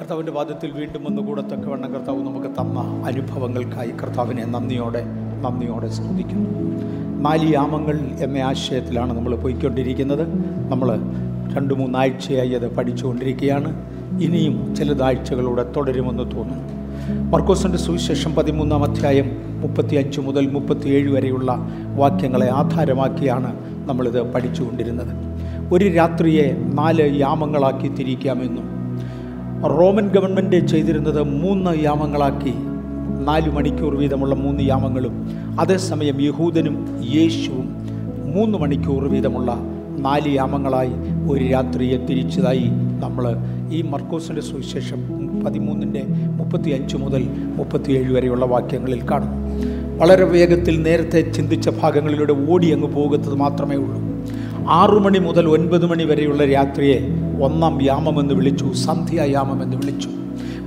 കർത്താവിന്റെ വാദത്തിൽ വീണ്ടും ഒന്ന് കൂടെ തക്കവണ്ണം കർത്താവ് നമുക്ക് തന്ന അനുഭവങ്ങൾക്കായി കർത്താവിനെ നന്ദിയോടെ നന്ദിയോടെ സ്തുതിക്കുന്നു. നാല് യാമങ്ങൾ എന്ന ആശയത്തിലാണ് നമ്മൾ പോയിക്കൊണ്ടിരിക്കുന്നത്. നമ്മൾ രണ്ട് മൂന്നാഴ്ചയായി അത് പഠിച്ചുകൊണ്ടിരിക്കുകയാണ്. ഇനിയും ചിലതാഴ്ചകളൂടെ തുടരുമെന്ന് തോന്നുന്നു മർക്കോസിന്റെ സുവിശേഷം പതിമൂന്നാം അധ്യായം മുപ്പത്തിയഞ്ച് മുതൽ മുപ്പത്തിയേഴ് വരെയുള്ള വാക്യങ്ങളെ ആധാരമാക്കിയാണ് നമ്മളിത് പഠിച്ചുകൊണ്ടിരുന്നത്. ഒരു രാത്രിയെ നാല് യാമങ്ങളാക്കി തിരിക്കാമെന്നും റോമൻ ഗവൺമെന്റ് ചെയ്തിരുന്നത് മൂന്ന് യാമങ്ങളാക്കി. നാല് മണിക്കൂർ വീതമുള്ള മൂന്ന് യാമങ്ങളും അതേസമയം യഹൂദനും യേശുവും മൂന്ന് മണിക്കൂർ വീതമുള്ള നാല് യാമങ്ങളായി ഒരു രാത്രിയെ തിരിച്ചതായി നമ്മൾ ഈ മർക്കോസിന്റെ സുവിശേഷം പതിമൂന്നിന്റെ മുപ്പത്തി അഞ്ച് മുതൽ മുപ്പത്തിയേഴ് വരെയുള്ള വാക്യങ്ങളിൽ കാണും വളരെ വേഗത്തിൽ നേരത്തെ ചിന്തിച്ച ഭാഗങ്ങളിലൂടെ ഓടി അങ്ങ് പോകുന്നത് മാത്രമേ ഉള്ളൂ. ആറു മണി മുതൽ ഒൻപത് മണി വരെയുള്ള രാത്രിയെ ഒന്നാം യാമം എന്ന് വിളിച്ചു സന്ധ്യായാമം എന്ന് വിളിച്ചു.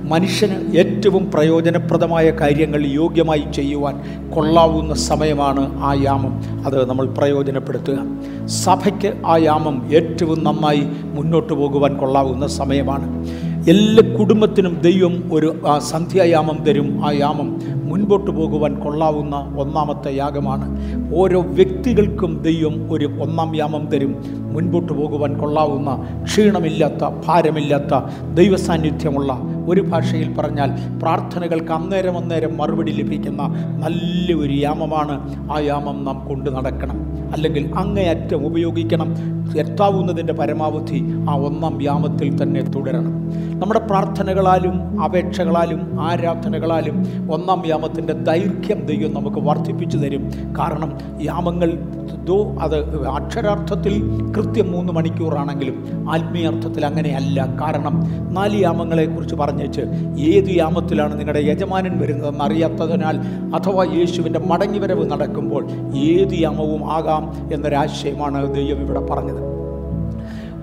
മനുഷ്യന് ഏറ്റവും പ്രയോജനപ്രദമായ കാര്യങ്ങൾ യോഗ്യമായി ചെയ്യുവാൻ കൊള്ളാവുന്ന സമയമാണ് ആ യാമം. അത് നമ്മൾ പ്രയോജനപ്പെടുത്തുക. സഭയ്ക്ക് ആ യാമം ഏറ്റവും നന്നായി മുന്നോട്ട് പോകുവാൻ കൊള്ളാവുന്ന സമയമാണ്. എല്ലാ കുടുംബത്തിനും ദൈവം ഒരു ആ സന്ധ്യായാമം തരും. ആ യാമം മുൻപോട്ട് പോകുവാൻ കൊള്ളാവുന്ന ഒന്നാമത്തെ യാഗമാണ്. ഓരോ വ്യക്തികൾക്കും ദൈവം ഒരു ഒന്നാം യാമം തരും. മുൻപോട്ട് പോകുവാൻ കൊള്ളാവുന്ന ക്ഷീണമില്ലാത്ത ഭാരമില്ലാത്ത ദൈവസാന്നിധ്യമുള്ള ഒരു ഭാഷയിൽ പറഞ്ഞാൽ പ്രാർത്ഥനകൾക്ക് അന്നേരം അന്നേരം മറുപടി ലഭിക്കുന്ന നല്ല ഒരു യാമമാണ് ആ യാമം നാം കൊണ്ടു നടക്കണം. അല്ലെങ്കിൽ അങ്ങേയറ്റം ഉപയോഗിക്കണം. എത്താവുന്നതിന്റെ പരമാവധി ആ ഒന്നാം യാമത്തിൽ തന്നെ തുടരണം. നമ്മുടെ പ്രാർത്ഥനകളാലും അപേക്ഷകളാലും ആരാധനകളാലും ഒന്നാം യാമത്തിന്റെ ദൈർഘ്യം ദൈവം നമുക്ക് വർദ്ധിപ്പിച്ചു തരും. കാരണം യാമങ്ങൾ ദോ അത് അക്ഷരാർത്ഥത്തിൽ കൃത്യം മൂന്ന് മണിക്കൂറാണെങ്കിലും ആത്മീയ അർത്ഥത്തിൽ അങ്ങനെയല്ല. കാരണം നാല് യാമങ്ങളെക്കുറിച്ച് പറഞ്ഞേച്ച് ഏത് യാമത്തിലാണ് നിങ്ങളുടെ യജമാനൻ വരുന്നതെന്ന് അറിയാത്തതിനാൽ അഥവാ യേശുവിന്റെ മടങ്ങിവരവ് നടക്കുമ്പോൾ ഏത് യാമവും ആകാം എന്നൊരാശയമാണ് ദൈവം ഇവിടെ പറഞ്ഞത്.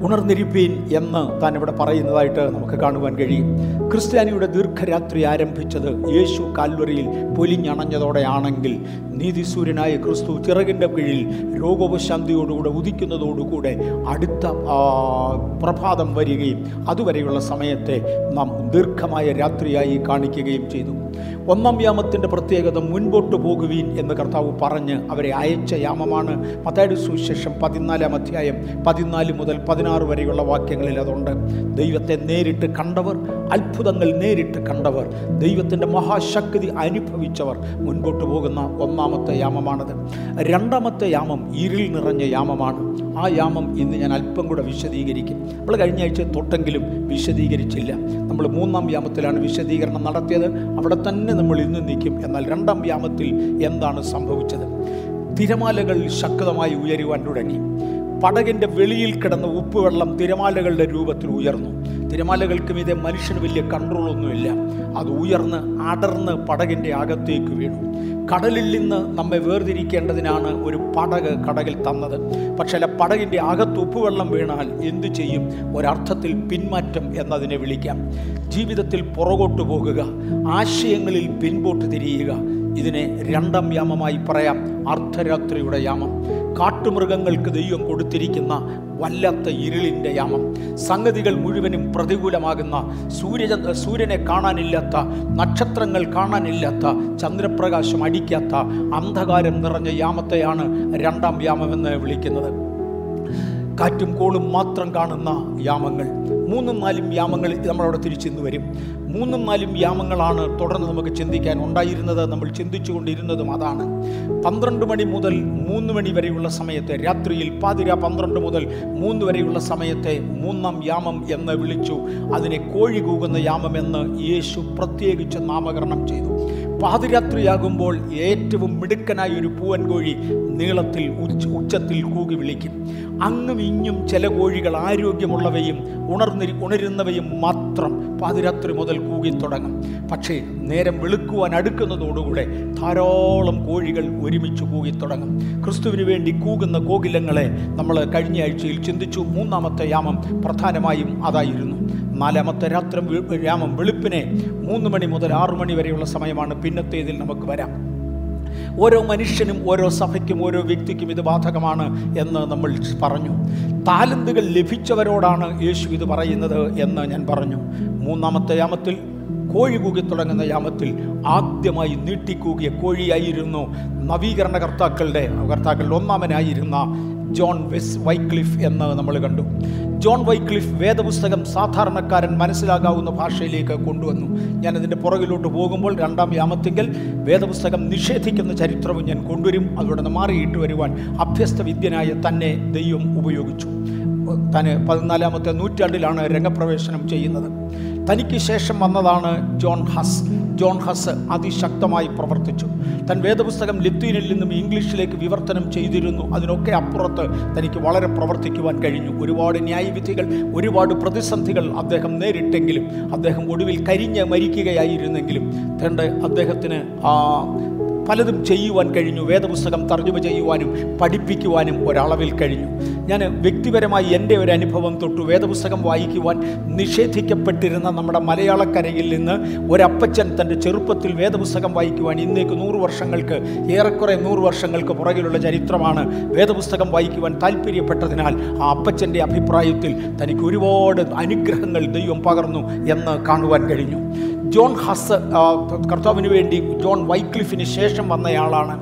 ഉണർന്നിരിപ്പീൻ എന്ന് താൻ ഇവിടെ പറയുന്നതായിട്ട് നമുക്ക് കാണുവാൻ കഴിയും. ക്രിസ്ത്യാനിയുടെ ദീർഘരാത്രി ആരംഭിച്ചത് യേശു കാൽവറിയിൽ പൊലിഞ്ഞണഞ്ഞതോടെയാണെങ്കിൽ നീതിസൂര്യനായ ക്രിസ്തു ചിറകിന്റെ കീഴിൽ രോഗോപശാന്തിയോടുകൂടെ ഉദിക്കുന്നതോടുകൂടെ അടുത്ത പ്രഭാതം വരികയും അതുവരെയുള്ള സമയത്തെ നാം ദീർഘമായ രാത്രിയായി കാണിക്കുകയും ചെയ്തു. ഒന്നാം യാമത്തിന്റെ പ്രത്യേകത മുൻപോട്ട് പോകുവീൻ എന്ന് കർത്താവ് പറഞ്ഞ് അവരെ അയച്ച യാമമാണ്. മത്തായുടെ സുവിശേഷം പതിനാലാം അധ്യായം പതിനാല് മുതൽ പതിനാറ് വരെയുള്ള വാക്യങ്ങളിൽ അതുണ്ട്. ദൈവത്തെ നേരിട്ട് കണ്ടവർ അത്ഭുതങ്ങൾ നേരിട്ട് കണ്ടവർ ദൈവത്തിന്റെ മഹാശക്തി അനുഭവിച്ചവർ മുൻപോട്ട് പോകുന്ന ഒന്നാമത്തെ യാമമാണത്. രണ്ടാമത്തെ യാമം ഇരുൾ നിറഞ്ഞ യാമമാണ്. ആ യാമം ഇന്ന് ഞാൻ അല്പം കൂടെ വിശദീകരിക്കും. നമ്മൾ കഴിഞ്ഞ ആഴ്ച തൊട്ടെങ്കിലും വിശദീകരിച്ചില്ല. നമ്മൾ മൂന്നാം യാമത്തിലാണ് വിശദീകരണം നടത്തിയത്. അവിടെ തന്നെ നമ്മൾ ഇന്ന് നിൽക്കും. എന്നാൽ രണ്ടാം യാമത്തിൽ എന്താണ് സംഭവിച്ചത്? തിരമാലകൾ ശക്തമായി ഉയരുവാൻ തുടങ്ങി. പടകിന്റെ വെളിയിൽ കിടന്ന ഉപ്പുവെള്ളം തിരമാലകളുടെ രൂപത്തിൽ ഉയർന്നു. തിരമാലകൾക്ക് മീതെ മനുഷ്യന് വലിയ കൺട്രോളൊന്നുമില്ല. അത് ഉയർന്ന് അടർന്ന് പടകിന്റെ അകത്തേക്ക് വീണു. കടലിൽ നിന്ന് നമ്മെ വേർതിരിക്കേണ്ടതിനാണ് ഒരു പടക് കടകിൽ തന്നത്. പക്ഷേ അല്ല പടകിന്റെ അകത്ത് ഉപ്പുവെള്ളം വീണാൽ എന്തു ചെയ്യും? ഒരർത്ഥത്തിൽ പിന്മാറ്റം എന്നതിനെ വിളിക്കാം. ജീവിതത്തിൽ പുറകോട്ട് പോകുക ആശയങ്ങളിൽ പിൻപോട്ട് തിരിയുക ഇതിനെ രണ്ടാം യാമമായി പറയാം അർദ്ധരാത്രിയുടെ യാമം. കാട്ടുമൃഗങ്ങൾക്ക് ദൈവം കൊടുത്തിരിക്കുന്ന വല്ലാത്ത ഇരുളിന്റെ യാമം. സംഗതികൾ മുഴുവനും പ്രതികൂലമാകുന്ന സൂര്യ സൂര്യനെ കാണാനില്ലാത്ത നക്ഷത്രങ്ങൾ കാണാനില്ലാത്ത ചന്ദ്രപ്രകാശം അടിക്കാത്ത അന്ധകാരം നിറഞ്ഞ യാമത്തെയാണ് രണ്ടാം യാമമെന്ന് വിളിക്കുന്നത്. കാറ്റും കോളും മാത്രം കാണുന്ന യാമങ്ങൾ. മൂന്നും നാലും യാമങ്ങൾ നമ്മളവിടെ തിരിച്ചെന്ന് വരും. മൂന്നും നാലും യാമങ്ങളാണ് തുടർന്ന് നമുക്ക് ചിന്തിക്കാൻ ഉണ്ടായിരുന്നത്. നമ്മൾ ചിന്തിച്ചുകൊണ്ടിരുന്നതും അതാണ്. പന്ത്രണ്ട് മണി മുതൽ മൂന്ന് മണി വരെയുള്ള സമയത്തെ രാത്രിയിൽ പാതിര പന്ത്രണ്ട് മുതൽ മൂന്ന് വരെയുള്ള സമയത്തെ മൂന്നാം യാമം എന്ന് വിളിച്ചു. അതിനെ കോഴി കൂകുന്ന യാമമെന്ന് യേശു പ്രത്യേകിച്ച് നാമകരണം ചെയ്തു. പാതിരാത്രിയാകുമ്പോൾ ഏറ്റവും മിടുക്കനായ ഒരു പൂവൻ കോഴി നീളത്തിൽ ഉച്ച ഉച്ചത്തിൽ കൂകി വിളിക്കും. അങ്ങും ഇങ്ങും ചില കോഴികൾ ആരോഗ്യമുള്ളവയും ഉണർന്നി ഉണരുന്നവയും മാത്രം പാതിരാത്രി മുതൽ കൂകി തുടങ്ങും. പക്ഷേ നേരം വെളുക്കുവാൻ അടുക്കുന്നതോടുകൂടെ ധാരാളം കോഴികൾ ഒരുമിച്ച് കൂകി തുടങ്ങും. ക്രിസ്തുവിന് വേണ്ടി കൂകുന്ന കോകിലങ്ങളെ നമ്മൾ കഴിഞ്ഞ ആഴ്ചയിൽ ചിന്തിച്ചു. മൂന്നാമത്തെ യാമം പ്രധാനമായും അതായിരുന്നു. നാലാമത്തെ രാത്രി യാമം വെളുപ്പിനെ മൂന്ന് മണി മുതൽ ആറു മണി വരെയുള്ള സമയമാണ് പിന്നത്തേതിൽ നമുക്ക് വരാം. ഓരോ മനുഷ്യനും ഓരോ സഭയ്ക്കും ഓരോ വ്യക്തിക്കും ഇത് ബാധകമാണ് എന്ന് നമ്മൾ പറഞ്ഞു. താലന്തുകൾ ലഭിച്ചവരോടാണ് യേശു ഇത് പറയുന്നത് എന്ന് ഞാൻ പറഞ്ഞു. മൂന്നാമത്തെ യാമത്തിൽ കോഴി കൂകി തുടങ്ങുന്ന യാമത്തിൽ ആദ്യമായി നീട്ടിക്കൂകിയ കോഴിയായിരുന്നു നവീകരണ കർത്താക്കളുടെ കർത്താക്കളുടെ ഒന്നാമനായിരുന്ന ജോൺ വെസ് വൈക്ലിഫ് എന്ന് നമ്മൾ കണ്ടു. ജോൺ വൈക്ലിഫ് വേദപുസ്തകം സാധാരണക്കാരൻ മനസ്സിലാകാവുന്ന ഭാഷയിലേക്ക് കൊണ്ടുവന്നു. ഞാൻ ഞാനതിന്റെ പുറകിലോട്ട് പോകുമ്പോൾ രണ്ടാം യാമത്തിങ്കൽ വേദപുസ്തകം നിഷേധിക്കുന്ന ചരിത്രവും ഞാൻ കൊണ്ടുവരും. അവിടെ നിന്ന് മാറിയിട്ട് വരുവാൻ അഭ്യസ്ത വിദ്യനായ തന്നെ ദൈവം ഉപയോഗിച്ചു. താൻ പതിനാലാമത്തെ നൂറ്റാണ്ടിലാണ് രംഗപ്രവേശനം ചെയ്യുന്നത്. തനിക്ക് ശേഷം വന്നതാണ് ജോൺ ഹസ്. ജോൺ ഹസ് അതിശക്തമായി പ്രവർത്തിച്ചു. തൻ വേദപുസ്തകം ലത്തീനിൽ നിന്നും ഇംഗ്ലീഷിലേക്ക് വിവർത്തനം ചെയ്തിരുന്നു. അതിനൊക്കെ അപ്പുറത്ത് തനിക്ക് വളരെ പ്രവർത്തിക്കുവാൻ കഴിഞ്ഞു. ഒരുപാട് ന്യായവിധികൾ ഒരുപാട് പ്രതിസന്ധികൾ അദ്ദേഹം നേരിട്ടെങ്കിലും അദ്ദേഹം ഒടുവിൽ കരിഞ്ഞ് മരിക്കുകയായിരുന്നെങ്കിലും തന്റെ അദ്ദേഹത്തിന് ആ പലതും ചെയ്യുവാൻ കഴിഞ്ഞു. വേദപുസ്തകം തർജമ ചെയ്യുവാനും പഠിപ്പിക്കുവാനും ഒരളവിൽ കഴിഞ്ഞു. ഞാൻ വ്യക്തിപരമായി എന്റെ ഒരു അനുഭവം തൊട്ടു. വേദപുസ്തകം വായിക്കുവാൻ നിഷേധിക്കപ്പെട്ടിരുന്ന നമ്മുടെ മലയാളക്കരയിൽ നിന്ന് ഒരപ്പച്ചൻ തന്റെ ചെറുപ്പത്തിൽ വേദപുസ്തകം വായിക്കുവാൻ ഇന്നേക്ക് നൂറ് വർഷങ്ങൾക്ക് ഏറെക്കുറെ നൂറ് വർഷങ്ങൾക്ക് പുറകിലുള്ള ചരിത്രമാണ് വേദപുസ്തകം വായിക്കുവാൻ താല്പര്യപ്പെട്ടതിനാൽ ആ അപ്പച്ചന്റെ അഭിപ്രായത്തിൽ തനിക്ക് ഒരുപാട് അനുഗ്രഹങ്ങൾ ദൈവം പകർന്നു എന്ന് കാണുവാൻ കഴിഞ്ഞു. ജോൺ ഹസ് കർത്താവിന് വേണ്ടി ജോൺ വൈക്ലിഫിന് ശേഷം വന്നയാളാണ്.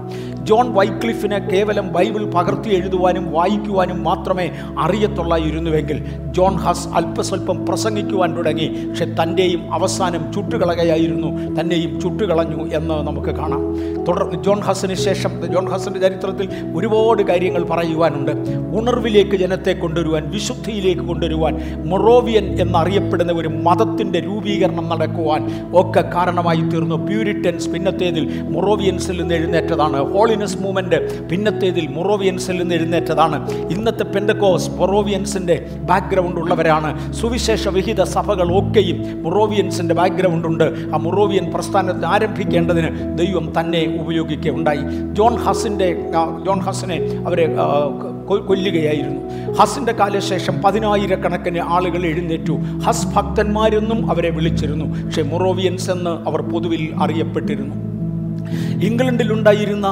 ജോൺ വൈക്ലിഫിന് കേവലം ബൈബിൾ പകർത്തി എഴുതുവാനും വായിക്കുവാനും മാത്രമേ അറിയത്തുള്ളായിരുന്നുവെങ്കിൽ ജോൺ ഹസ് അല്പസ്വല്പം പ്രസംഗിക്കുവാൻ തുടങ്ങി. പക്ഷെ തന്റെയും അവസാനം ചുട്ടുകളകയായിരുന്നു. തന്നെയും ചുട്ടുകളഞ്ഞു എന്ന് നമുക്ക് കാണാം. തുടർന്ന് ജോൺ ഹസിന് ശേഷം ജോൺ ഹസിന്റെ ചരിത്രത്തിൽ ഒരുപാട് കാര്യങ്ങൾ പറയുവാനുണ്ട്. ഉണർവിലേക്ക് ജനത്തെ കൊണ്ടുവരുവാൻ വിശുദ്ധിയിലേക്ക് കൊണ്ടുവരുവാൻ മൊറോവിയൻ എന്നറിയപ്പെടുന്ന ഒരു മതത്തിന്റെ രൂപീകരണം നടക്കുവാൻ ഒക്കെ കാരണമായി തീർന്നു. പ്യൂരിറ്റൻസ് പിന്നത്തേതിൽ മൊറോവിയൻസിൽ നിന്ന് എഴുന്നേറ്റതാണ്. ഹോളിനസ് മൂവ്മെന്റ് പിന്നത്തേതിൽ മൊറോവിയൻസിൽ നിന്ന് എഴുന്നേറ്റതാണ്. ഇന്നത്തെ പെൻഡക്കോസ് മൊറോവിയൻസിന്റെ ബാക്ക്ഗ്രൗണ്ട് ഉള്ളവരാണ്. സുവിശേഷ വിഹിത സഭകൾ ഒക്കെയും മൊറോവിയൻസിന്റെ ബാക്ക്ഗ്രൗണ്ട് ഉണ്ട്. ആ മൊറോവിയൻ പ്രസ്ഥാനത്തെ ആരംഭിക്കേണ്ടതിന് ദൈവം തന്നെ ഉപയോഗിക്കുകയുണ്ടായി ജോൺ ഹസിന്റെ ജോൺ ഹസിനെ അവരെ കൊല്ലുകയായിരുന്നു. ഹസിന്റെ കാലശേഷം പതിനായിരക്കണക്കിന് ആളുകൾ എഴുന്നേറ്റു. ഹസ് ഭക്തന്മാരെന്നും അവരെ വിളിച്ചിരുന്നു. പക്ഷേ മൊറോവിയൻസ് എന്ന് അവർ പൊതുവിൽ അറിയപ്പെട്ടിരുന്നു. ഇംഗ്ലണ്ടിലുണ്ടായിരുന്ന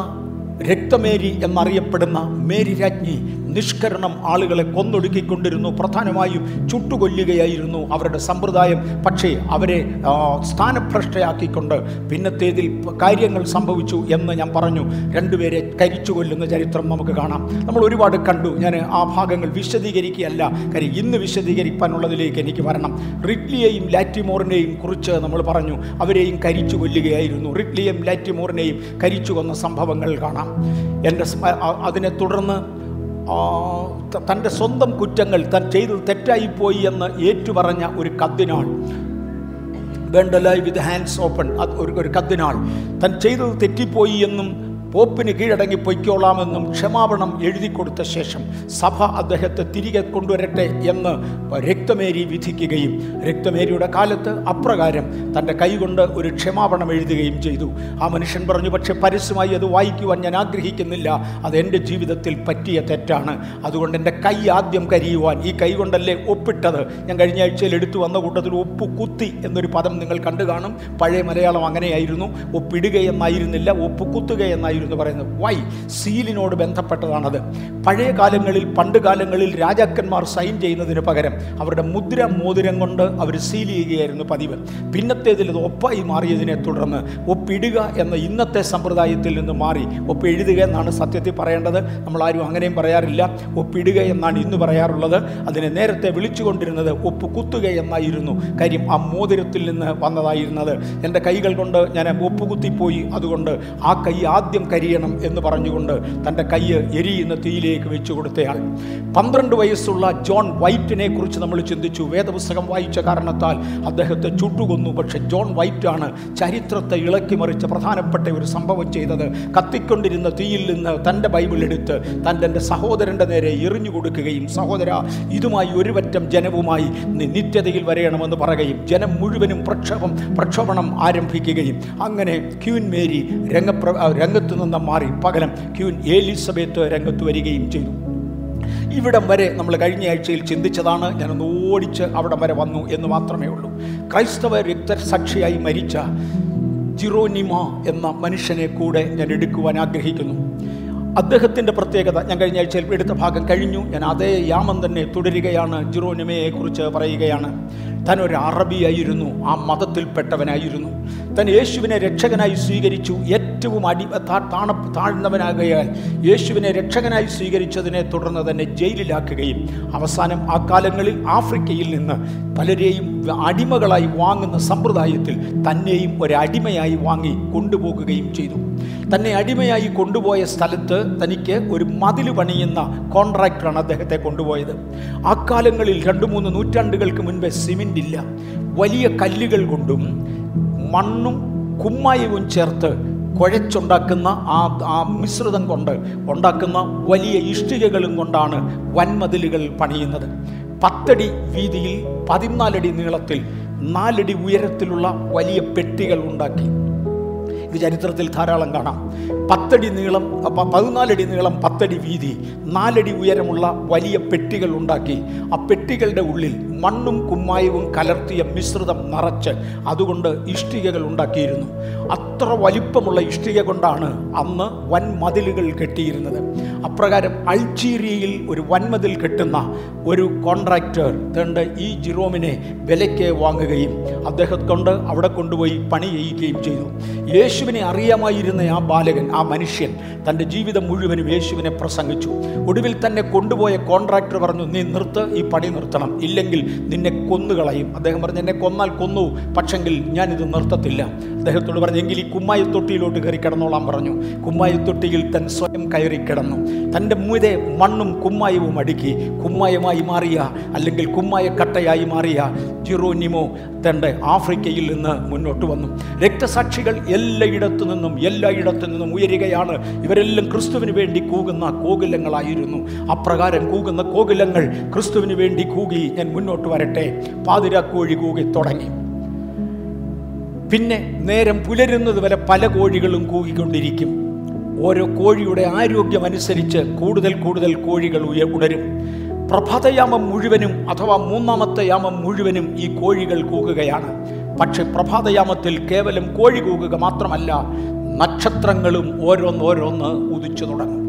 രക്തമേരി എന്നറിയപ്പെടുന്ന മേരി രാജ്ഞി നിഷ്കരണം ആളുകളെ കൊന്നൊടുക്കിക്കൊണ്ടിരുന്നു. പ്രധാനമായും ചുട്ടുകൊല്ലുകയായിരുന്നു അവരുടെ സമ്പ്രദായം. പക്ഷേ അവരെ സ്ഥാനഭ്രഷ്ടയാക്കിക്കൊണ്ട് പിന്നത്തേതിൽ കാര്യങ്ങൾ സംഭവിച്ചു എന്ന് ഞാൻ പറഞ്ഞു. രണ്ടുപേരെ കരിച്ചു കൊല്ലുന്ന ചരിത്രം നമുക്ക് കാണാം. നമ്മൾ ഒരുപാട് കണ്ടു. ഞാൻ ആ ഭാഗങ്ങൾ വിശദീകരിക്കുകയല്ല. കാര്യം ഇന്ന് വിശദീകരിക്കാനുള്ളതിലേക്ക് എനിക്ക് വരണം. റിഡ്ലിയെയും ലാറ്റിമോറിനെയും കുറിച്ച് നമ്മൾ പറഞ്ഞു. അവരെയും കരിച്ചു കൊല്ലുകയായിരുന്നു റിഡ്ലിയും ലാറ്റിമോറിനെയും കരിച്ചു കൊന്ന സംഭവങ്ങൾ കാണാം. എന്റെ അതിനെ തുടർന്ന് തന്റെ സ്വന്തം കുറ്റങ്ങൾ താൻ ചെയ്തത് തെറ്റായിപ്പോയി എന്ന് ഏറ്റുപറഞ്ഞ ഒരു കത്തിനാൾ. വേണ്ട ലൈവ് വിത്ത് ഹാൻഡ്സ് ഓപ്പൺ ഒരു കത്തിനാൾ. താൻ ചെയ്തത് തെറ്റിപ്പോയി എന്നും പോപ്പിന് കീഴടങ്ങി പൊയ്ക്കോളാമെന്നും ക്ഷമാപണം എഴുതി കൊടുത്ത ശേഷം സഭ അദ്ദേഹത്തെ തിരികെ കൊണ്ടുവരട്ടെ എന്ന് രക്തമേരി വിധിക്കുകയും രക്തമേരിയുടെ കാലത്ത് അപ്രകാരം തന്റെ കൈകൊണ്ട് ഒരു ക്ഷമാപണം എഴുതുകയും ചെയ്തു. ആ മനുഷ്യൻ പറഞ്ഞു പക്ഷേ പരസ്യമായി അത് വായിക്കുവാൻ ഞാൻ ആഗ്രഹിക്കുന്നില്ല. അത് എന്റെ ജീവിതത്തിൽ പറ്റിയ തെറ്റാണ്. അതുകൊണ്ട് എന്റെ കൈ ആദ്യം കരിയുവാൻ ഈ കൈ കൊണ്ടല്ലേ ഒപ്പിട്ടത്? ഞാൻ കഴിഞ്ഞ ആഴ്ചയിൽ എടുത്തു വന്ന കൂട്ടത്തിൽ ഒപ്പ് കുത്തി എന്നൊരു പദം നിങ്ങൾ കണ്ടു കാണും. പഴയ മലയാളം അങ്ങനെയായിരുന്നു. ഒപ്പിടുക എന്നായിരുന്നില്ല ഒപ്പ് കുത്തുക പറയുന്നത് വൈ സീലിനോട് ബന്ധപ്പെട്ടതാണത്. പഴയ കാലങ്ങളിൽ പണ്ട് കാലങ്ങളിൽ രാജാക്കന്മാർ സൈൻ ചെയ്യുന്നതിന് പകരം അവരുടെ മുദ്ര മോതിരം കൊണ്ട് അവർ സീൽ ചെയ്യുകയായിരുന്നു പതിവ്. പിന്നത്തേതിൽ ഇത് ഒപ്പായി മാറിയതിനെ തുടർന്ന് ഒപ്പിടുക എന്ന ഇന്നത്തെ സമ്പ്രദായത്തിൽ നിന്ന് മാറി ഒപ്പെഴുതുക എന്നാണ് സത്യത്തിൽ പറയേണ്ടത്. നമ്മൾ ആരും അങ്ങനെയും പറയാറില്ല. ഒപ്പിടുക എന്നാണ് ഇന്ന് പറയാറുള്ളത്. അതിനെ നേരത്തെ വിളിച്ചുകൊണ്ടിരുന്നത് ഒപ്പ് കുത്തുക എന്നായിരുന്നു. കാര്യം ആ മോതിരത്തിൽ നിന്ന് വന്നതായിരുന്നത്. എന്റെ കൈകൾ കൊണ്ട് ഞാൻ ഒപ്പ് കുത്തിപ്പോയി. അതുകൊണ്ട് ആ കൈ ആദ്യം കരിയണം എന്ന് പറഞ്ഞുകൊണ്ട് തന്റെ കയ്യ് എരിയുന്ന തീയിലേക്ക് വെച്ചു കൊടുത്തയാൾ. പന്ത്രണ്ട് വയസ്സുള്ള ജോൺ വൈറ്റിനെ കുറിച്ച് നമ്മൾ ചിന്തിച്ചു. വേദപുസ്തകം വായിച്ച കാരണത്താൽ അദ്ദേഹത്തെ ചുട്ടുകൊന്നു. പക്ഷെ ജോൺ വൈറ്റാണ് ചരിത്രത്തെ ഇളക്കി മറിച്ച പ്രധാനപ്പെട്ട ഒരു സംഭവം ചെയ്തത്. കത്തിക്കൊണ്ടിരുന്ന തീയിൽ നിന്ന് തന്റെ ബൈബിൾ എടുത്ത് തന്റെ സഹോദരന്റെ നേരെ എറിഞ്ഞു കൊടുക്കുകയും സഹോദര ഇതുമായി ഒരുപറ്റം ജനവുമായി നിത്യതയിൽ വരയണമെന്ന് പറയുകയും ജനം മുഴുവനും പ്രക്ഷോഭം പ്രക്ഷോഭണം ആരംഭിക്കുകയും. അങ്ങനെ ക്യൂൻ മേരി രംഗപ്ര രംഗത്ത് നിന്ന് മാറി പകരം ക്യൂൻ ഏലിസബത്ത് രംഗത്ത് വരികയും ചെയ്തു. ഇവിടം വരെ നമ്മൾ കഴിഞ്ഞ ആഴ്ചയിൽ ചിന്തിച്ചതാണ് ഞാനൊന്ന് ഓടിച്ച് അവിടം വരെ വന്നു എന്ന് മാത്രമേ ഉള്ളൂ. ക്രൈസ്തവ രക്തസാക്ഷിയായി മരിച്ച ജിറോനിമ എന്ന മനുഷ്യനെ കൂടെ ഞാൻ എടുക്കുവാൻ ആഗ്രഹിക്കുന്നു. അദ്ദേഹത്തിന്റെ പ്രത്യേകത ഞാൻ കഴിഞ്ഞ ആഴ്ചയിൽ എടുത്ത ഭാഗം കഴിഞ്ഞു. ഞാൻ അതേ യാമം തന്നെ തുടരുകയാണ്. ജിറോനിമയെ കുറിച്ച് പറയുകയാണ്. താൻ ഒരു അറബിയായിരുന്നു. ആ മതത്തിൽപ്പെട്ടവനായിരുന്നു. താൻ യേശുവിനെ രക്ഷകനായി സ്വീകരിച്ചു. ഏറ്റവും അടി താണ താഴ്ന്നവനാകയാൽ യേശുവിനെ രക്ഷകനായി സ്വീകരിച്ചതിനെ തുടർന്ന് തന്നെ ജയിലിലാക്കുകയും അവസാനം ആ കാലങ്ങളിൽ ആഫ്രിക്കയിൽ നിന്ന് പലരെയും അടിമകളായി വാങ്ങുന്ന സമ്പ്രദായത്തിൽ തന്നെയും ഒരടിമയായി വാങ്ങി കൊണ്ടുപോകുകയും ചെയ്തു. തന്നെ അടിമയായി കൊണ്ടുപോയ സ്ഥലത്ത് തനിക്ക് ഒരു മതിൽ പണിയുന്ന കോൺട്രാക്ടറാണ് അദ്ദേഹത്തെ കൊണ്ടുപോയത്. ആ കാലങ്ങളിൽ രണ്ട് മൂന്ന് നൂറ്റാണ്ടുകൾക്ക് മുൻപേ സിമെന്റ് ഇല്ല. വലിയ കല്ലുകൾ കൊണ്ടും മണ്ണും കുമ്മായവും ചേർത്ത് കുഴച്ചുണ്ടാക്കുന്ന ആ ആ മിശ്രിതം കൊണ്ട് ഉണ്ടാക്കുന്ന വലിയ ഇഷ്ടികകളും കൊണ്ടാണ് വൻമതിലുകൾ പണിയുന്നത്. പത്തടി വീതിയിൽ പതിനാലടി നീളത്തിൽ നാലടി ഉയരത്തിലുള്ള വലിയ പെട്ടികൾ ഉണ്ടാക്കി. ഇത് ചരിത്രത്തിൽ ധാരാളം കാണാം. പത്തടി നീളം പതിനാലടി നീളം പത്തടി വീതി നാലടി ഉയരമുള്ള വലിയ പെട്ടികൾ ഉണ്ടാക്കി ആ പെട്ടികളുടെ ഉള്ളിൽ മണ്ണും കുമ്മായവും കലർത്തിയ മിശ്രിതം നിറച്ച് അതുകൊണ്ട് ഇഷ്ടികകൾ ഉണ്ടാക്കിയിരുന്നു. അത്ര വലിപ്പമുള്ള ഇഷ്ടിക കൊണ്ടാണ് അന്ന് വൻമതിലുകൾ കെട്ടിയിരുന്നത്. അപ്രകാരം അൾജീരിയയിൽ ഒരു വൻമതിൽ കെട്ടുന്ന ഒരു കോൺട്രാക്ടർ തണ്ട് ഈ ജിറോമിനെ വിലയ്ക്ക് വാങ്ങുകയും അദ്ദേഹത്തെ കൊണ്ട് അവിടെ കൊണ്ടുപോയി പണി ചെയ്യിക്കുകയും ചെയ്തു. യേശുവിനെ അറിയാമായിരുന്ന ആ ബാലകൻ ആ മനുഷ്യൻ തന്റെ ജീവിതം മുഴുവനും യേശുവിനെ പ്രസംഗിച്ചു. ഒടുവിൽ തന്നെ കൊണ്ടുപോയ കോൺട്രാക്ടർ പറഞ്ഞു നീ നിർത്ത് ഈ പണി നിർത്തണം. ഇല്ലെങ്കിൽ നിന്നെ കൊന്നുകളയും അദ്ദേഹം പറഞ്ഞു എന്നെ കൊന്നാൽ കൊന്നു പക്ഷെങ്കിൽ ഞാനിത് നിർത്തത്തില്ല. അദ്ദേഹത്തോട് പറഞ്ഞു എങ്കിൽ ഈ കുമ്മായത്തൊട്ടിയിലോട്ട് കയറി കിടന്നോളാൻ പറഞ്ഞു. കുമ്മായത്തൊട്ടിയിൽ തൻ സ്വയം കയറി കിടന്നു. തന്റെ മുതേ മണ്ണും കുമ്മായവും അടുക്കി. കുമ്മായമായി മാറിയ അല്ലെങ്കിൽ കുമ്മായക്കട്ടയായി മാറിയ ജിറോനിമോ തന്റെ ആഫ്രിക്കയിൽ നിന്ന് മുന്നോട്ട് വന്നു. രക്തസാക്ഷികൾ എല്ലായിടത്തു നിന്നും എല്ലായിടത്തു നിന്നും ഉയരുകയാണ്. ഇവരെല്ലാം ക്രിസ്തുവിന് വേണ്ടി കൂകുന്ന കോകിലങ്ങളായിരുന്നു. അപ്രകാരം കൂകുന്ന കോകിലങ്ങൾ ക്രിസ്തുവിന് വേണ്ടി കൂകി ഞാൻ മുന്നോട്ട് വരട്ടെ. പാതിരാക്കോഴി കൂകി തുടങ്ങി. പിന്നെ നേരം പുലരുന്നത് വരെ പല കോഴികളും കൂകിക്കൊണ്ടിരിക്കും. ഓരോ കോഴിയുടെ ആരോഗ്യം അനുസരിച്ച് കൂടുതൽ കൂടുതൽ കോഴികൾ ഉയ ഉണരും. പ്രഭാതയാമം മുഴുവനും അഥവാ മൂന്നാമത്തെ യാമം മുഴുവനും ഈ കോഴികൾ കൂകുകയാണ്. പക്ഷെ പ്രഭാതയാമത്തിൽ കേവലം കോഴി കൂകുക മാത്രമല്ല നക്ഷത്രങ്ങളും ഓരോന്നോരോന്ന് ഉദിച്ചു തുടങ്ങും.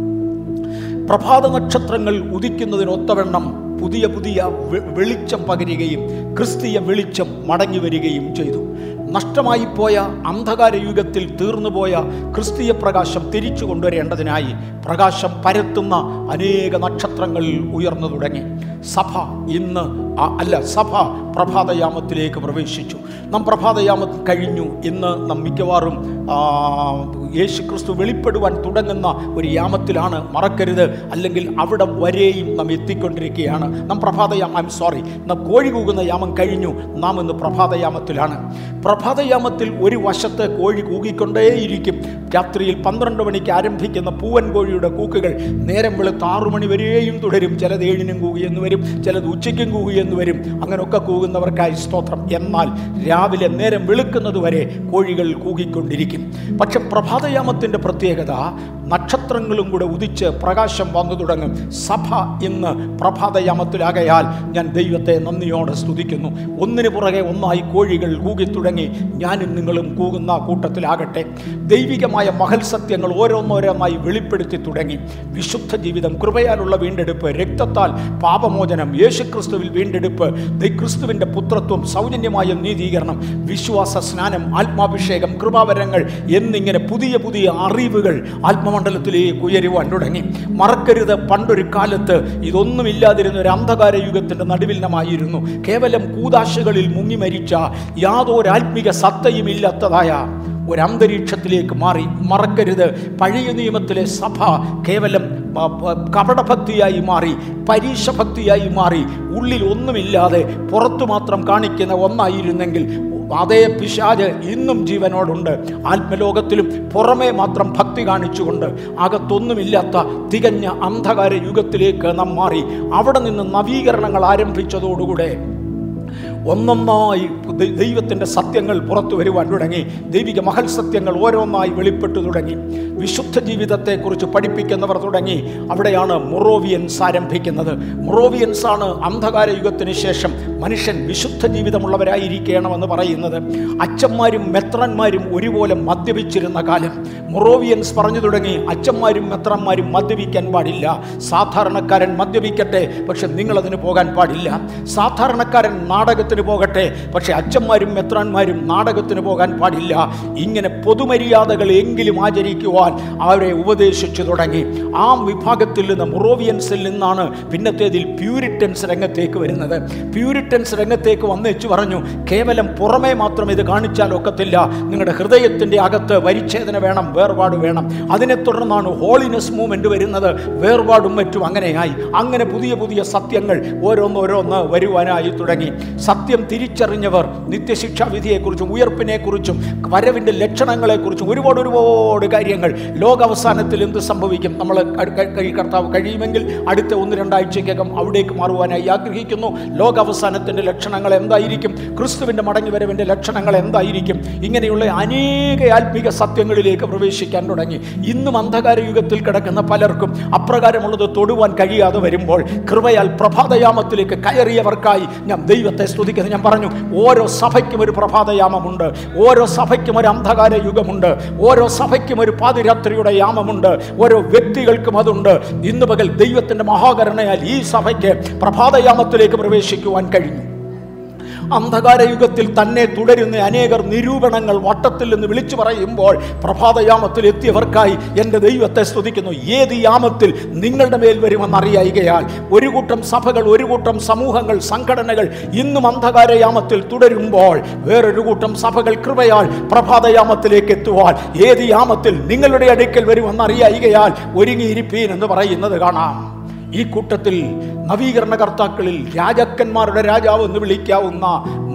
പ്രഭാത നക്ഷത്രങ്ങൾ ഉദിക്കുന്നതിനൊത്തവണ്ണം പുതിയ പുതിയ വെളിച്ചം പകരുകയും ക്രിസ്തീയ വെളിച്ചം മടങ്ങി വരികയും ചെയ്തു. നഷ്ടമായി പോയ അന്ധകാര യുഗത്തിൽ തീർന്നുപോയ ക്രിസ്തീയ പ്രകാശം തിരിച്ചു കൊണ്ടുവരേണ്ടതിനായി പ്രകാശം പരത്തുന്ന അനേക നക്ഷത്രങ്ങൾ ഉയർന്നു തുടങ്ങി. സഭ ഇന്ന് അല്ല സഭ പ്രഭാതയാമത്തിലേക്ക് പ്രവേശിച്ചു. നാം പ്രഭാതയാമത്തിൽ കഴിഞ്ഞു ഇന്ന് നാം മിക്കവാറും യേശുക്രിസ്തു യേശു ക്രിസ്തു വെളിപ്പെടുവാൻ തുടങ്ങുന്ന ഒരു യാമത്തിലാണ് മറക്കരുത്. അല്ലെങ്കിൽ അവിടെ വരെയും നാം എത്തിക്കൊണ്ടിരിക്കുകയാണ്. നാം പ്രഭാതയാമം ഐ എം സോറി നാം കോഴി കൂകുന്ന യാമം കഴിഞ്ഞു. നാം ഇന്ന് പ്രഭാതയാമത്തിലാണ്. പ്രഭാതയാമത്തിൽ ഒരു വശത്ത് കോഴി കൂകിക്കൊണ്ടേയിരിക്കും. രാത്രിയിൽ പന്ത്രണ്ട് മണിക്ക് ആരംഭിക്കുന്ന പൂവൻ കോഴിയുടെ കൂക്കുകൾ നേരം വെളുത്ത് ആറു മണി വരെയും തുടരും. ചിലത് ഏഴിനും കൂകിയെന്ന് വരും ചിലത് ഉച്ചയ്ക്കും കൂകിയെന്ന് വരും. അങ്ങനെയൊക്കെ കൂകുന്നവർക്കായി സ്തോത്രം. എന്നാൽ രാവിലെ നേരം വെളുക്കുന്നത് വരെ കോഴികൾ കൂകിക്കൊണ്ടിരിക്കും. പക്ഷെ പ്രഭാതയാമത്തിന്റെ പ്രത്യേകത നക്ഷത്രങ്ങളും കൂടെ ഉദിച്ച് പ്രകാശം വന്നു തുടങ്ങും. സഭ ഇന്ന് പ്രഭാതയാമത്തിലാകയാൽ ഞാൻ ദൈവത്തെ നന്ദിയോടെ സ്തുതിക്കുന്നു. ഒന്നിനു പുറകെ ഒന്നായി കോഴികൾ കൂകിത്തുടങ്ങി ഞാനും നിങ്ങളും കൂകുന്ന കൂട്ടത്തിലാകട്ടെ. ദൈവികമായ മഹൽ സത്യങ്ങൾ ഓരോന്നോരോന്നായി വെളിപ്പെടുത്തി തുടങ്ങി. വിശുദ്ധ ജീവിതം കൃപയാലുള്ള വീണ്ടെടുപ്പ് രക്തത്താൽ പാപമോചനം യേശുക്രിസ്തുവിൽ വീണ്ടെടുപ്പ് ക്രിസ്തുവിന്റെ പുത്രത്വം സൗജന്യമായ നീതീകരണം വിശ്വാസ സ്നാനം ആത്മാഭിഷേകം കൃപാവരങ്ങൾ എന്നിങ്ങനെ പുതിയ പുതിയ അറിവുകൾ ആത്മമണ്ഡലത്തിലേക്ക് ഉയരുവാൻ തുടങ്ങി. മറക്കരുത് പണ്ടൊരു കാലത്ത് ഇതൊന്നുമില്ലാതിരുന്ന ഒരു അന്ധകാര യുഗത്തിന്റെ നടുവിലമായിരുന്നു കേവലം കൂതാശകളിൽ മുങ്ങി മരിച്ച യാതൊരു ആത്മിക സത്തയും ഇല്ലാത്തതായ ഒരു അന്തരീക്ഷത്തിലേക്ക് മാറി. മറക്കരുത് പഴയ നിയമത്തിലെ സഭ കേവലം കപടഭക്തിയായി മാറി പരീക്ഷഭക്തിയായി മാറി. ഉള്ളിൽ ഒന്നുമില്ലാതെ പുറത്തു മാത്രം കാണിക്കുന്ന ഒന്നായിരുന്നെങ്കിൽ അതേ പിശാജ് ഇന്നും ജീവനോടുണ്ട്. ആത്മലോകത്തിലും പുറമേ മാത്രം ഭക്തി കാണിച്ചുകൊണ്ട് അകത്തൊന്നുമില്ലാത്ത തികഞ്ഞ അന്ധകാര യുഗത്തിലേക്ക് നാം മാറി. അവിടെ നിന്ന് നവീകരണങ്ങൾ ആരംഭിച്ചതോടുകൂടെ ഒന്നൊന്നായി ദൈവത്തിന്റെ സത്യങ്ങൾ പുറത്തു വരുവാൻ തുടങ്ങി. ദൈവിക മഹൽ സത്യങ്ങൾ ഓരോന്നായി വെളിപ്പെട്ടു തുടങ്ങി. വിശുദ്ധ ജീവിതത്തെക്കുറിച്ച് പഠിപ്പിക്കുന്നവർ തുടങ്ങി. അവിടെയാണ് മൊറോവിയൻസ് ആരംഭിക്കുന്നത്. മൊറോവിയൻസ് ആണ് അന്ധകാര യുഗത്തിന് ശേഷം മനുഷ്യൻ വിശുദ്ധ ജീവിതമുള്ളവരായിരിക്കണമെന്ന് പറയുന്നത്. അച്ഛന്മാരും മെത്രന്മാരും ഒരുപോലെ മദ്യപിച്ചിരുന്ന കാലം. മൊറോവിയൻസ് പറഞ്ഞു തുടങ്ങി അച്ഛന്മാരും മെത്രന്മാരും മദ്യപിക്കാൻ പാടില്ല. സാധാരണക്കാരൻ മദ്യപിക്കട്ടെ പക്ഷെ നിങ്ങളതിന് പോകാൻ പാടില്ല. സാധാരണക്കാരൻ നാടകത്തിന് പോകട്ടെ. പക്ഷേ അച്ഛന്മാരും മെത്രാന്മാരും നാടകത്തിന് പോകാൻ പാടില്ല. ഇങ്ങനെ പൊതുമര്യാദകൾ എങ്കിലും ആചരിക്കുവാൻ അവരെ ഉപദേശിച്ചു തുടങ്ങി. ആ വിഭാഗത്തിൽ നിന്ന് മുറോവിയൻസിൽ നിന്നാണ് പിന്നത്തേതിൽ പ്യൂരിറ്റൻസ് രംഗത്തേക്ക് വരുന്നത്. പ്യൂരിറ്റൻസ് രംഗത്തേക്ക് വന്നേച്ചു പറഞ്ഞു കേവലം പുറമേ മാത്രം ഇത് കാണിച്ചാൽ ഒക്കത്തില്ല. നിങ്ങളുടെ ഹൃദയത്തിന്റെ അകത്ത് പരിച്ഛേദന വേണം വേർപാട് വേണം. അതിനെ തുടർന്നാണ് ഹോളിനെസ് മൂവ്മെന്റ് വരുന്നത്. വേർപാടും മറ്റും അങ്ങനെയായി. അങ്ങനെ പുതിയ പുതിയ സത്യങ്ങൾ ഓരോന്നോരോന്ന് വരുവാനായി തുടങ്ങി. സത്യം തിരിച്ചറിഞ്ഞവർ നിത്യശിക്ഷാ വിധിയെക്കുറിച്ചും ഉയർപ്പിനെക്കുറിച്ചും വരവിന്റെ ലക്ഷണങ്ങളെക്കുറിച്ചും ഒരുപാട് ഒരുപാട് കാര്യങ്ങൾ ലോകാവസാനത്തിൽ എന്ത് സംഭവിക്കും? നമ്മൾ കർത്താവ് കഴിയുമെങ്കിൽ അടുത്ത ഒന്ന് രണ്ടാഴ്ചയ്ക്കകം അവിടേക്ക് മാറുവാനായി ആഗ്രഹിക്കുന്നു. ലോകാവസാനത്തിന്റെ ലക്ഷണങ്ങൾ എന്തായിരിക്കും? ക്രിസ്തുവിന്റെ മടങ്ങിവരവിന്റെ ലക്ഷണങ്ങൾ എന്തായിരിക്കും? ഇങ്ങനെയുള്ള അനേക ആത്മീക സത്യങ്ങളിലേക്ക് പ്രവേശിക്കാൻ തുടങ്ങി. ഇന്നും അന്ധകാര യുഗത്തിൽ കിടക്കുന്ന പലർക്കും അപ്രകാരമുള്ളത് തൊടുവാൻ കഴിയാതെ വരുമ്പോൾ കൃപയാൽ പ്രഭാതയാമത്തിലേക്ക് കയറിയവർക്കായി ഞാൻ ദൈവത്തെ സ്തുതിക്കുന്നു ഞാൻ പറഞ്ഞു. ഓരോ സഭയ്ക്കും ഒരു പ്രഭാതയാമമുണ്ട്. ഓരോ സഭയ്ക്കും ഒരു അന്ധകാര യുഗമുണ്ട്. ഓരോ സഭയ്ക്കും ഒരു പാതിരാത്രിയുടെ യാമമുണ്ട്. ഓരോ വ്യക്തികൾക്കും അതുണ്ട്. ഇന്ന് പകൽ ദൈവത്തിന്റെ മഹാകരുണയാൽ ഈ സഭയ്ക്ക് പ്രഭാതയാമത്തിലേക്ക് പ്രവേശിക്കുവാൻ കഴിഞ്ഞു. അന്ധകാര യുഗത്തിൽ തന്നെ തുടരുന്ന അനേകർ നിരൂപണങ്ങൾ വട്ടത്തിൽ നിന്ന് വിളിച്ചു പറയുമ്പോൾ പ്രഭാതയാമത്തിൽ എത്തിയവർക്കായി എന്റെ ദൈവത്തെ സ്തുതിക്കുന്നു. ഏത് യാമത്തിൽ നിങ്ങളുടെ മേൽ വരുമെന്ന് അറിയായികയാൽ ഒരു കൂട്ടം സഭകൾ ഒരു കൂട്ടം സമൂഹങ്ങൾ സംഘടനകൾ ഇന്നും അന്ധകാരയാമത്തിൽ തുടരുമ്പോൾ വേറൊരു കൂട്ടം സഭകൾ കൃപയാൽ പ്രഭാതയാമത്തിലേക്ക് എത്തുവാൻ ഏത് യാമത്തിൽ നിങ്ങളുടെ അടുക്കൽ വരുമെന്ന് അറിയായികയാൽ ഒരുങ്ങിയിരിപ്പീൻ എന്ന് പറയുന്നത് കാണാം. ഈ കൂട്ടത്തിൽ നവീകരണകർത്താക്കളിൽ രാജാക്കന്മാരുടെ രാജാവ് എന്ന് വിളിക്കാവുന്ന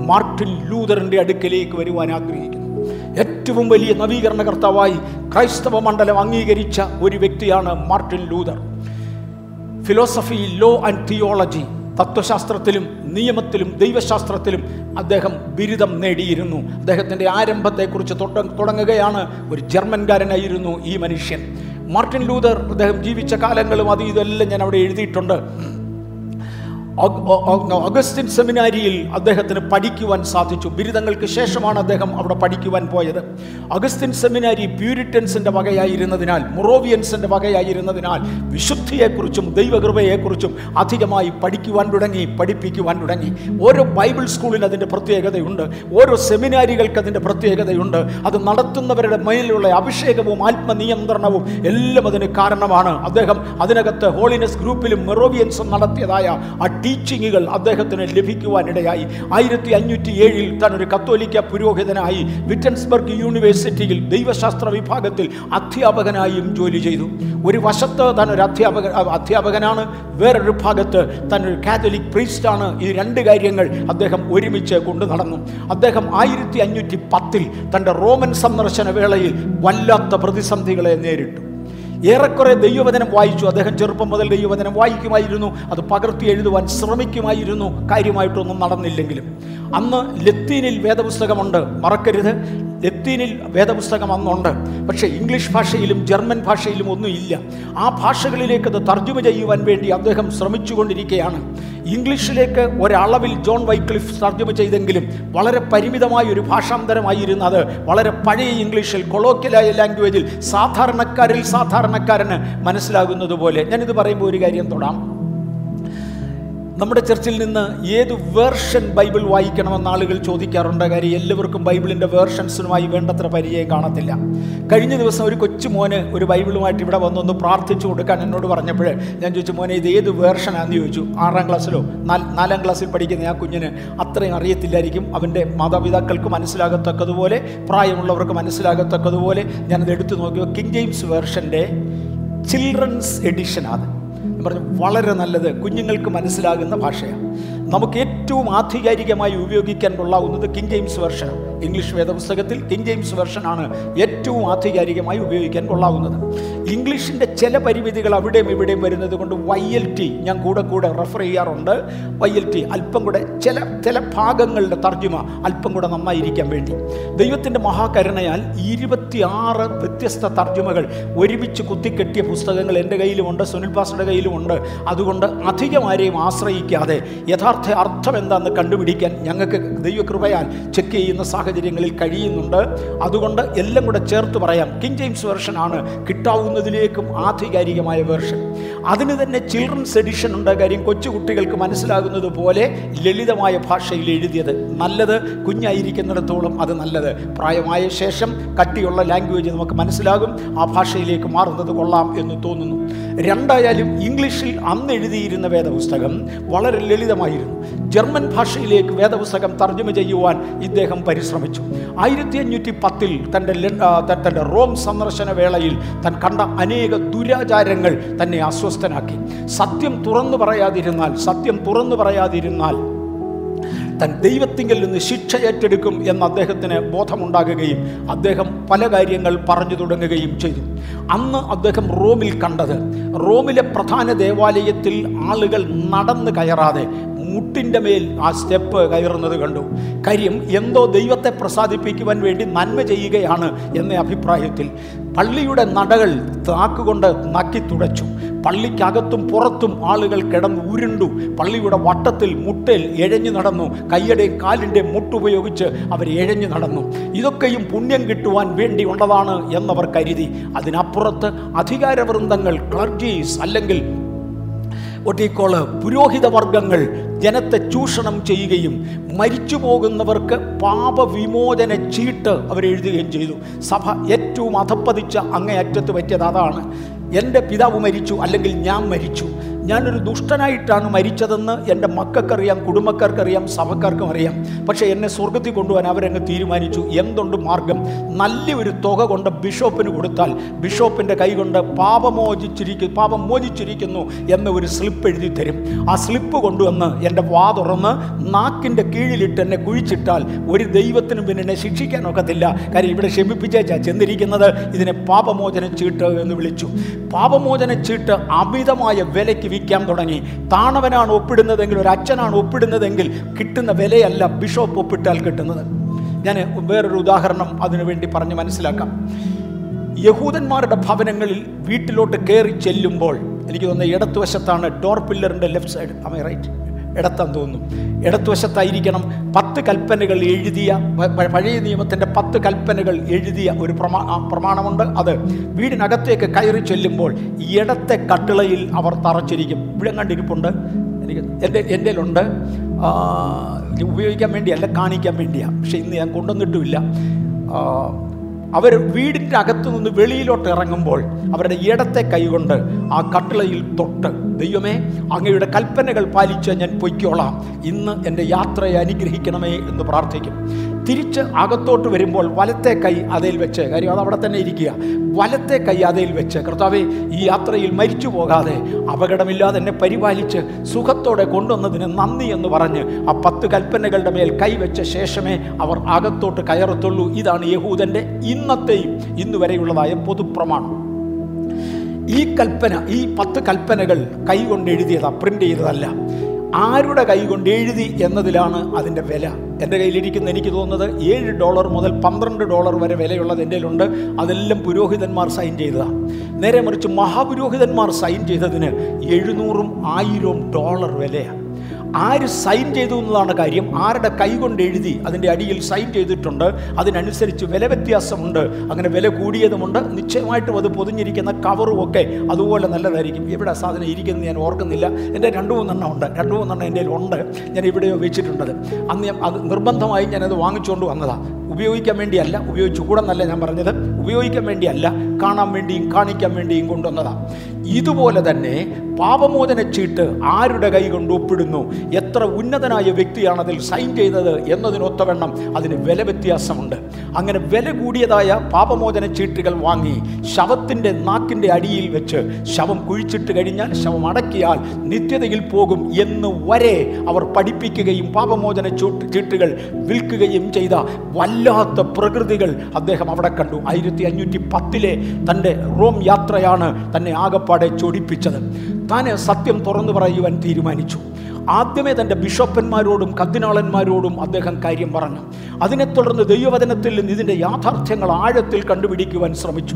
മാർട്ടിൻ ലൂതറിന്റെ അടുക്കലേക്ക് വരുവാൻ ആഗ്രഹിക്കുന്നു. ഏറ്റവും വലിയ നവീകരണകർത്താവായി ക്രൈസ്തവ മണ്ഡലം അംഗീകരിച്ച ഒരു വ്യക്തിയാണ് Martin Luther. Philosophy law and theology തത്വശാസ്ത്രത്തിലും നിയമത്തിലും ദൈവശാസ്ത്രത്തിലും അദ്ദേഹം ബിരുദം നേടിയിരുന്നു. അദ്ദേഹത്തിന്റെ ആരംഭത്തെക്കുറിച്ച് തുടങ്ങുകയാണ് ഒരു ജർമ്മൻകാരനായിരുന്നു ഈ മനുഷ്യൻ. മാർട്ടിൻ ലൂതർ അദ്ദേഹം ജീവിച്ച കാലങ്ങളും അത് ഇതെല്ലാം ഞാൻ അവിടെ എഴുതിയിട്ടുണ്ട്. അഗസ്റ്റിൻ സെമിനാരിയിൽ അദ്ദേഹത്തിന് പഠിക്കുവാൻ സാധിച്ചു. ബിരുദങ്ങൾക്ക് ശേഷമാണ് അദ്ദേഹം അവിടെ പഠിക്കുവാൻ പോയത്. അഗസ്റ്റിൻ സെമിനാരി പ്യൂരിറ്റൻസിന്റെ വകയായിരുന്നതിനാൽ മൊറോവിയൻസിന്റെ വകയായിരുന്നതിനാൽ വിശുദ്ധിയെക്കുറിച്ചും ദൈവകൃപയെക്കുറിച്ചും അധികമായി പഠിക്കുവാൻ തുടങ്ങി പഠിപ്പിക്കുവാൻ തുടങ്ങി. ഓരോ ബൈബിൾ സ്കൂളിന് അതിന്റെ പ്രത്യേകതയുണ്ട്. ഓരോ സെമിനാരികൾക്ക് അതിന്റെ പ്രത്യേകതയുണ്ട്. അത് നടത്തുന്നവരുടെ മേലുള്ള അഭിഷേകവും ആത്മനിയന്ത്രണവും എല്ലാം അതിന് കാരണമാണ്. അദ്ദേഹം അതിനകത്ത് ഹോളിനെസ് ഗ്രൂപ്പിലും മെറോവിയൻസും നടത്തിയതായ ആ ടീച്ചിങ്ങുകൾ അദ്ദേഹത്തിന് ലഭിക്കുവാനിടയായി. ആയിരത്തി അഞ്ഞൂറ്റി ഏഴിൽ താൻ ഒരു കത്തോലിക്ക പുരോഹിതനായി വിറ്റൻസ്ബർഗ് യൂണിവേഴ്സിറ്റിയിൽ ദൈവശാസ്ത്ര വിഭാഗത്തിൽ അധ്യാപകനായും ജോലി ചെയ്തു. ഒരു വശത്ത് താൻ ഒരു അധ്യാപക അധ്യാപകനാണ് വേറൊരു ഭാഗത്ത് താൻ ഒരു കാത്തലിക് പ്രീസ്റ്റാണ്. ഈ രണ്ട് കാര്യങ്ങൾ അദ്ദേഹം ഒരുമിച്ച് കൊണ്ടു നടന്നു. അദ്ദേഹം ആയിരത്തി അഞ്ഞൂറ്റി പത്തിൽ തന്റെ റോമൻ സന്ദർശന വേളയിൽ വല്ലാത്ത പ്രതിസന്ധികളെ നേരിട്ടു. ഏറെക്കുറെ ദൈവവചനം വായിച്ചു. അദ്ദേഹം ചെറുപ്പം മുതൽ ദൈവവചനം വായിക്കുമായിരുന്നു. അത് പകർത്തി എഴുതുവാൻ ശ്രമിക്കുമായിരുന്നു. കാര്യമായിട്ടൊന്നും നടന്നില്ലെങ്കിലും. അന്ന് ലത്തീനിൽ വേദപുസ്തകമുണ്ട്. മറക്കരുത്. ലത്തീനിൽ വേദപുസ്തകം അന്നുണ്ട്. പക്ഷേ ഇംഗ്ലീഷ് ഭാഷയിലും ജർമ്മൻ ഭാഷയിലും ഒന്നും ഇല്ല. ആ ഭാഷകളിലേക്ക് അത് തർജമ ചെയ്യുവാൻ വേണ്ടി അദ്ദേഹം ശ്രമിച്ചുകൊണ്ടിരിക്കുകയാണ് ഇംഗ്ലീഷിലേക്ക് ഒരളവിൽ ജോൺ വൈക്ലിഫ് തർജമ ചെയ്തെങ്കിലും വളരെ പരിമിതമായ ഒരു ഭാഷാന്തരമായിരുന്നു അത് വളരെ പഴയ ഇംഗ്ലീഷിൽ കൊളോക്കിലായ ലാംഗ്വേജിൽ സാധാരണക്കാരിൽ സാധാരണക്കാരന് മനസ്സിലാകുന്നത് പോലെ. ഞാനിത് പറയുമ്പോൾ ഒരു കാര്യം തൊടാം. നമ്മുടെ ചർച്ചിൽ നിന്ന് ഏത് വേർഷൻ ബൈബിൾ വായിക്കണമെന്ന് ആളുകൾ ചോദിക്കാറുണ്ട്? കാര്യം എല്ലാവർക്കും ബൈബിളിന്റെ വേർഷൻസിനുമായി വേണ്ടത്ര പരിചയം കാണത്തില്ല. കഴിഞ്ഞ ദിവസം ഒരു കൊച്ചു മോന് ഒരു ബൈബിളുമായിട്ട് ഇവിടെ വന്നൊന്ന് പ്രാർത്ഥിച്ചു കൊടുക്കാൻ എന്നോട് പറഞ്ഞപ്പോൾ ഞാൻ ചോദിച്ചു മോനെ ഇത് ഏത് വേർഷനാന്ന് ചോദിച്ചു. ആറാം ക്ലാസ്സിലോ? നാല് ക്ലാസ്സിൽ പഠിക്കുന്ന ആ കുഞ്ഞിന് അത്രയും അറിയത്തില്ലായിരിക്കും. അവന്റെ മാതാപിതാക്കൾക്ക് മനസ്സിലാകത്തക്കതുപോലെ പ്രായമുള്ളവർക്ക് മനസ്സിലാകത്തക്കതുപോലെ ഞാനത് എടുത്തു നോക്കിയോ കിങ് ജെയിംസ് വേർഷന്റെ ചിൽഡ്രൻസ് എഡിഷനാണ് പറഞ്ഞു വളരെ നല്ലത്. കുഞ്ഞുങ്ങൾക്ക് മനസ്സിലാകുന്ന ഭാഷയാണ്. നമുക്ക് ഏറ്റവും ആധികാരികമായി ഉപയോഗിക്കാൻ കൊള്ളാവുന്നത് കിങ് ജെയിംസ് വെർഷനാണ് ഇംഗ്ലീഷ് വേദപുസ്തകത്തിൽ കിങ് ജെയിംസ് വെർഷനാണ് ഏറ്റവും ആധികാരികമായി ഉപയോഗിക്കാൻ കൊള്ളാവുന്നത്. ഇംഗ്ലീഷിന്റെ ചില പരിമിതികൾ അവിടെയും ഇവിടെയും വരുന്നത് കൊണ്ട് വൈ എൽ ടി ഞാൻ കൂടെ കൂടെ റെഫർ ചെയ്യാറുണ്ട്. വൈ എൽ ടി അല്പം കൂടെ ചില ചില ഭാഗങ്ങളുടെ തർജമ അല്പം കൂടെ നന്നായിരിക്കാൻ വേണ്ടി. ദൈവത്തിന്റെ മഹാകരുണയാൽ ഇരുപത്തിയാറ് വ്യത്യസ്ത തർജമകൾ ഒരുമിച്ച് കുത്തിക്കെട്ടിയ പുസ്തകങ്ങൾ എന്റെ കയ്യിലുമുണ്ട് സുനിൽ പാസ്റ്ററുടെ കയ്യിലുമുണ്ട്. അതുകൊണ്ട് അധികം ആരെയും ആശ്രയിക്കാതെ യഥാർത്ഥ അർത്ഥം എന്താണെന്ന് കണ്ടുപിടിക്കാൻ ഞങ്ങൾക്ക് ദൈവകൃപയാൽ ചെക്ക് ചെയ്യുന്ന സാഹചര്യങ്ങളിൽ കഴിയുന്നുണ്ട്. അതുകൊണ്ട് എല്ലാം കൂടെ ചേർത്ത് പറയാം. കിങ് ജെയിംസ് വേർഷൻ ആണ് കിട്ടാവുന്നതിലേക്കും ആധികാരികമായ വേർഷൻ അതിന് തന്നെ ചിൽഡ്രൻസ് എഡിഷൻ ഉണ്ട് കാര്യം കൊച്ചുകുട്ടികൾക്ക് മനസ്സിലാകുന്നത് പോലെ ലളിതമായ ഭാഷയിൽ എഴുതിയത്. നല്ലത് കുഞ്ഞായിരിക്കുന്നിടത്തോളം അത് നല്ലത്. പ്രായമായ ശേഷം കട്ടിയുള്ള ലാംഗ്വേജ് നമുക്ക് മനസ്സിലാകും ആ ഭാഷയിലേക്ക് മാറുന്നത് കൊള്ളാം എന്ന് തോന്നുന്നു. രണ്ടായാലും ഇംഗ്ലീഷിൽ അന്ന് എഴുതിയിരുന്ന വേദപുസ്തകം വളരെ ലളിതമായിരുന്നു. ജർമ്മൻ ഭാഷയിലേക്ക് വേദപുസ്തകം തർജമ ചെയ്യുവാൻ ഇദ്ദേഹം പരിശ്രമിച്ചു. ആയിരത്തി അഞ്ഞൂറ്റി പത്തിൽ തന്റെ തന്റെ റോം സന്ദർശന വേളയിൽ തൻ കണ്ട അനേക ദുരാചാരങ്ങൾ തന്നെ അസ്വസ്ഥനാക്കി. സത്യം തുറന്നു പറയാതിരുന്നാൽ സത്യം തുറന്നു പറയാതിരുന്നാൽ തൻ ദൈവത്തിങ്കിൽ നിന്ന് ശിക്ഷ ഏറ്റെടുക്കും എന്ന് അദ്ദേഹത്തിന് ബോധമുണ്ടാകുകയും അദ്ദേഹം പല കാര്യങ്ങൾ പറഞ്ഞു തുടങ്ങുകയും ചെയ്തു. അന്ന് അദ്ദേഹം റോമിൽ കണ്ടത് റോമിലെ പ്രധാന ദേവാലയത്തിൽ ആളുകൾ നടന്ന് കയറാതെ മുട്ടിന്റെ മേൽ ആ സ്റ്റെപ്പ് കയറുന്നത് കണ്ടു. കാര്യം എന്തോ ദൈവത്തെ പ്രസാദിപ്പിക്കുവാൻ വേണ്ടി നന്മ ചെയ്യുകയാണ് എന്ന അഭിപ്രായത്തിൽ പള്ളിയുടെ നടകൾ താക്കുകൊണ്ട് നക്കി തുടച്ചു. പള്ളിക്കകത്തും പുറത്തും ആളുകൾ കിടന്ന് ഉരുണ്ടു. പള്ളിയുടെ വട്ടത്തിൽ മുട്ടയിൽ എഴഞ്ഞു നടന്നു. കയ്യടെയും കാലിന്റെയും മുട്ടുപയോഗിച്ച് അവർ എഴഞ്ഞു നടന്നു. ഇതൊക്കെയും പുണ്യം കിട്ടുവാൻ വേണ്ടി ഉള്ളതാണ് എന്നവർ കരുതി. അതിനപ്പുറത്ത് അധികാരവൃന്ദങ്ങൾ ക്ലർജീസ് അല്ലെങ്കിൽ ഒട്ടിക്കോൾ പുരോഹിത വർഗങ്ങൾ ജനത്തെ ചൂഷണം ചെയ്യുകയും മരിച്ചു പോകുന്നവർക്ക് പാപവിമോചന ചീട്ട് അവരെഴുതുകയും ചെയ്തു. സഭ ഏറ്റവും അധപ്പതിച്ച അങ്ങേയറ്റത്ത് പറ്റിയത് അതാണ്. എന്റെ പിതാവ് മരിച്ചു അല്ലെങ്കിൽ ഞാൻ മരിച്ചു. ഞാനൊരു ദുഷ്ടനായിട്ടാണ് മരിച്ചതെന്ന് എന്റെ മക്കൾക്കറിയാം കുടുംബക്കാർക്കറിയാം സഭക്കാർക്കും അറിയാം. പക്ഷേ എന്നെ സ്വർഗത്തിൽ കൊണ്ടുപോകാൻ അവരങ്ങ് തീരുമാനിച്ചു. എന്തുണ്ട് മാർഗം? നല്ലൊരു തുക കൊണ്ട് ബിഷപ്പിന് കൊടുത്താൽ ബിഷോപ്പിന്റെ കൈ കൊണ്ട് പാപമോചിച്ചിരിക്കുന്നു പാപം മോചിച്ചിരിക്കുന്നു എന്ന ഒരു സ്ലിപ്പ് എഴുതി തരും. ആ സ്ലിപ്പ് കൊണ്ടുവന്ന് എന്റെ വാ തുറന്ന് നാക്കിന്റെ കീഴിലിട്ട് എന്നെ കുഴിച്ചിട്ടാൽ ഒരു ദൈവത്തിനും പിന്നെ എന്നെ ശിക്ഷിക്കാനൊക്കത്തില്ല കാര്യം ഇവിടെ ക്ഷമിപ്പിച്ചേച്ചാ ചെന്നിരിക്കുന്നത് ഇതിനെ പാപമോചന ചീട്ട് എന്ന് വിളിച്ചു. പാപമോചന ചീട്ട് അമിതമായ വിലയ്ക്ക് വിൽക്കാൻ തുടങ്ങി. താണവനാണ് ഒപ്പിടുന്നതെങ്കിൽ ഒരു അച്ഛനാണ് ഒപ്പിടുന്നതെങ്കിൽ കിട്ടുന്ന വിലയല്ല ബിഷപ്പ് ഒപ്പിട്ടാൽ കിട്ടുന്നത്. ഞാൻ വേറൊരു ഉദാഹരണം അതിനുവേണ്ടി പറഞ്ഞ് മനസ്സിലാക്കാം. യഹൂദന്മാരുടെ ഭവനങ്ങളിൽ വീട്ടിലോട്ട് കയറി ചെല്ലുമ്പോൾ എനിക്ക് തോന്നുന്നത് ഇടത്തുവശത്താണ് ഡോർ പില്ലറിന്റെ ലെഫ്റ്റ് സൈഡ് അമേ റൈറ്റ് ഇടത്താൻ തോന്നും ഇടത്തുവശത്തായിരിക്കണം പത്ത് കൽപ്പനകൾ എഴുതിയ പഴയ നിയമത്തിന്റെ പത്ത് കൽപ്പനകൾ എഴുതിയ ഒരു പ്രമാ പ്രമാണമുണ്ട് അത്. വീടിനകത്തേക്ക് കയറി ചെല്ലുമ്പോൾ ഇടത്തെ കട്ടിളയിൽ അവർ തറച്ചിരിക്കും. ഇവിടെ കണ്ടിരിപ്പുണ്ട്? എനിക്ക് എന്റെ എന്റെ ഉണ്ട് ഉപയോഗിക്കാൻ വേണ്ടിയല്ല കാണിക്കാൻ വേണ്ടിയാണ് പക്ഷേ ഇന്ന് ഞാൻ കൊണ്ടുവന്നിട്ടുമില്ല. അവർ വീടിന്റെ അകത്തു നിന്ന് വെളിയിലോട്ട് ഇറങ്ങുമ്പോൾ അവരുടെ ഇടത്തെ കൈകൊണ്ട് ആ കട്ടിളയിൽ തൊട്ട് ദൈവമേ അങ്ങയുടെ കൽപ്പനകൾ പാലിച്ച് ഞാൻ പൊയ്ക്കോളാം. ഇന്ന് എന്റെ യാത്രയെ അനുഗ്രഹിക്കണമേ എന്ന് പ്രാർത്ഥിക്കും. തിരിച്ച് അകത്തോട്ട് വരുമ്പോൾ വലത്തെ കൈ അതയിൽ വെച്ച് കാര്യം അത് അവിടെ തന്നെ ഇരിക്കുക. വലത്തെ കൈ അതയിൽ വെച്ച്. കർത്താവെ ഈ യാത്രയിൽ മരിച്ചു പോകാതെ അപകടമില്ലാതെ എന്നെ പരിപാലിച്ച് സുഖത്തോടെ കൊണ്ടുവന്നതിന് നന്ദി എന്ന് പറഞ്ഞ് ആ പത്ത് കൽപ്പനകളുടെ മേൽ കൈവച്ച ശേഷമേ അവർ അകത്തോട്ട് കയറത്തുള്ളൂ. ഇതാണ് യഹൂദന്റെ ഇന്നത്തെയും ഇന്ന് വരെയുള്ളതായ പൊതുപ്രമാണം. ഈ കൽപ്പന ഈ പത്ത് കൽപ്പനകൾ കൈകൊണ്ട് എഴുതിയതാ പ്രിന്റ് ചെയ്തതല്ല. ആരുടെ കൈ കൊണ്ട് എഴുതി എന്നതിലാണ് അതിന്റെ വില. എന്റെ കയ്യിലിരിക്കുന്ന എനിക്ക് തോന്നുന്നത് ഏഴ് ഡോളർ മുതൽ പന്ത്രണ്ട് ഡോളർ വരെ വിലയുള്ളത് എന്റെ കയ്യിലുണ്ട്. അതെല്ലാം പുരോഹിതന്മാർ സൈൻ ചെയ്തതാണ് നേരെ മറിച്ച് മഹാപുരോഹിതന്മാർ സൈൻ ചെയ്തതിന് എഴുന്നൂറും ആയിരവും ഡോളർ വിലയാണ് ആര് സൈൻ ചെയ്തു എന്നതാണ് കാര്യം. ആരുടെ കൈ കൊണ്ട് എഴുതി അതിന്റെ അടിയിൽ സൈൻ ചെയ്തിട്ടുണ്ട് അതിനനുസരിച്ച് വില വ്യത്യാസമുണ്ട് അങ്ങനെ വില കൂടിയതുമുണ്ട് നിശ്ചയമായിട്ടും അത് പൊതിഞ്ഞിരിക്കുന്ന കവറും ഒക്കെ അതുപോലെ നല്ലതായിരിക്കും. എവിടെ സാധനം ഇരിക്കുന്നത് ഞാൻ ഓർക്കുന്നില്ല. എന്റെ രണ്ട് മൂന്നെണ്ണം ഉണ്ട്. രണ്ട് മൂന്നെണ്ണം എന്റെ ഉണ്ട് ഞാൻ ഇവിടെയോ വെച്ചിട്ടുണ്ടത് അന്ന് അത് നിർബന്ധമായി ഞാനത് വാങ്ങിച്ചുകൊണ്ട് വന്നതാണ് ഉപയോഗിക്കാൻ വേണ്ടിയല്ല ഉപയോഗിച്ചു കൂടെന്നല്ല ഞാൻ പറഞ്ഞത്. ഉപയോഗിക്കാൻ വേണ്ടിയല്ല കാണാൻ വേണ്ടിയും കാണിക്കാൻ വേണ്ടിയും കൊണ്ടുവന്നതാണ് ഇതുപോലെ തന്നെ പാപമോചന ചീട്ട് ആരുടെ കൈ കൊണ്ട് ഒപ്പിടുന്നു? എത്ര ഉന്നതനായ വ്യക്തിയാണ് അതിൽ സൈൻ ചെയ്തത് എന്നതിനൊത്തവണ്ണം അതിന് വില വ്യത്യാസമുണ്ട്. അങ്ങനെ വില കൂടിയതായ പാപമോചന ചീട്ടുകൾ വാങ്ങി ശവത്തിന്റെ നാക്കിന്റെ അടിയിൽ വെച്ച് ശവം കുഴിച്ചിട്ട് കഴിഞ്ഞാൽ ശവം അടക്കിയാൽ നിത്യതയിൽ പോകും എന്ന് വരെ അവർ പഠിപ്പിക്കുകയും പാപമോചന ചൂട്ട് ചീട്ടുകൾ വിൽക്കുകയും ചെയ്ത വല്ലാത്ത പ്രകൃതികൾ അദ്ദേഹം അവിടെ കണ്ടു. ആയിരത്തി അഞ്ഞൂറ്റി പത്തിലെ തന്റെ റോം യാത്രയാണ് തന്നെ ആകപ്പാടെ ചൊടിപ്പിച്ചത്. താൻ സത്യം തുറന്നു പറയുവാൻ തീരുമാനിച്ചു. ആദ്യമേ തന്റെ ബിഷപ്പന്മാരോടും കർദിനാളന്മാരോടും അദ്ദേഹം കാര്യം പറഞ്ഞു. അതിനെ തുടർന്ന് ദൈവവചനത്തിൽ നിന്ന് ഇതിന്റെ യാഥാർത്ഥ്യങ്ങൾ ആഴത്തിൽ കണ്ടുപിടിക്കുവാൻ ശ്രമിച്ചു.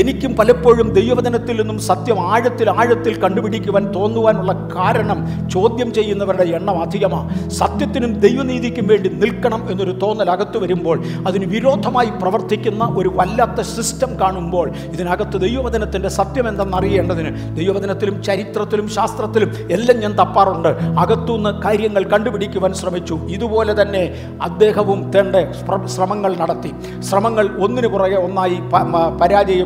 എനിക്കും പലപ്പോഴും ദൈവവചനത്തിൽ നിന്നും സത്യം ആഴത്തിൽ ആഴത്തിൽ കണ്ടുപിടിക്കുവാൻ തോന്നുവാനുള്ള കാരണം ചോദ്യം ചെയ്യുന്നവരുടെ എണ്ണം അധികമാണ് സത്യത്തിനും ദൈവനീതിക്കും വേണ്ടി നിൽക്കണം എന്നൊരു തോന്നൽ അകത്ത് വരുമ്പോൾ അതിന് വിരോധമായി പ്രവർത്തിക്കുന്ന ഒരു വല്ലാത്ത സിസ്റ്റം കാണുമ്പോൾ ഇതിനകത്ത് ദൈവവചനത്തിന്റെ സത്യം എന്തെന്നറിയേണ്ടതിന് ദൈവവചനത്തിലും ചരിത്രത്തിലും ശാസ്ത്രത്തിലും എല്ലാം ഞാൻ തപ്പാറുണ്ട്. അകത്തുനിന്ന് കാര്യങ്ങൾ കണ്ടുപിടിക്കുവാൻ ശ്രമിച്ചു. ഇതുപോലെ തന്നെ അദ്ദേഹവും തേണ്ട ശ്രമങ്ങൾ നടത്തി. ശ്രമങ്ങൾ ഒന്നിനു പുറകെ ഒന്നായി പ-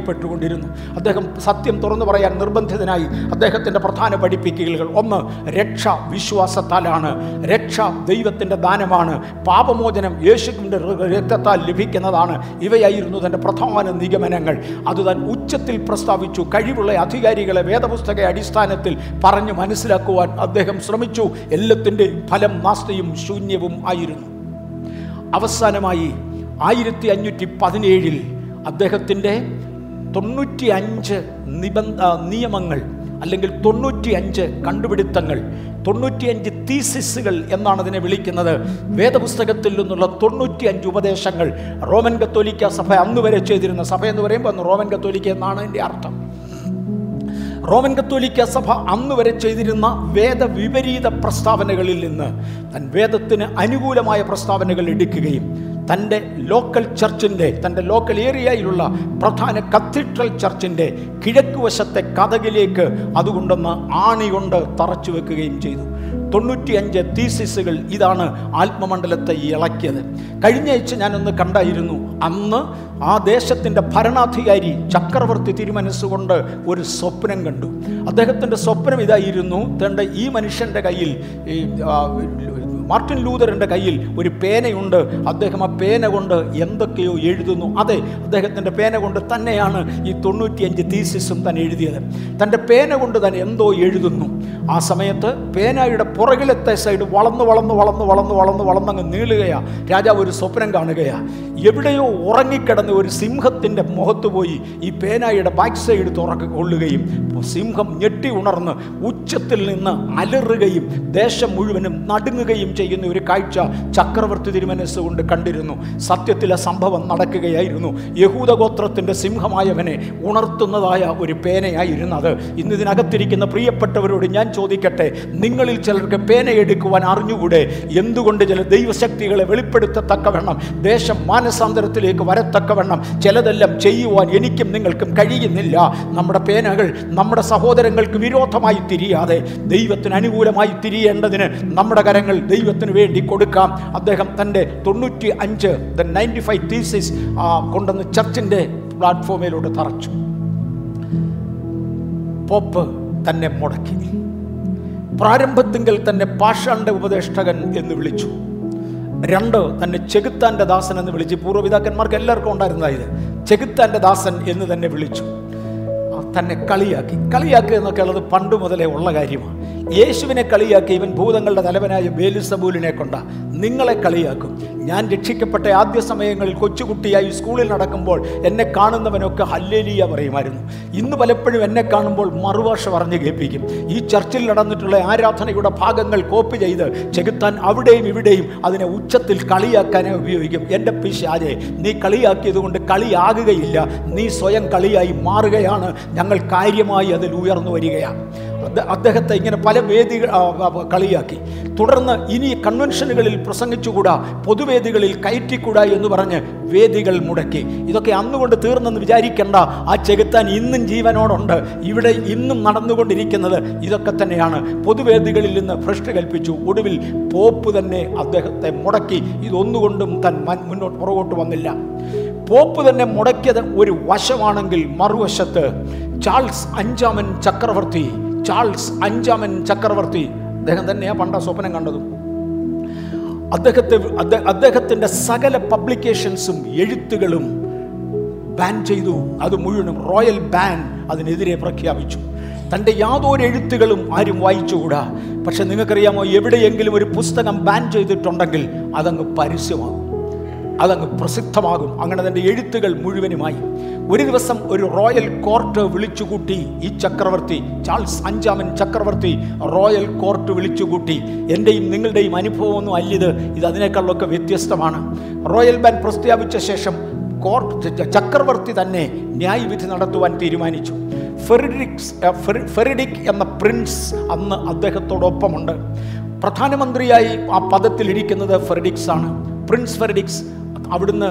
പരാജയപ്പെട്ടുകൊണ്ടിരുന്നു അദ്ദേഹം സത്യം തുറന്നു പറയാൻ നിർബന്ധിതനായി അദ്ദേഹത്തിന്റെ പ്രധാന പഠിപ്പിക്കലുകൾ. ഒന്ന് രക്ഷ വിശ്വാസത്താലാണ്. രക്ഷ ദൈവത്തിന്റെ ദാനമാണ്. പാപമോചനം യേശുവിന്റെ രക്തത്താൽ ലഭിക്കുന്നതാണ്. ഇവയായിരുന്നു തന്റെ പ്രധാന നിഗമനങ്ങൾ. അത് താൻ ഉച്ചത്തിൽ പ്രസ്താവിച്ചു. കഴിവുള്ള അധികാരികളെ വേദപുസ്തക അടിസ്ഥാനത്തിൽ പറഞ്ഞു മനസ്സിലാക്കുവാൻ അദ്ദേഹം ശ്രമിച്ചു. എല്ലാത്തിന്റെയും ഫലം നാസ്തയും ശൂന്യവും ആയിരുന്നു. അവസാനമായി ആയിരത്തി അഞ്ഞൂറ്റി പതിനേഴിൽ അദ്ദേഹത്തിന്റെ തൊണ്ണൂറ്റി അഞ്ച് നിബന്ധ നിയമങ്ങൾ അല്ലെങ്കിൽ തൊണ്ണൂറ്റി അഞ്ച് കണ്ടുപിടുത്തങ്ങൾ തൊണ്ണൂറ്റിയഞ്ച് തീസിസുകൾ എന്നാണ് അതിനെ വിളിക്കുന്നത്. വേദപുസ്തകത്തിൽ നിന്നുള്ള തൊണ്ണൂറ്റി അഞ്ച് ഉപദേശങ്ങൾ റോമൻ കത്തോലിക്ക സഭ അന്ന് വരെ ചെയ്തിരുന്ന സഭ എന്ന് പറയുമ്പോൾ അന്ന് റോമൻ കത്തോലിക്ക എന്നാണ് എന്റെ അർത്ഥം. റോമൻ കത്തോലിക്ക സഭ അന്ന് വരെ ചെയ്തിരുന്ന വേദവിപരീത പ്രസ്താവനകളിൽ നിന്ന് തൻ വേദത്തിന് അനുകൂലമായ പ്രസ്താവനകൾ എടുക്കുകയും തന്റെ ലോക്കൽ ചർച്ചിന്റെ തന്റെ ലോക്കൽ ഏരിയയിലുള്ള പ്രധാന കത്തീഡ്രൽ ചർച്ചിന്റെ കിഴക്ക് വശത്തെ കഥകിലേക്ക് അതുകൊണ്ടൊന്ന് ആണി കൊണ്ട് തറച്ചു വെക്കുകയും ചെയ്തു. തൊണ്ണൂറ്റിയഞ്ച് തീസിസുകൾ ഇതാണ് ആത്മമണ്ഡലത്തെ ഇളക്കിയത്. കഴിഞ്ഞ ആഴ്ച ഞാനൊന്ന് കണ്ടായിരുന്നു അന്ന് ആ ദേശത്തിന്റെ ഭരണാധികാരി ചക്രവർത്തി തിരുമനസ്സുകൊണ്ട് ഒരു സ്വപ്നം കണ്ടു. അദ്ദേഹത്തിന്റെ സ്വപ്നം ഇതായിരുന്നു തന്റെ ഈ മനുഷ്യന്റെ കയ്യിൽ ഈ മാർട്ടിൻ ലൂതറിന്റെ കയ്യിൽ ഒരു പേനയുണ്ട്. അദ്ദേഹം ആ പേന കൊണ്ട് എന്തൊക്കെയോ എഴുതുന്നു. അതെ അദ്ദേഹത്തിന്റെ പേന കൊണ്ട് തന്നെയാണ് ഈ തൊണ്ണൂറ്റിയഞ്ച് തീസിസും താൻ എഴുതിയത്. തന്റെ പേന കൊണ്ട് തന്നെ എന്തോ എഴുതുന്നു. ആ സമയത്ത് പേനയുടെ പുറകിലത്തെ സൈഡ് വളർന്ന് വളർന്ന് വളർന്ന് വളർന്ന് വളർന്ന് വളർന്നങ്ങ് നീളുകയാ. രാജാവ് ഒരു സ്വപ്നം കാണുകയാ. എവിടെയോ ഉറങ്ങിക്കിടന്ന് ഒരു സിംഹത്തിന്റെ മുഖത്ത് പോയി ഈ പേനായുടെ ബാക്ക് സൈഡ് തുറക്ക് കൊള്ളുകയും സിംഹം ഞെട്ടി ഉണർന്ന് ഉച്ചത്തിൽ നിന്ന് അലറുകയും ദേശം മുഴുവനും നടുങ്ങുകയും ചെയ്യുന്ന ഒരു കാഴ്ച ചക്രവർത്തി തിരുമനസ് കൊണ്ട് കണ്ടിരുന്നു. സത്യത്തിലെ സംഭവം നടക്കുകയായിരുന്നു. യഹൂദഗോത്രത്തിന്റെ സിംഹമായവനെ ഉണർത്തുന്നതായ ഒരു പേനയായിരുന്നു അത് ഇന്ന് ഇതിനകത്തിരിക്കുന്ന പ്രിയപ്പെട്ടവരോട് ഞാൻ ചോദിക്കട്ടെ നിങ്ങളിൽ ചിലർക്ക് പേനയെടുക്കുവാൻ അറിഞ്ഞുകൂടെ? എന്തുകൊണ്ട് ചില ദൈവശക്തികളെ വെളിപ്പെടുത്തത്തക്കവണ്ണം ദേശം മാനസാന്തരത്തിലേക്ക് വരത്തക്കവണ്ണം ചിലതെല്ലാം ചെയ്യുവാൻ എനിക്കും നിങ്ങൾക്കും കഴിയുന്നില്ല? നമ്മുടെ പേനകൾ നമ്മുടെ സഹോദരങ്ങൾക്ക് വിരോധമായി തിരിയാതെ ദൈവത്തിന് അനുകൂലമായി തിരിയേണ്ടതിന് നമ്മുടെ കരങ്ങൾ ദൈവത്തിന് വേണ്ടി കൊടുക്കാം. അദ്ദേഹം തന്റെ തൊണ്ണൂറ്റി അഞ്ച് ദ നയന്റി ഫൈവ് തീസിസ് കൊണ്ടുവന്ന് ചർച്ചിന്റെ പ്ലാറ്റ്ഫോമിലൂടെ തറച്ചു. പോപ്പ് തന്നെ മുടക്കി. പ്രാരംഭത്തിങ്കൽ തന്നെ പാഷാണ്ട ഉപദേഷ്ടകൻ എന്ന് വിളിച്ചു. രണ്ട് തന്നെ ചെകുത്താന്റെ ദാസൻ എന്ന് വിളിച്ച് പൂർവപിതാക്കന്മാർക്ക് എല്ലാവർക്കും ഉണ്ടായിരുന്നതായത് ചെകുത്താന്റെ ദാസൻ എന്ന് തന്നെ വിളിച്ചു. തന്നെ കളിയാക്കി. കളിയാക്കുക എന്നൊക്കെ ഉള്ളത് പണ്ട് മുതലേ ഉള്ള കാര്യമാണ്. യേശുവിനെ കളിയാക്കി ഇവൻ ഭൂതങ്ങളുടെ തലവനായ ബേലിസബൂലിനെ കൊണ്ട നിങ്ങളെ കളിയാക്കും. ഞാൻ രക്ഷിക്കപ്പെട്ട ആദ്യ സമയങ്ങളിൽ കൊച്ചുകുട്ടിയായി സ്കൂളിൽ നടക്കുമ്പോൾ എന്നെ കാണുന്നവനൊക്കെ ഹല്ലേലിയ പറയുമായിരുന്നു. ഇന്ന് പലപ്പോഴും എന്നെ കാണുമ്പോൾ മറുഭാഷ പറഞ്ഞ് കേൾപ്പിക്കും. ഈ ചർച്ചിൽ നടന്നിട്ടുള്ള ആരാധനയുടെ ഭാഗങ്ങൾ കോപ്പി ചെയ്ത് ചെകുത്താൻ അവിടെയും ഇവിടെയും അതിനെ ഉച്ചത്തിൽ കളിയാക്കാനേ ഉപയോഗിക്കും. എന്റെ പിശാജെ നീ കളിയാക്കിയത് കൊണ്ട് കളിയാകുകയില്ല. നീ സ്വയം കളിയായി മാറുകയാണ്. ഞങ്ങൾ കാര്യമായി അതിൽ ഉയർന്നു വരികയാണ്. അദ്ദേഹത്തെ ഇങ്ങനെ പല വേദികൾ കളിയാക്കി. തുടർന്ന് ഇനി കൺവെൻഷനുകളിൽ പ്രസംഗിച്ചുകൂടാ പൊതുവേദികളിൽ കയറ്റിക്കൂടാ എന്ന് പറഞ്ഞ് വേദികൾ മുടക്കി. ഇതൊക്കെ അന്നുകൊണ്ട് തീർന്നെന്ന് വിചാരിക്കേണ്ട. ആ ചെകുത്താൻ ഇന്നും ജീവനോടുണ്ട്. ഇവിടെ ഇന്നും നടന്നുകൊണ്ടിരിക്കുന്നത് ഇതൊക്കെ തന്നെയാണ്. പൊതുവേദികളിൽ നിന്ന് ഭ്രഷ്ട് കൽപ്പിച്ചു. ഒടുവിൽ പോപ്പ് തന്നെ അദ്ദേഹത്തെ മുടക്കി. ഇതൊന്നുകൊണ്ടും തൻ മുന്നോട്ട് പുറകോട്ട് വന്നില്ല. പോപ്പ് തന്നെ മുടക്കിയത് ഒരു വശമാണെങ്കിൽ മറുവശത്ത് ചാൾസ് അഞ്ചാമൻ ചക്രവർത്തി ചാൾസ് അഞ്ചാമൻ ചക്രവർത്തി. അദ്ദേഹം തന്നെയാണ് പണ്ട സ്വപ്നം കണ്ടതും. അദ്ദേഹത്തെ അദ്ദേഹ- അദ്ദേഹത്തിന്റെ സകല പബ്ലിക്കേഷൻസും എഴുത്തുകളും ബാൻ ചെയ്തു. അത് മുഴുവനും റോയൽ ബാൻ അതിനെതിരെ പ്രഖ്യാപിച്ചു. തന്റെ യാതൊരു എഴുത്തുകളും ആരും വായിച്ചുകൂടാ. പക്ഷെ നിങ്ങൾക്കറിയാമോ എവിടെയെങ്കിലും ഒരു പുസ്തകം ബാൻ ചെയ്തിട്ടുണ്ടെങ്കിൽ അതങ്ങ് പരസ്യമാകും. അതങ്ങ് പ്രസിദ്ധമാകും. അങ്ങനെ തന്റെ എഴുത്തുകൾ മുഴുവനുമായി. ഒരു ദിവസം ഒരു റോയൽ കോർട്ട് വിളിച്ചുകൂട്ടി ഈ ചക്രവർത്തി ചാൾസ് അഞ്ചാമൻ ചക്രവർത്തി റോയൽ കോർട്ട് വിളിച്ചുകൂട്ടി. എന്റെയും നിങ്ങളുടെയും അനുഭവമൊന്നും അല്ലിത് ഇത് അതിനേക്കാളൊക്കെ വ്യത്യസ്തമാണ്. റോയൽ ബാൻ പ്രസ്താവിച്ച ശേഷം കോർട്ട് ചക്രവർത്തി തന്നെ ന്യായവിധി നടത്തുവാൻ തീരുമാനിച്ചു. ഫെറിഡിക്സ് ഫെറിഡിക് എന്ന പ്രിൻസ് അന്ന് അദ്ദേഹത്തോടൊപ്പമുണ്ട്. പ്രധാനമന്ത്രിയായി ആ പദത്തിലിരിക്കുന്നത് ഫെറിഡിക്സ് ആണ് പ്രിൻസ് ഫെറിഡിക്സ് അവിടുന്ന്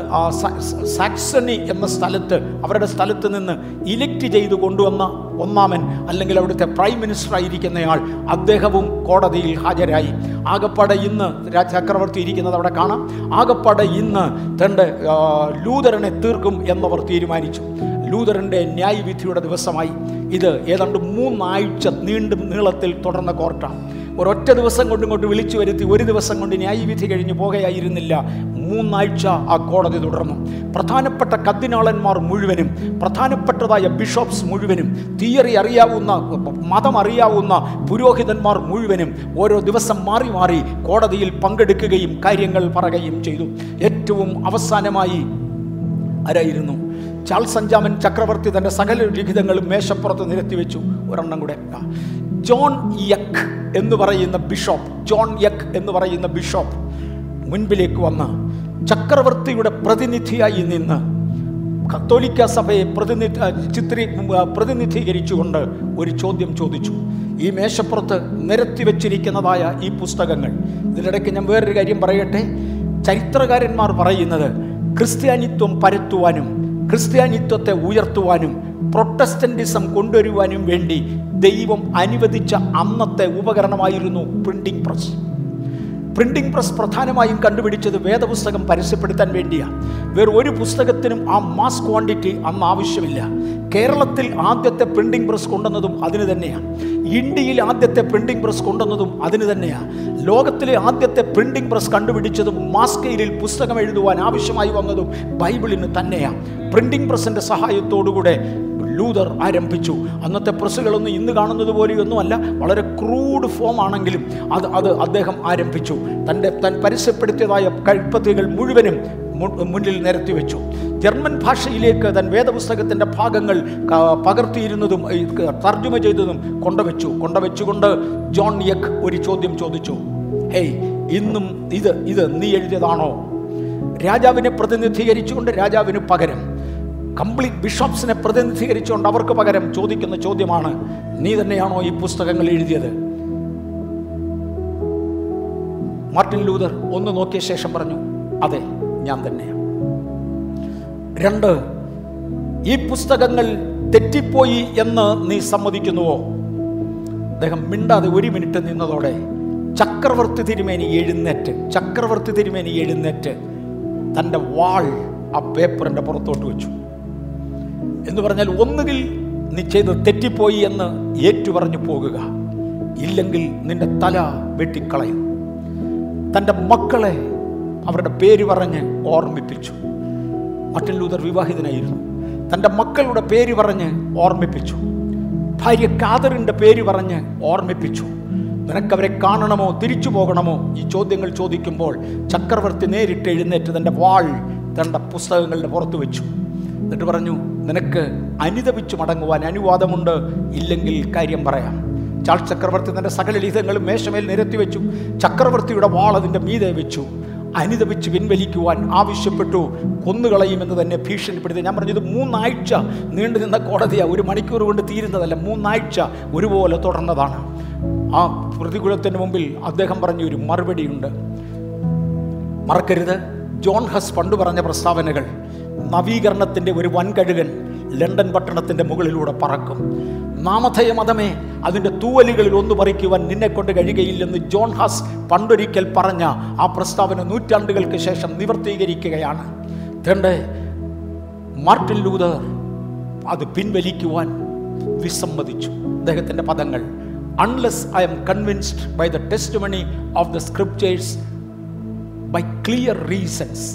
സാക്സണി എന്ന സ്ഥലത്ത് അവരുടെ സ്ഥലത്ത് നിന്ന് ഇലക്ട് ചെയ്ത് കൊണ്ടുവന്ന ഒന്നാമൻ അല്ലെങ്കിൽ അവിടുത്തെ പ്രൈം മിനിസ്റ്റർ ആയിരിക്കുന്നയാൾ അദ്ദേഹവും കോടതിയിൽ ഹാജരായി. ആകപ്പാടെ ഇന്ന് ചക്രവർത്തി ഇരിക്കുന്നത് അവിടെ കാണാം. ആകപ്പാടെ ഇന്ന് തന്റെ ലൂതറിനെ തീർക്കും എന്നവർ തീരുമാനിച്ചു. ലൂതറിന്റെ ന്യായവിധിയുടെ ദിവസമായി. ഇത് ഏതാണ്ട് മൂന്നാഴ്ച നീണ്ടും നീളത്തിൽ തുടർന്ന കോർട്ടാണ്. ഒരൊറ്റ ദിവസം കൊണ്ട് ഇങ്ങോട്ട് വിളിച്ചു വരുത്തി ഒരു ദിവസം കൊണ്ട് ന്യായവിധി കഴിഞ്ഞ് പോകുകയായിരുന്നില്ല മൂന്നാഴ്ച ആ കോടതി തുടർന്നു. പ്രധാനപ്പെട്ട കദ്ദിനാളന്മാർ മുഴുവനും പ്രധാനപ്പെട്ടതായ ബിഷപ്സ് മുഴുവനും തിയറി അറിയാവുന്ന മതം അറിയാവുന്ന പുരോഹിതന്മാർ മുഴുവനും ഓരോ ദിവസം മാറി മാറി കോടതിയിൽ പങ്കെടുക്കുകയും കാര്യങ്ങൾ പറയുകയും ചെയ്തു. ഏറ്റവും അവസാനമായി ആരായിരുന്നു? ചാൾസ് അഞ്ചാമൻ ചക്രവർത്തി തന്റെ സകല ലിഖിതങ്ങളും മേശപ്പുറത്ത് നിരത്തിവെച്ചു. ഒരെണ്ണം കൂടെ. ജോൺ യക് എന്ന് പറയുന്ന ബിഷപ്പ് ജോൺ യക് എന്ന് പറയുന്ന ബിഷപ്പ് മുൻപിലേക്ക് വന്ന് ചക്രവർത്തിയുടെ പ്രതിനിധിയായി നിന്ന് കത്തോലിക്ക സഭയെ പ്രതിനിധി ചിത്രീ പ്രതിനിധീകരിച്ചുകൊണ്ട് ഒരു ചോദ്യം ചോദിച്ചു. ഈ മേശപ്പുറത്ത് നിരത്തി വെച്ചിരിക്കുന്നതായ ഈ പുസ്തകങ്ങൾ. ഇതിനിടയ്ക്ക് ഞാൻ വേറൊരു കാര്യം പറയട്ടെ? ചരിത്രകാരന്മാർ പറയുന്നത് ക്രിസ്ത്യാനിത്വം പരത്തുവാനും ക്രിസ്ത്യാനിത്വത്തെ ഉയർത്തുവാനും പ്രൊട്ടസ്റ്റന്റിസം കൊണ്ടുവരുവാനും വേണ്ടി ദൈവം അനുവദിച്ച അന്നത്തെ ഉപകരണമായിരുന്നു പ്രിന്റിംഗ് പ്രസ് പ്രിന്റിംഗ് പ്രസ് പ്രധാനമായും കണ്ടുപിടിച്ചത് വേദപുസ്തകം പരസ്യപ്പെടുത്താൻ വേണ്ടിയാണ് വേറെ ഒരു പുസ്തകത്തിനും ആ മാസ് ക്വാണ്ടിറ്റി അന്ന് ആവശ്യമില്ല. കേരളത്തിൽ ആദ്യത്തെ പ്രിന്റിംഗ് പ്രസ് കൊണ്ടുവന്നതും അതിന് തന്നെയാണ് ഇന്ത്യയിൽ ആദ്യത്തെ പ്രിന്റിംഗ് പ്രസ് കൊണ്ടുവന്നതും അതിന് തന്നെയാണ് ലോകത്തിലെ ആദ്യത്തെ പ്രിന്റിംഗ് പ്രസ് കണ്ടുപിടിച്ചതും മാസ്കെയിലിൽ പുസ്തകം എഴുതുവാൻ ആവശ്യമായി വന്നതും ബൈബിളിന് തന്നെയാണ് പ്രിന്റിംഗ് പ്രസിന്റെ സഹായത്തോടുകൂടെ ലൂതർ ആരംഭിച്ചു. അന്നത്തെ പ്രസ്സുകളൊന്നും ഇന്ന് കാണുന്നത് പോലെയൊന്നുമല്ല വളരെ ക്രൂഡ് ഫോം ആണെങ്കിലും അത് അത് അദ്ദേഹം ആരംഭിച്ചു. തന്റെ താൻ പരസ്യപ്പെടുത്തിയതായ കൽപ്പത്തികൾ മുഴുവനും മുന്നിൽ നിരത്തി വെച്ചു. ജർമ്മൻ ഭാഷയിലേക്ക് തൻ വേദപുസ്തകത്തിന്റെ ഭാഗങ്ങൾ പകർത്തിയിരുന്നതും തർജമ ചെയ്തതും കൊണ്ടുവച്ചു. കൊണ്ടുവച്ചുകൊണ്ട് ജോൺ യക് ഒരു ചോദ്യം ചോദിച്ചു. ഹേയ് ഇന്നും ഇത് ഇത് നീ എഴുതിയതാണോ? രാജാവിനെ പ്രതിനിധീകരിച്ചുകൊണ്ട് രാജാവിന് പകരം. കംപ്ലീറ്റ് ബിഷപ്സിനെ പ്രതിനിധീകരിച്ചുകൊണ്ട് അവർക്ക് പകരം ചോദിക്കുന്ന ചോദ്യമാണ് നീ തന്നെയാണോ ഈ പുസ്തകങ്ങൾ എഴുതിയത്? മാർട്ടിൻ ലൂതർ ഒന്ന് നോക്കിയ ശേഷം പറഞ്ഞു അതെ ഞാൻ തന്നെയാണ്. രണ്ട് ഈ പുസ്തകങ്ങൾ തെറ്റിപ്പോയി എന്ന് നീ സമ്മതിക്കുന്നുവോ? അദ്ദേഹം മിണ്ടാതെ ഒരു മിനിറ്റ് നിന്നതോടെ ചക്രവർത്തി തിരുമേനി എഴുന്നേറ്റ് ചക്രവർത്തി തിരുമേനി എഴുന്നേറ്റ് തന്റെ വാൾ ആ പേപ്പറിന്റെ പുറത്തോട്ട് വെച്ചു. എന്ന് പറഞ്ഞാൽ ഒന്നുകിൽ നീ ചെയ്ത് തെറ്റിപ്പോയി എന്ന് ഏറ്റുപറഞ്ഞു പോകുക. ഇല്ലെങ്കിൽ നിന്റെ തല വെട്ടിക്കളയും. തന്റെ മക്കളെ അവരുടെ പേര് പറഞ്ഞ് ഓർമ്മിപ്പിച്ചു. മട്ടൻ ലൂതർ വിവാഹിതനായിരുന്നു. തന്റെ മക്കളുടെ പേര് പറഞ്ഞ് ഓർമ്മിപ്പിച്ചു. ഭാര്യ കാതറിന്റെ പേര് പറഞ്ഞ് ഓർമ്മിപ്പിച്ചു. നിനക്കവരെ കാണണമോ തിരിച്ചു പോകണമോ? ഈ ചോദ്യങ്ങൾ ചോദിക്കുമ്പോൾ ചക്രവർത്തി നേരിട്ട് എഴുന്നേറ്റ് തന്റെ വാൾ തന്റെ പുസ്തകങ്ങളുടെ പുറത്ത് വെച്ചു. എന്നിട്ട് പറഞ്ഞു നിനക്ക് അനുദപിച്ചു മടങ്ങുവാൻ അനുവാദമുണ്ട്. ഇല്ലെങ്കിൽ കാര്യം പറയാം. ചാൾസ് ചക്രവർത്തി തന്റെ സകല ലിഖിതങ്ങളും മേശമേൽ നിരത്തി വെച്ചു. ചക്രവർത്തിയുടെ വാൾ അതിന്റെ മീതെ വെച്ചു. അനുദപിച്ച് പിൻവലിക്കുവാൻ ആവശ്യപ്പെട്ടു. കൊന്നുകളയുമെന്ന് തന്നെ ഭീഷണിപ്പെടുത്തി. ഞാൻ പറഞ്ഞത് മൂന്നാഴ്ച നീണ്ടു നിന്ന കോടതിയാണ് ഒരു മണിക്കൂർ കൊണ്ട് തീരുന്നതല്ല. മൂന്നാഴ്ച ഒരുപോലെ തുടർന്നതാണ്. ആ പ്രതികൂലത്തിന് മുമ്പിൽ അദ്ദേഹം പറഞ്ഞ ഒരു മറുപടിയുണ്ട്. മറക്കരുത്. ജോൺ ഹസ് പണ്ട് പറഞ്ഞ പ്രസ്താവനകൾ. നവീകരണത്തിന്റെ ഒരു വൻകഴുകൻ ലണ്ടൻ പട്ടണത്തിന്റെ മുകളിലൂടെ പറക്കും. നാമധേയ മതമേ അതിന്റെ തൂവലുകളിൽ ഒന്ന് പറിക്കുവാൻ നിന്നെ കൊണ്ട് കഴിയുകയില്ലെന്ന് ജോൺ ഹാസ് പണ്ടൊരിക്കൽ പറഞ്ഞ ആ പ്രസ്താവന നൂറ്റാണ്ടുകൾക്ക് ശേഷം നിവർത്തീകരിക്കുകയാണ്. തേണ്ടേ മാർട്ടിൻ ലൂതർ അത് പിൻവലിക്കുവാൻ വിസമ്മതിച്ചു. അദ്ദേഹത്തിന്റെ പദങ്ങൾ unless I am convinced by the testimony of the scriptures by clear reasons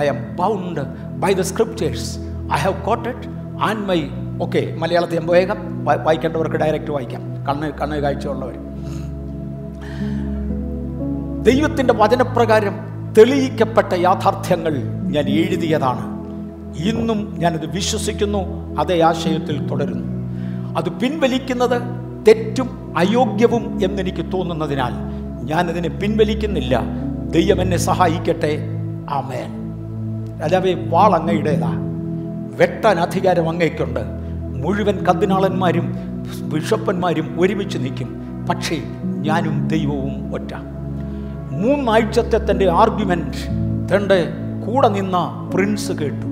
I am bound by the scriptures I have quoted and my okay മലയാളത്തിൽ വേഗം വായിക്കേണ്ടവർക്ക് ഡയറക്റ്റ് വായിക്കാം. കണ്ണ് കണ്ണ് കാഴ്ചയുള്ളവർ. ദൈവത്തിന്റെ വചനപ്രകാരം തെളിയിക്കപ്പെട്ട യാഥാർത്ഥ്യങ്ങൾ ഞാൻ എഴുതിയതാണ്. ഇന്നും ഞാനത് വിശ്വസിക്കുന്നു അതേ ആശയത്തിൽ തുടരുന്നു. അത് പിൻവലിക്കുന്നത് തെറ്റും അയോഗ്യവും എന്നെനിക്ക് തോന്നുന്നതിനാൽ ഞാനതിനെ പിൻവലിക്കുന്നില്ല. ദൈവം എന്നെ സഹായിക്കട്ടെ. ആമേൻ. രാജാവേ വാൾ അങ്ങയുടേതാ വെട്ടാൻ അധികാരം അങ്ങയ്ക്കുണ്ട്. മുഴുവൻ കത്തിനാളന്മാരും ബിഷപ്പന്മാരും ഒരുമിച്ച് നിൽക്കും. പക്ഷേ ഞാനും ദൈവവും ഒറ്റ. മൂന്നാഴ്ചത്തെ തന്റെ ആർഗ്യുമെന്റ് തന്റെ കൂടെ നിന്ന പ്രിൻസ് കേട്ടു.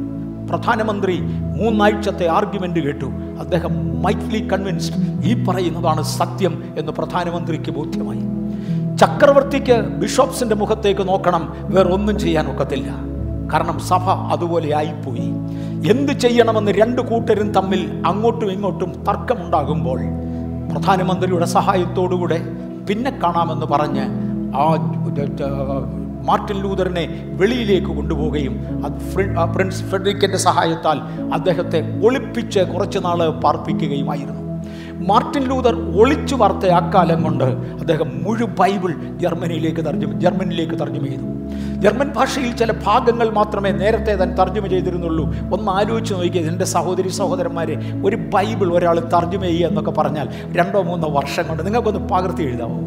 പ്രധാനമന്ത്രി മൂന്നാഴ്ചത്തെ ആർഗ്യുമെന്റ് കേട്ടു. അദ്ദേഹം മൈറ്റ്ലി കൺവിൻസ്ഡ് ഈ പറയുന്നതാണ് സത്യം എന്ന് പ്രധാനമന്ത്രിക്ക് ബോധ്യമായി. ചക്രവർത്തിക്ക് ബിഷോപ്സിന്റെ മുഖത്തേക്ക് നോക്കണം. വേറൊന്നും ചെയ്യാൻ ഒക്കത്തില്ല. കാരണം സഭ അതുപോലെ ആയിപ്പോയി. എന്ത് ചെയ്യണമെന്ന് രണ്ട് കൂട്ടരും തമ്മിൽ അങ്ങോട്ടും ഇങ്ങോട്ടും തർക്കമുണ്ടാകുമ്പോൾ പ്രധാനമന്ത്രിയുടെ സഹായത്തോടുകൂടെ പിന്നെ കാണാമെന്ന് പറഞ്ഞ് ആ മാർട്ടിൻ ലൂതറിനെ വെളിയിലേക്ക് കൊണ്ടുപോവുകയും പ്രിൻസ് ഫ്രെഡറിക്കിന്റെ സഹായത്താൽ അദ്ദേഹത്തെ ഒളിപ്പിച്ച് കുറച്ച് നാൾ പാർപ്പിക്കുകയുമായിരുന്നു. മാർട്ടിൻ ലൂതർ ഒളിച്ചു വാർത്ത അക്കാലം കൊണ്ട് അദ്ദേഹം മുഴു ബൈബിൾ ജർമ്മനിയിലേക്ക് തർജമ ജർമ്മനിയിലേക്ക് തർജമ ചെയ്തു. ജർമ്മൻ ഭാഷയിൽ ചില ഭാഗങ്ങൾ മാത്രമേ നേരത്തെ താൻ തർജമ ചെയ്തിരുന്നുള്ളൂ. ഒന്ന് ആലോചിച്ച് നോക്കിയത് എന്റെ സഹോദരി സഹോദരന്മാരെ ഒരു ബൈബിൾ ഒരാൾ തർജമ ചെയ്യുക എന്നൊക്കെ പറഞ്ഞാൽ രണ്ടോ മൂന്നോ വർഷം കൊണ്ട് നിങ്ങൾക്കൊന്ന് പകർത്തി എഴുതാമോ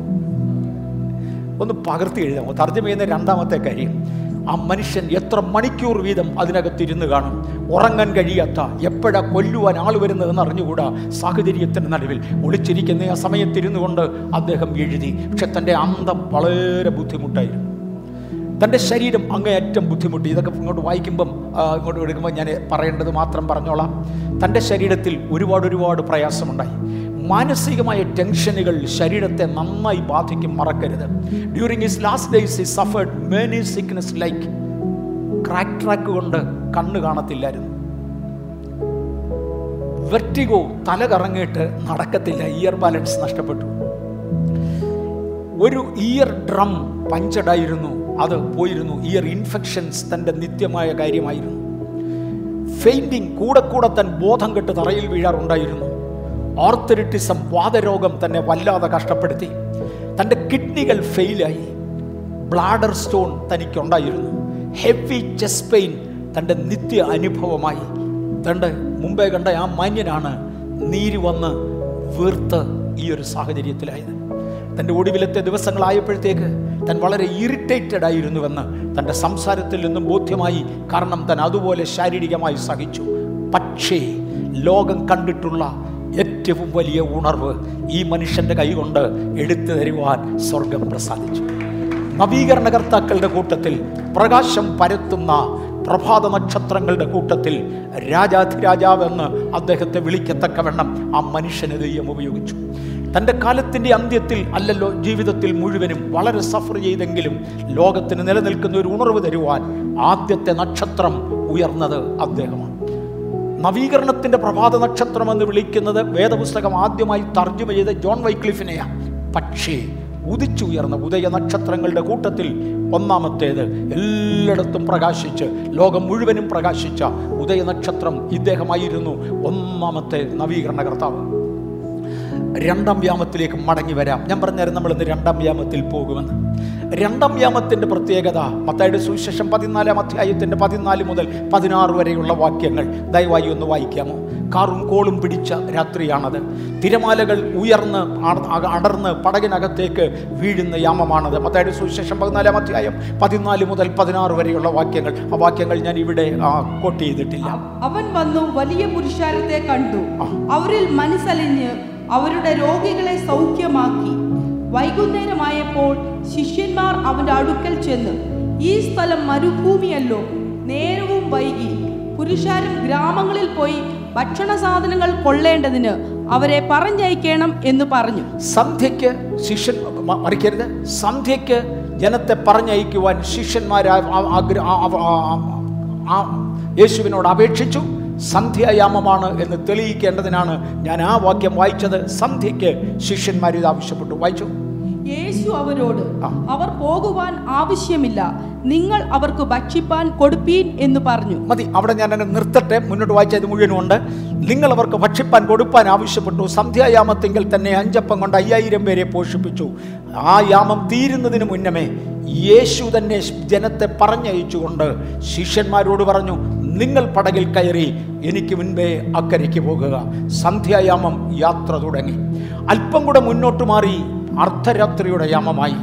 ഒന്ന് പകർത്തി എഴുതാമോ തർജമ ചെയ്യുന്ന രണ്ടാമത്തെ കാര്യം ആ മനുഷ്യൻ എത്ര മണിക്കൂർ വീതം അതിനകത്തിരുന്ന് കാണും? ഉറങ്ങാൻ കഴിയാത്ത എപ്പോഴാ കൊല്ലുവാൻ ആൾ വരുന്നതെന്ന് അറിഞ്ഞുകൂടാ? സാഹചര്യത്തിന്റെ നടുവിൽ ഒളിച്ചിരിക്കുന്ന ആ സമയത്തിരുന്നു കൊണ്ട് അദ്ദേഹം എഴുതി. പക്ഷെ തന്റെ അന്തം വളരെ ബുദ്ധിമുട്ടായിരുന്നു. തന്റെ ശരീരം അങ്ങേയറ്റം ബുദ്ധിമുട്ടി. ഇതൊക്കെ ഇങ്ങോട്ട് വായിക്കുമ്പം ഇങ്ങോട്ട് എടുക്കുമ്പോൾ ഞാൻ പറയേണ്ടത് മാത്രം പറഞ്ഞോളാം. തന്റെ ശരീരത്തിൽ ഒരുപാട് ഒരുപാട് പ്രയാസമുണ്ടായി. മാനസികമായ ടെൻഷനുകൾ ശരീരത്തെ നന്നായി ബാധിക്കും മറക്കരുത്. During his last days he suffered many sickness like cataract കൊണ്ട് കണ്ണ് കാണത്തില്ലായിരുന്നു. വെർട്ടിഗോ തല കറങ്ങിയിട്ട് നടക്കത്തില്ല. ഇയർ ബാലൻസ് നഷ്ടപ്പെട്ടു. ഒരു ഇയർ ഡ്രം പഞ്ചഡായിരുന്നു അത് പോയിരുന്നു. ഇയർ ഇൻഫെക്ഷൻസ് തന്റെ നിത്യമായ കാര്യമായിരുന്നു. ഫെയിന്റിങ് കൂടെ കൂടെ തൻ ബോധം കെട്ട് തറയിൽ വീഴാറുണ്ടായിരുന്നു. ഓർത്തരിറ്റിസം വാതരോഗം തന്നെ വല്ലാതെ കഷ്ടപ്പെടുത്തി. തന്റെ കിഡ്നികൾ ഫെയിലായി ബ്ലാഡർ സ്റ്റോൺ തനിക്കുണ്ടായിരുന്നു. ഹെവി ചെസ്റ്റ് പെയിൻ തന്റെ നിത്യ അനുഭവമായി. തന്റെ മുമ്പേ കണ്ട ആ മാന്യനാണ് നീര് വന്ന് വീർത്ത് ഈ ഒരു സാഹചര്യത്തിലായത്. തന്റെ ഒടുവിലത്തെ ദിവസങ്ങളായപ്പോഴത്തേക്ക് തൻ വളരെ ഇറിറ്റേറ്റഡ് ആയിരുന്നുവെന്ന് തന്റെ സംസാരത്തിൽ നിന്നും ബോധ്യമായി കാരണം തൻ അതുപോലെ ശാരീരികമായി സഹിച്ചു. പക്ഷേ ലോകം കണ്ടിട്ടുള്ള ഏറ്റവും വലിയ ഉണർവ് ഈ മനുഷ്യന്റെ കൈകൊണ്ട് എടുത്തു തരുവാൻ സ്വർഗം പ്രസാദിച്ചു. നവീകരണകർത്താക്കളുടെ കൂട്ടത്തിൽ പ്രകാശം പരത്തുന്ന പ്രഭാത നക്ഷത്രങ്ങളുടെ കൂട്ടത്തിൽ രാജാധിരാജാവെന്ന് അദ്ദേഹത്തെ വിളിക്കത്തക്കവണ്ണം ആ മനുഷ്യനെ ദൈവം ഉപയോഗിച്ചു. തന്റെ കാലത്തിന്റെ അന്ത്യത്തിൽ അല്ലല്ലോ ജീവിതത്തിൽ മുഴുവനും വളരെ സഫർ ചെയ്തെങ്കിലും ലോകത്തിന് നിലനിൽക്കുന്ന ഒരു ഉണർവ് തരുവാൻ ആദ്യത്തെ നക്ഷത്രം ഉയർന്നത് അദ്ദേഹമാണ്. നവീകരണത്തിന്റെ പ്രഭാത നക്ഷത്രം എന്ന് വിളിക്കുന്നത് വേദപുസ്തകം ആദ്യമായി തർജമ ചെയ്ത ജോൺ വൈക്ലിഫിനെയാണ് പക്ഷേ ഉദിച്ചുയർന്ന ഉദയ നക്ഷത്രങ്ങളുടെ കൂട്ടത്തിൽ ഒന്നാമത്തേത് എല്ലായിടത്തും പ്രകാശിച്ച് ലോകം മുഴുവനും പ്രകാശിച്ച ഉദയ നക്ഷത്രം ഇദ്ദേഹമായിരുന്നു ഒന്നാമത്തെ നവീകരണ കർത്താവ് രണ്ടാം വ്യാമത്തിലേക്ക് മടങ്ങി വരാം. ഞാൻ പറഞ്ഞായിരുന്നു നമ്മൾ ഇന്ന് രണ്ടാം വ്യാമത്തിൽ പോകുമെന്ന്. രണ്ടാം വ്യാമത്തിന്റെ പ്രത്യേകത മത്തായുടെ സുവിശേഷം പതിനാലാം അധ്യായത്തിന്റെ പതിനാല് മുതൽ പതിനാറ് വരെയുള്ള വാക്യങ്ങൾ ദയവായി ഒന്ന് വായിക്കാമോ? കാറും കോളും പിടിച്ച രാത്രിയാണത്. തിരമാലകൾ ഉയർന്ന് അടർന്ന് പടകിനകത്തേക്ക് വീഴുന്ന യാമമാണത്. മത്തായുടെ സുവിശേഷം പതിനാലാം അധ്യായം പതിനാല് മുതൽ പതിനാറ് വരെയുള്ള വാക്യങ്ങൾ. ആ വാക്യങ്ങൾ ഞാൻ ഇവിടെ കോട്ട് ചെയ്തിട്ടില്ല. അവൻ വന്നു വലിയ പുരുഷാരത്തെ കണ്ടു. അവരിൽ മനസ്സലിഞ്ഞ് അവരുടെ രോഗികളെ സൗഖ്യമാക്കി. വൈകുന്നേരമായപ്പോൾ ശിഷ്യന്മാർ അവന്റെ അടുക്കൽ ചെന്ന് ഈ സ്ഥലം മരുഭൂമിയല്ലോ. നേരവും വൈകി. പുരുഷാരും ഗ്രാമങ്ങളിൽ പോയി ഭക്ഷണ സാധനങ്ങൾ കൊള്ളേണ്ടതിന് അവരെ പറഞ്ഞയക്കണം എന്ന് പറഞ്ഞു. സന്ധ്യയ്ക്ക് ശിഷ്യൻ മറിക്കരുത്. സന്ധ്യയ്ക്ക് ജനത്തെ പറഞ്ഞയക്കുവാൻ ശിഷ്യന്മാർ യേശുവിനോട് അപേക്ഷിച്ചു. സന്ധ്യായാമമാണ് എന്ന് തെളിയിക്കേണ്ടതിനാണ് ഞാൻ ആ വാക്യം വായിച്ചത്. സന്ധ്യയ്ക്ക് ശിഷ്യന്മാർ ഇത് ആവശ്യപ്പെട്ടു. വായിച്ചു? യേശു അവരോട്. അവർ പോകുവാൻ ആവശ്യമില്ല. നിങ്ങൾ അവർക്ക് ഭക്ഷിപ്പാൻ കൊടുപ്പീൻ എന്ന് പറഞ്ഞു. മതി അവിടെ ഞാൻ അങ്ങ് നിർത്തട്ടെ. മുന്നോട്ട് വായിച്ചത് മുഴുവനുമുണ്ട് നിങ്ങൾ അവർക്ക് ഭക്ഷിപ്പാൻ കൊടുപ്പാൻ ആവശ്യപ്പെട്ടു. സന്ധ്യായാമത്തെങ്കിൽ തന്നെ അഞ്ചപ്പം കൊണ്ട് അയ്യായിരം പേരെ പോഷിപ്പിച്ചു. ആ യാമം തീരുന്നതിന് മുന്നമേ യേശു തന്നെ ജനത്തെ പറഞ്ഞയച്ചുകൊണ്ട് ശിഷ്യന്മാരോട് പറഞ്ഞു നിങ്ങൾ പടകിൽ കയറി എനിക്ക് മുൻപേ അക്കരയ്ക്ക് പോകുക. സന്ധ്യായാമം യാത്ര തുടങ്ങി. അല്പം കൂടെ മുന്നോട്ട് മാറി അർദ്ധരാത്രിയുടെ യാമമായി.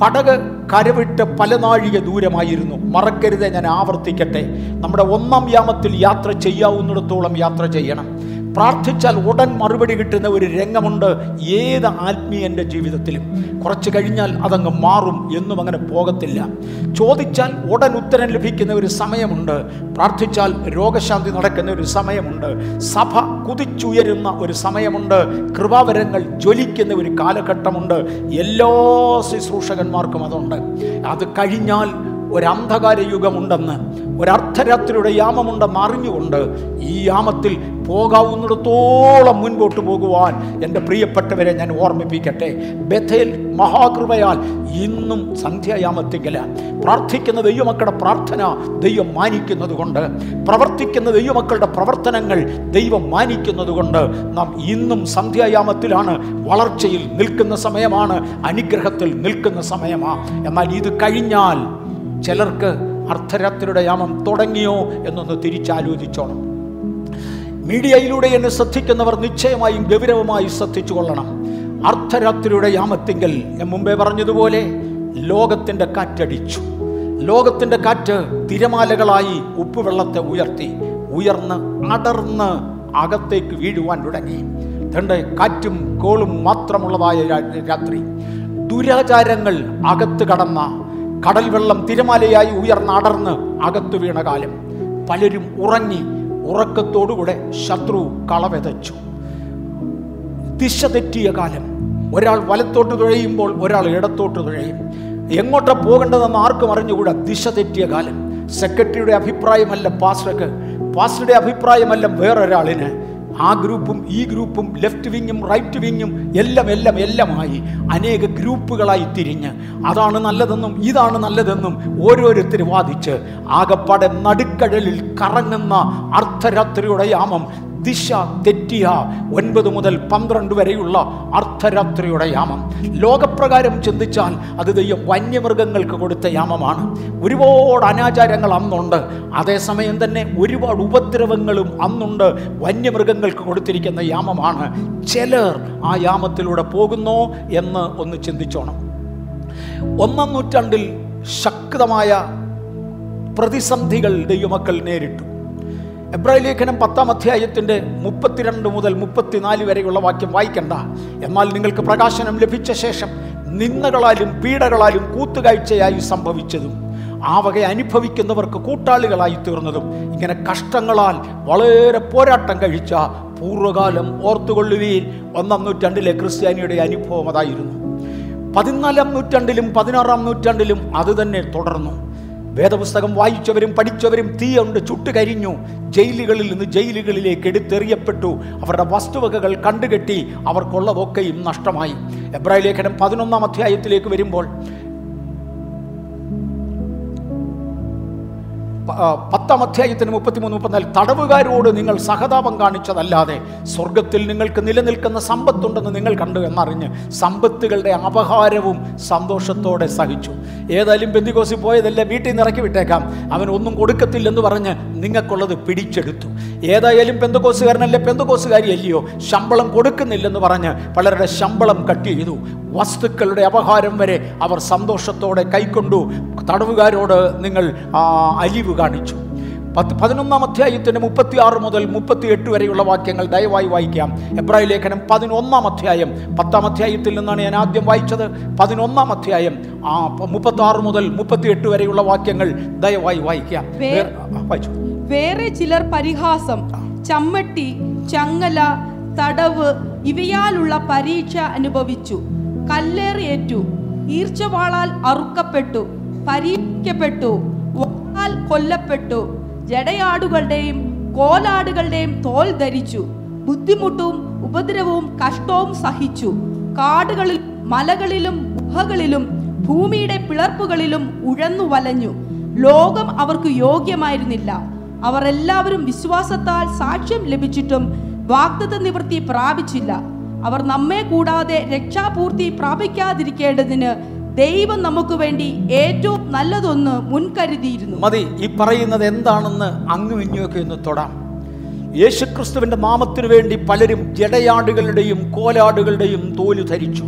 പടക് കരവിട്ട് പല നാഴിക ദൂരമായിരുന്നു. മറക്കരുത് ഞാൻ ആവർത്തിക്കട്ടെ. നമ്മുടെ ഒന്നാം യാമത്തിൽ യാത്ര ചെയ്യാവുന്നിടത്തോളം യാത്ര ചെയ്യണം. പ്രാർത്ഥിച്ചാൽ ഉടൻ മറുപടി കിട്ടുന്ന ഒരു രംഗമുണ്ട് ഏത് ആത്മീയന്റെ ജീവിതത്തിലും. കുറച്ച് കഴിഞ്ഞാൽ അതങ്ങ് മാറും എന്നും അങ്ങനെ പോകത്തില്ല. ചോദിച്ചാൽ ഉടൻ ഉത്തരം ലഭിക്കുന്ന ഒരു സമയമുണ്ട്. പ്രാർത്ഥിച്ചാൽ രോഗശാന്തി നടക്കുന്ന ഒരു സമയമുണ്ട്. സഭ കുതിച്ചുയരുന്ന ഒരു സമയമുണ്ട്. കൃപാവരങ്ങൾ ജ്വലിക്കുന്ന ഒരു കാലഘട്ടമുണ്ട്. എല്ലാ ശുശ്രൂഷകന്മാർക്കും അതുണ്ട്. അത് കഴിഞ്ഞാൽ ഒരു അന്ധകാര യുഗമുണ്ടെന്ന് ഒരർദ്ധരാത്രിയുടെ യാമമുണ്ടെന്ന് അറിഞ്ഞുകൊണ്ട് ഈ യാമത്തിൽ പോകാവുന്നിടത്തോളം മുൻപോട്ട് പോകുവാൻ എന്റെ പ്രിയപ്പെട്ടവരെ ഞാൻ ഓർമ്മിപ്പിക്കട്ടെ. ബഥേൽ മഹാകൃപയാൽ ഇന്നും സന്ധ്യായാമത്തിങ്കല. പ്രാർത്ഥിക്കുന്ന ദൈവമക്കളുടെ പ്രാർത്ഥന ദൈവം മാനിക്കുന്നത് കൊണ്ട് പ്രവർത്തിക്കുന്ന ദൈവമക്കളുടെ പ്രവർത്തനങ്ങൾ ദൈവം മാനിക്കുന്നത് കൊണ്ട് നാം ഇന്നും സന്ധ്യായാമത്തിലാണ് വളർച്ചയിൽ നിൽക്കുന്ന സമയമാണ് അനുഗ്രഹത്തിൽ നിൽക്കുന്ന സമയമാണ് എന്നാൽ ഇത് കഴിഞ്ഞാൽ ചിലർക്ക് അർദ്ധരാത്രിയുടെ യാമം തുടങ്ങിയോ എന്നൊന്ന് തിരിച്ചാലോചിച്ചോണം. മീഡിയയിലൂടെ എന്നെ ശ്രദ്ധിക്കുന്നവർ നിശ്ചയമായും ഗൗരവമായി ശ്രദ്ധിച്ചു കൊള്ളണം അർദ്ധരാത്രിയുടെ യാമത്തിങ്കൽ ഞാൻ മുമ്പേ പറഞ്ഞതുപോലെ ലോകത്തിന്റെ കാറ്റടിച്ചു. ലോകത്തിന്റെ കാറ്റ് തിരമാലകളായി ഉപ്പുവെള്ളത്തെ ഉയർത്തി ഉയർന്ന് അടർന്ന് അകത്തേക്ക് വീഴുവാൻ തുടങ്ങി. തണ്ട് കാറ്റും കോളും മാത്രമുള്ളതായ രാത്രി. ദുരാചാരങ്ങൾ അകത്ത് കടന്ന കടൽ വെള്ളം തിരമാലയായി ഉയർന്നടർന്ന് അകത്തു വീണ കാലം. പലരും ഉറങ്ങി ഉറക്കത്തോടുകൂടെ ശത്രു കളവെതച്ചു. ദിശ തെറ്റിയ കാലം. ഒരാൾ വലത്തോട്ട് തുഴയുമ്പോൾ ഒരാൾ ഇടത്തോട്ട് തുഴയും. എങ്ങോട്ടാ പോകേണ്ടതെന്ന് ആർക്കും അറിഞ്ഞുകൂടാ ദിശ തെറ്റിയ കാലം. സെക്രട്ടറിയുടെ അഭിപ്രായമല്ല പാസ്റ്റർക്ക്. പാസ്റ്ററുടെ അഭിപ്രായമല്ല വേറൊരാളിന്. ആ ഗ്രൂപ്പും ഈ ഗ്രൂപ്പും ലെഫ്റ്റ് വിങ്ങും റൈറ്റ് വിങ്ങും എല്ലാം എല്ലാം എല്ലാമായി അനേക ഗ്രൂപ്പുകളായി തിരിഞ്ഞ് അതാണ് നല്ലതെന്നും ഇതാണ് നല്ലതെന്നും ഓരോരുത്തർ വാദിച്ച് ആകപ്പാടെ നടുക്കടലിൽ കറങ്ങുന്ന അർദ്ധരാത്രിയുടെ യാമം ദിശ തെറ്റിയ ഒൻപത് മുതൽ പന്ത്രണ്ട് വരെയുള്ള അർദ്ധരാത്രിയുടെ യാമം. ലോകപ്രകാരം ചിന്തിച്ചാൽ അത് ദൈവം വന്യമൃഗങ്ങൾക്ക് കൊടുത്ത യാമമാണ്. ഒരുപാട് അനാചാരങ്ങൾ അന്നുണ്ട്. അതേസമയം തന്നെ ഒരുപാട് ഉപദ്രവങ്ങളും അന്നുണ്ട് വന്യമൃഗങ്ങൾക്ക് കൊടുത്തിരിക്കുന്ന യാമമാണ്. ചിലർ ആ യാമത്തിലൂടെ പോകുന്നു എന്ന് ഒന്ന് ചിന്തിച്ചോണം. ഒന്നാം നൂറ്റാണ്ടിൽ ശക്തമായ പ്രതിസന്ധികൾ ദൈവമക്കൾ നേരിട്ടു. എബ്രാഹിം ലേഖനം പത്താം അധ്യായത്തിന്റെ മുപ്പത്തിരണ്ട് മുതൽ മുപ്പത്തിനാല് വരെയുള്ള വാക്യം വായിക്കണ്ട. എന്നാൽ നിങ്ങൾക്ക് പ്രകാശനം ലഭിച്ച ശേഷം നിന്ദകളാലും പീഡകളാലും കൂത്തുകാഴ്ചയായി സംഭവിച്ചതും ആ വക അനുഭവിക്കുന്നവർക്ക് കൂട്ടാളികളായി തീർന്നതും ഇങ്ങനെ കഷ്ടങ്ങളാൽ വളരെ പോരാട്ടം കഴിച്ച പൂർവകാലം ഓർത്തുകൊള്ളുകയിൽ ഒന്നാം നൂറ്റാണ്ടിലെ ക്രിസ്ത്യാനിയുടെ അനുഭവം അതായിരുന്നു. പതിനാലാം നൂറ്റാണ്ടിലും പതിനാറാം നൂറ്റാണ്ടിലും അത് തന്നെ തുടർന്നു. വേദപുസ്തകം വായിച്ചവരും പഠിച്ചവരും തീ കൊണ്ട് ചുട്ടുകരിഞ്ഞു. ജയിലുകളിൽ നിന്ന് ജയിലുകളിലേക്ക് എടുത്തെറിയപ്പെട്ടു. അവരുടെ വസ്തുവകകൾ കണ്ടുകെട്ടി അവർക്കുള്ളതൊക്കെയും നഷ്ടമായി. എബ്രാഹിം ലേഖനം പതിനൊന്നാം അധ്യായത്തിലേക്ക് വരുമ്പോൾ പത്താം അധ്യായത്തിന് മുപ്പത്തിമൂന്ന് മുപ്പത്തിനാല് തടവുകാരോട് നിങ്ങൾ സഹതാപം കാണിച്ചതല്ലാതെ സ്വർഗത്തിൽ നിങ്ങൾക്ക് നിലനിൽക്കുന്ന സമ്പത്തുണ്ടെന്ന് നിങ്ങൾ കണ്ടു എന്നറിഞ്ഞ് സമ്പത്തുകളുടെ അപഹാരവും സന്തോഷത്തോടെ സഹിച്ചു. ഏതായാലും ബന്ദികോസി പോയതല്ല വീട്ടിൽ നിന്ന് ഇറക്കി വിട്ടേക്കാം. അവൻ ഒന്നും കൊടുക്കത്തില്ലെന്ന് പറഞ്ഞ് നിങ്ങൾക്കുള്ളത് പിടിച്ചെടുത്തു. ഏതായാലും പെന്തകോസുകാരനല്ലേ പെന്തകോസുകാരി അല്ലയോ ശമ്പളം കൊടുക്കുന്നില്ലെന്ന് പറഞ്ഞ് പലരുടെ ശമ്പളം കട്ട് ചെയ്തു. വസ്തുക്കളുടെ അപഹാരം വരെ അവർ സന്തോഷത്തോടെ കൈക്കൊണ്ടു. തടവുകാരോട് നിങ്ങൾ അലിവ് കാണിച്ചു. പത്ത് പതിനൊന്നാം അധ്യായത്തിന്റെ മുപ്പത്തി ആറ് മുതൽ മുപ്പത്തി എട്ട് വരെയുള്ള വാക്യങ്ങൾ ദയവായി വായിക്കാം. എബ്രാഹിം ലേഖനം പതിനൊന്നാം അധ്യായം. പത്താം അധ്യായത്തിൽ നിന്നാണ് ഞാൻ ആദ്യം വായിച്ചത്. പതിനൊന്നാം അധ്യായം. ആ മുപ്പത്തി ആറ് മുതൽ മുപ്പത്തി എട്ട് വരെയുള്ള വാക്യങ്ങൾ ദയവായി വായിക്കാം. വേറെ- വായിച്ചു. വേറെ ചിലർ പരിഹാസം ചമ്മട്ടി ചങ്ങല തടവ് ഇവയാലുള്ള പരീക്ഷ അനുഭവിച്ചു. കല്ലേറിയേറ്റു ഈർച്ചവാളാൽ അറുക്കപ്പെട്ടു പരീക്ഷിക്കപ്പെട്ടു. കൊല്ലപ്പെട്ടു. ജടയാടുകളുടെയും കോലാടുകളുടെയും തോൽ ധരിച്ചു. ബുദ്ധിമുട്ടും ഉപദ്രവവും കഷ്ടവും സഹിച്ചു. കാടുകളിൽ മലകളിലും ഗുഹകളിലും ഭൂമിയുടെ പിളർപ്പുകളിലും ഉഴന്നു വലഞ്ഞു. ലോകം അവർക്ക് യോഗ്യമായിരുന്നില്ല. അവർ എല്ലാവരും വിശ്വാസത്താൽ സാക്ഷ്യം ലഭിച്ചിട്ടും വാഗ്ദത്ത നിവൃത്തി പ്രാപിച്ചില്ല. അവർ നമ്മെ കൂടാതെ രക്ഷാപൂർത്തി പ്രാപിക്കാതിരിക്കേണ്ടതിന് ദൈവം നമുക്ക് വേണ്ടി ഏറ്റവും നല്ലതൊന്ന് മുൻകരുതിയിരുന്നു. മതി ഈ പറയുന്നത് എന്താണെന്ന് അങ്ങും ഇങ്ങുമൊക്കെ ഒന്ന് തൊടാം. യേശുക്രിസ്തുവിന്റെ നാമത്തിനു വേണ്ടി പലരും ജടയാടുകളുടെയും കോലാടുകളുടെയും തോൽ ധരിച്ചു.